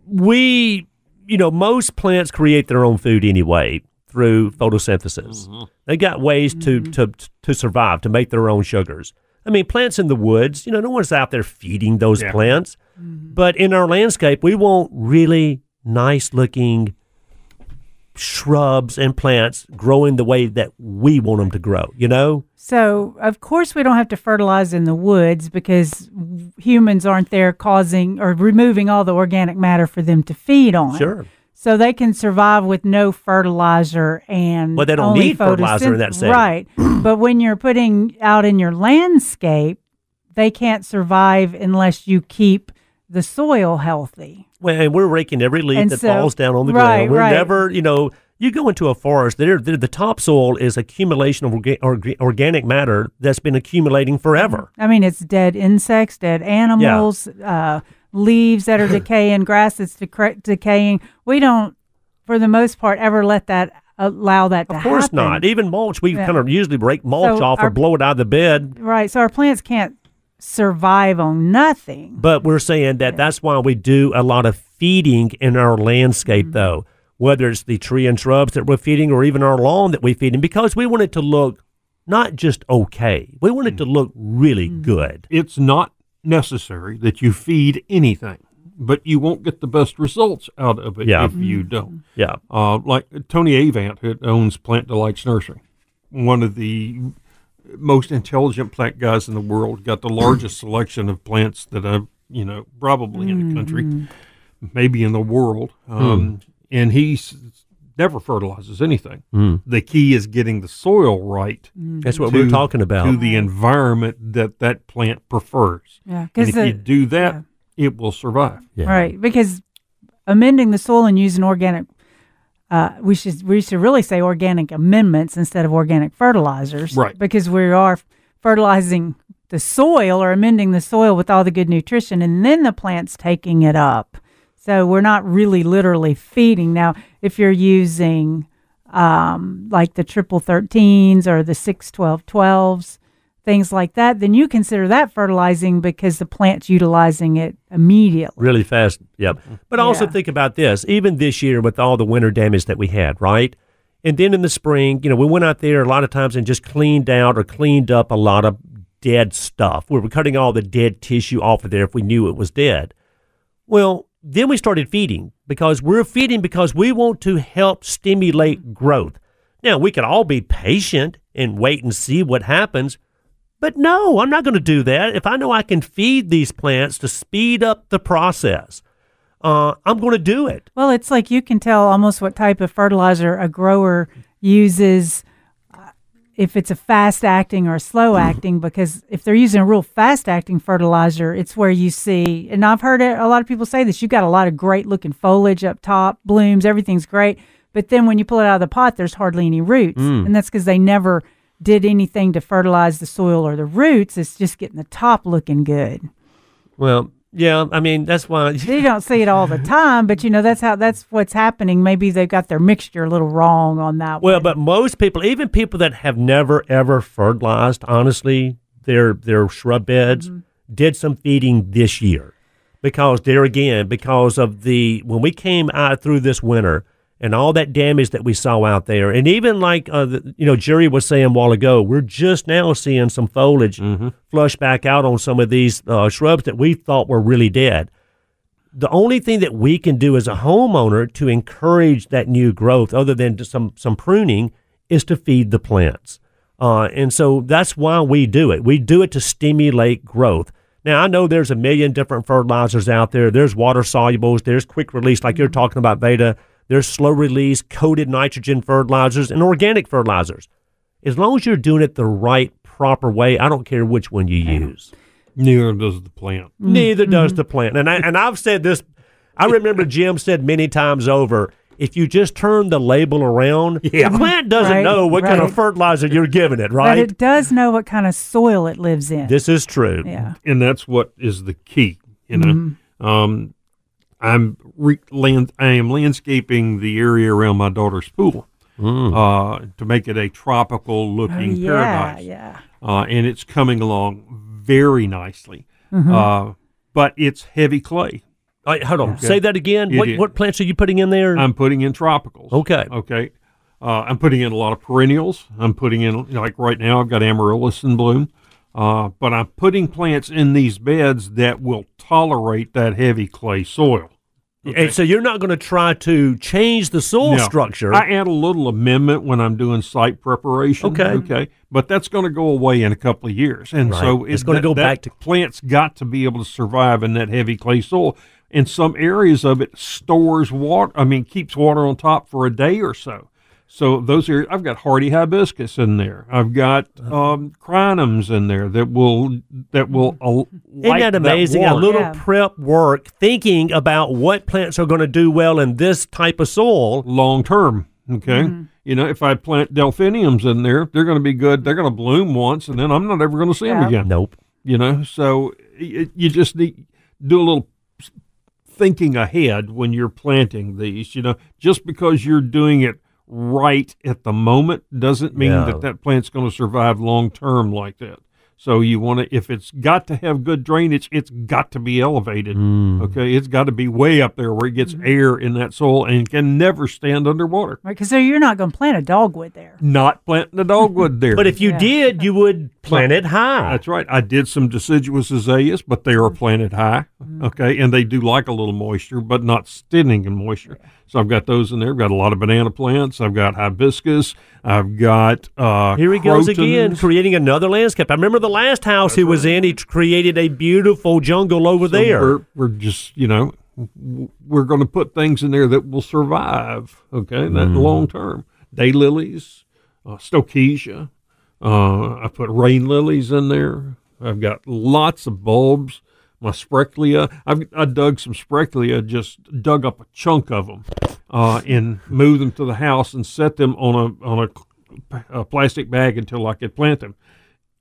we, you know, most plants create their own food anyway through photosynthesis. Mm-hmm. They got ways to, mm-hmm. to to survive, to make their own sugars. I mean, plants in the woods, you know, no one's out there feeding those Yeah. plants. Mm-hmm. But in our landscape, we want really nice looking shrubs and plants growing the way that we want them to grow, you know? So, of course, we don't have to fertilize in the woods because humans aren't there causing or removing all the organic matter for them to feed on. Sure. So they can survive with no fertilizer and But they don't only need fertilizer in that setting. Right. but when you're putting out in your landscape, they can't survive unless you keep the soil healthy. Well, and we're raking every leaf And that so- falls down on the right, ground. We're right. never, you know, you go into a forest, there, there the topsoil is accumulation of orga- orga- organic matter that's been accumulating forever. I mean, it's dead insects, dead animals, uh, leaves that are decaying, grass that's dec- decaying. We don't, for the most part, ever let that allow that to Of course happen. not. Even mulch, we Yeah. kind of usually break mulch So off our- or blow it out of the bed. Right. So our plants can't survive on nothing. But we're saying that that's why we do a lot of feeding in our landscape, mm-hmm. though, whether it's the tree and shrubs that we're feeding or even our lawn that we feed in, because we want it to look not just okay. We want it to mm. look really mm. good. It's not necessary that you feed anything, but you won't get the best results out of it Yeah. if you mm-hmm. don't. Yeah. Uh, like Tony Avent, who owns Plant Delights Nursery, one of the most intelligent plant guys in the world, got the largest selection of plants that I've, you know, probably in the country, mm. maybe in the world. Hmm. Um, And he never fertilizes anything. Hmm. The key is getting the soil right mm-hmm. That's what to- we're talking about. to the environment that that plant prefers. Yeah, because if you do that, it will survive. Yeah. Right, because amending the soil and using organic, uh, we should we should really say organic amendments instead of organic fertilizers, Right. Because we are fertilizing the soil or amending the soil with all the good nutrition, and then the plant's taking it up. So we're not really literally feeding. Now, if you're using um, like the triple thirteens or the six twelve twelves, things like that, then you consider that fertilizing because the plant's utilizing it immediately. really fast. Yep. But also Yeah. think about this. Even this year, with all the winter damage that we had, right? And then in the spring, you know, we went out there a lot of times and just cleaned out or cleaned up a lot of dead stuff. We were cutting all the dead tissue off of there if we knew it was dead. Well, then we started feeding because we're feeding because we want to help stimulate growth. Now, we could all be patient and wait and see what happens, but no, I'm not going to do that. If I know I can feed these plants to speed up the process, uh, I'm going to do it. Well, it's like you can tell almost what type of fertilizer a grower uses uh, if it's a fast acting or a slow acting because if they're using a real fast acting fertilizer, it's where you see and I've heard it, a lot of people say this, you've got a lot of great looking foliage up top, blooms, everything's great, but then when you pull it out of the pot there's hardly any roots. And that's cuz they never did anything to fertilize the soil or the roots. It's just getting the top looking good. Well, yeah, I mean, that's why. you don't see it all the time, but you know that's how that's what's happening. Maybe they've got their mixture a little wrong on that. Well, one. but most people, even people that have never ever fertilized, honestly, their their shrub beds, mm-hmm. did some feeding this year because there again, because of the when we came out through this winter and all that damage that we saw out there, and even like uh, the, you know Jerry was saying a while ago, we're just now seeing some foliage flush back out on some of these uh, shrubs that we thought were really dead the only thing that we can do as a homeowner to encourage that new growth, other than some some pruning, is to feed the plants. Uh, and so that's why we do it. We do it to stimulate growth. Now I know there's a million different fertilizers out there. There's water solubles. There's quick release, like you're talking about, Vador. There's slow release, coated nitrogen fertilizers, and organic fertilizers. As long as you're doing it the right, proper way, I don't care which one you use. Neither does the plant. Neither does the plant. And I, and I've said this. I remember Jim said many times over. If you just turn the label around, the plant doesn't Right, know what kind of fertilizer you're giving it, right? but right? it does know what kind of soil it lives in. this is true. yeah, and that's what is the key. You know, um, I'm re- land, I am landscaping the area around my daughter's pool uh, to make it a tropical oh, looking yeah, paradise, yeah. uh, and it's coming along very nicely. Mm-hmm. Uh, but it's heavy clay. All right, hold on. Say that again. It What, is. what plants are you putting in there? I'm putting in tropicals. Okay. Okay. Uh, I'm putting in a lot of perennials. I'm putting in, like right now, I've got amaryllis in bloom. Uh, but I'm putting plants in these beds that will tolerate that heavy clay soil. And so you're not going to try to change the soil No. structure. I add a little amendment when I'm doing site preparation. Okay. Okay. But that's going to go away in a couple of years. And Right. so It's it- gonna go back to- plants got to be able to survive in that heavy clay soil. And some areas of it stores water, I mean, keeps water on top for a day or so. So those are, I've got hardy hibiscus in there. I've got um, crinums in there that will, that will, uh, Isn't that amazing? a little Yeah. prep work, thinking about what plants are going to do well in this type of soil. long term. Okay. You know, if I plant delphiniums in there, they're going to be good. They're going to bloom once, and then I'm not ever going to see them again. Nope. You know, so y- you just need do a little thinking ahead when you're planting these. You know, just because you're doing it right at the moment doesn't mean Yeah. that that plant's going to survive long term like that. So you want to, if it's got to have good drainage, it's got to be elevated. Mm. Okay, it's got to be way up there where it gets Mm-hmm. air in that soil and can never stand underwater. Right, because so you're not going to plant a dogwood there. Not planting a dogwood there. But if you Yeah. did, you would plant it high. That's right. I did some deciduous azaleas, but they are planted high. Mm-hmm. Okay, and they do like a little moisture, but not stinning in moisture. So I've got those in there. I've got a lot of banana plants. I've got hibiscus. I've got uh, Here he goes again, creating another landscape. I remember the last house he was in. He created a beautiful jungle over So there. We're, we're just, you know, we're going to put things in there that will survive, okay, that Mm-hmm. long term. Daylilies, uh, stokesia. Uh, I put rain lilies in there. I've got lots of bulbs. My sprekelia. I've I dug some sprekelia, just dug up a chunk of them, uh, and moved them to the house and set them on a on a, a plastic bag until I could plant them.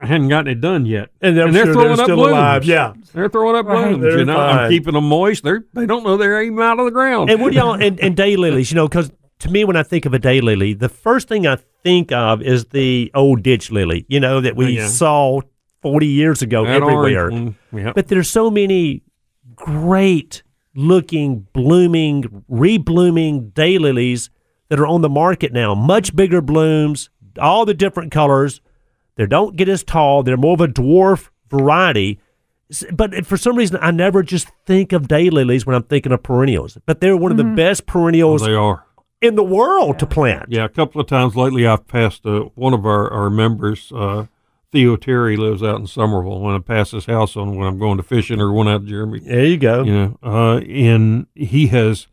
I hadn't gotten it done yet, And I'm they're sure throwing they're up still blooms. alive. Yeah. They're throwing up Right. blooms. They're you know, fine. I'm keeping them moist. They're they don't know they're even out of the ground. And what y'all and, and daylilies? You know, because to me, when I think of a daylily, the first thing I think of is the old ditch lily. You know that we Yeah. saw forty years ago That everywhere. one, yeah. But there's so many great looking, blooming, reblooming daylilies that are on the market now. Much bigger blooms, all the different colors. They don't get as tall. They're more of a dwarf variety. But for some reason, I never just think of daylilies when I'm thinking of perennials. But they're one of the best perennials they are. in the world to plant. Yeah, a couple of times lately, I've passed uh, one of our, our members, uh, Theo Terry, lives out in Somerville. When I pass his house on when I'm going to fishing or going out Jeremy, There you go. you know, uh, and he has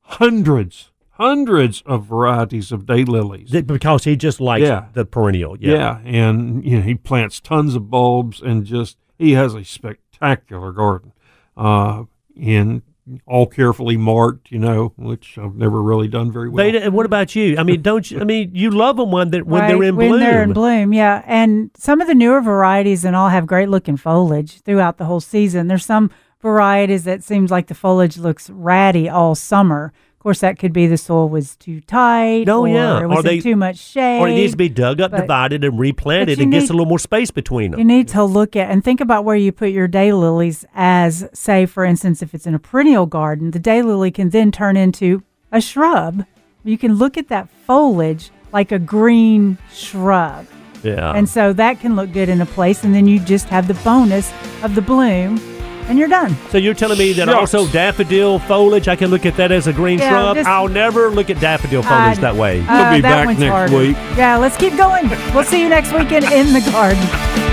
hundreds, hundreds of varieties of daylilies. Because he just likes Yeah. the perennial. Yeah. Yeah. and you know he plants tons of bulbs and just he has a spectacular garden, uh, and all carefully marked, you know, which I've never really done very well. Vador, and what about you? I mean, don't you? I mean, you love them when they're when they're Right, in when bloom. they're in bloom, yeah. And some of the newer varieties and all have great looking foliage throughout the whole season. There's some varieties that seems like the foliage looks ratty all summer. Of course, that could be the soil was too tight. Oh, or yeah. it Or was they- too much shade. or it needs to be dug up, but- divided, and replanted, you and gets a little more space between them. You need to look at and think about where you put your daylilies as, say, for instance, if it's in a perennial garden, the daylily can then turn into a shrub. You can look at that foliage like a green shrub. yeah. And so that can look good in a place, and then you just have the bonus of the bloom, and you're done. so you're telling me that Shucks. also daffodil foliage, I can look at that as a green Yeah, shrub? just- I'll never look at daffodil foliage Uh, that way. We'll be that back one's next harder. week. Yeah, let's keep going. We'll see you next weekend in the garden.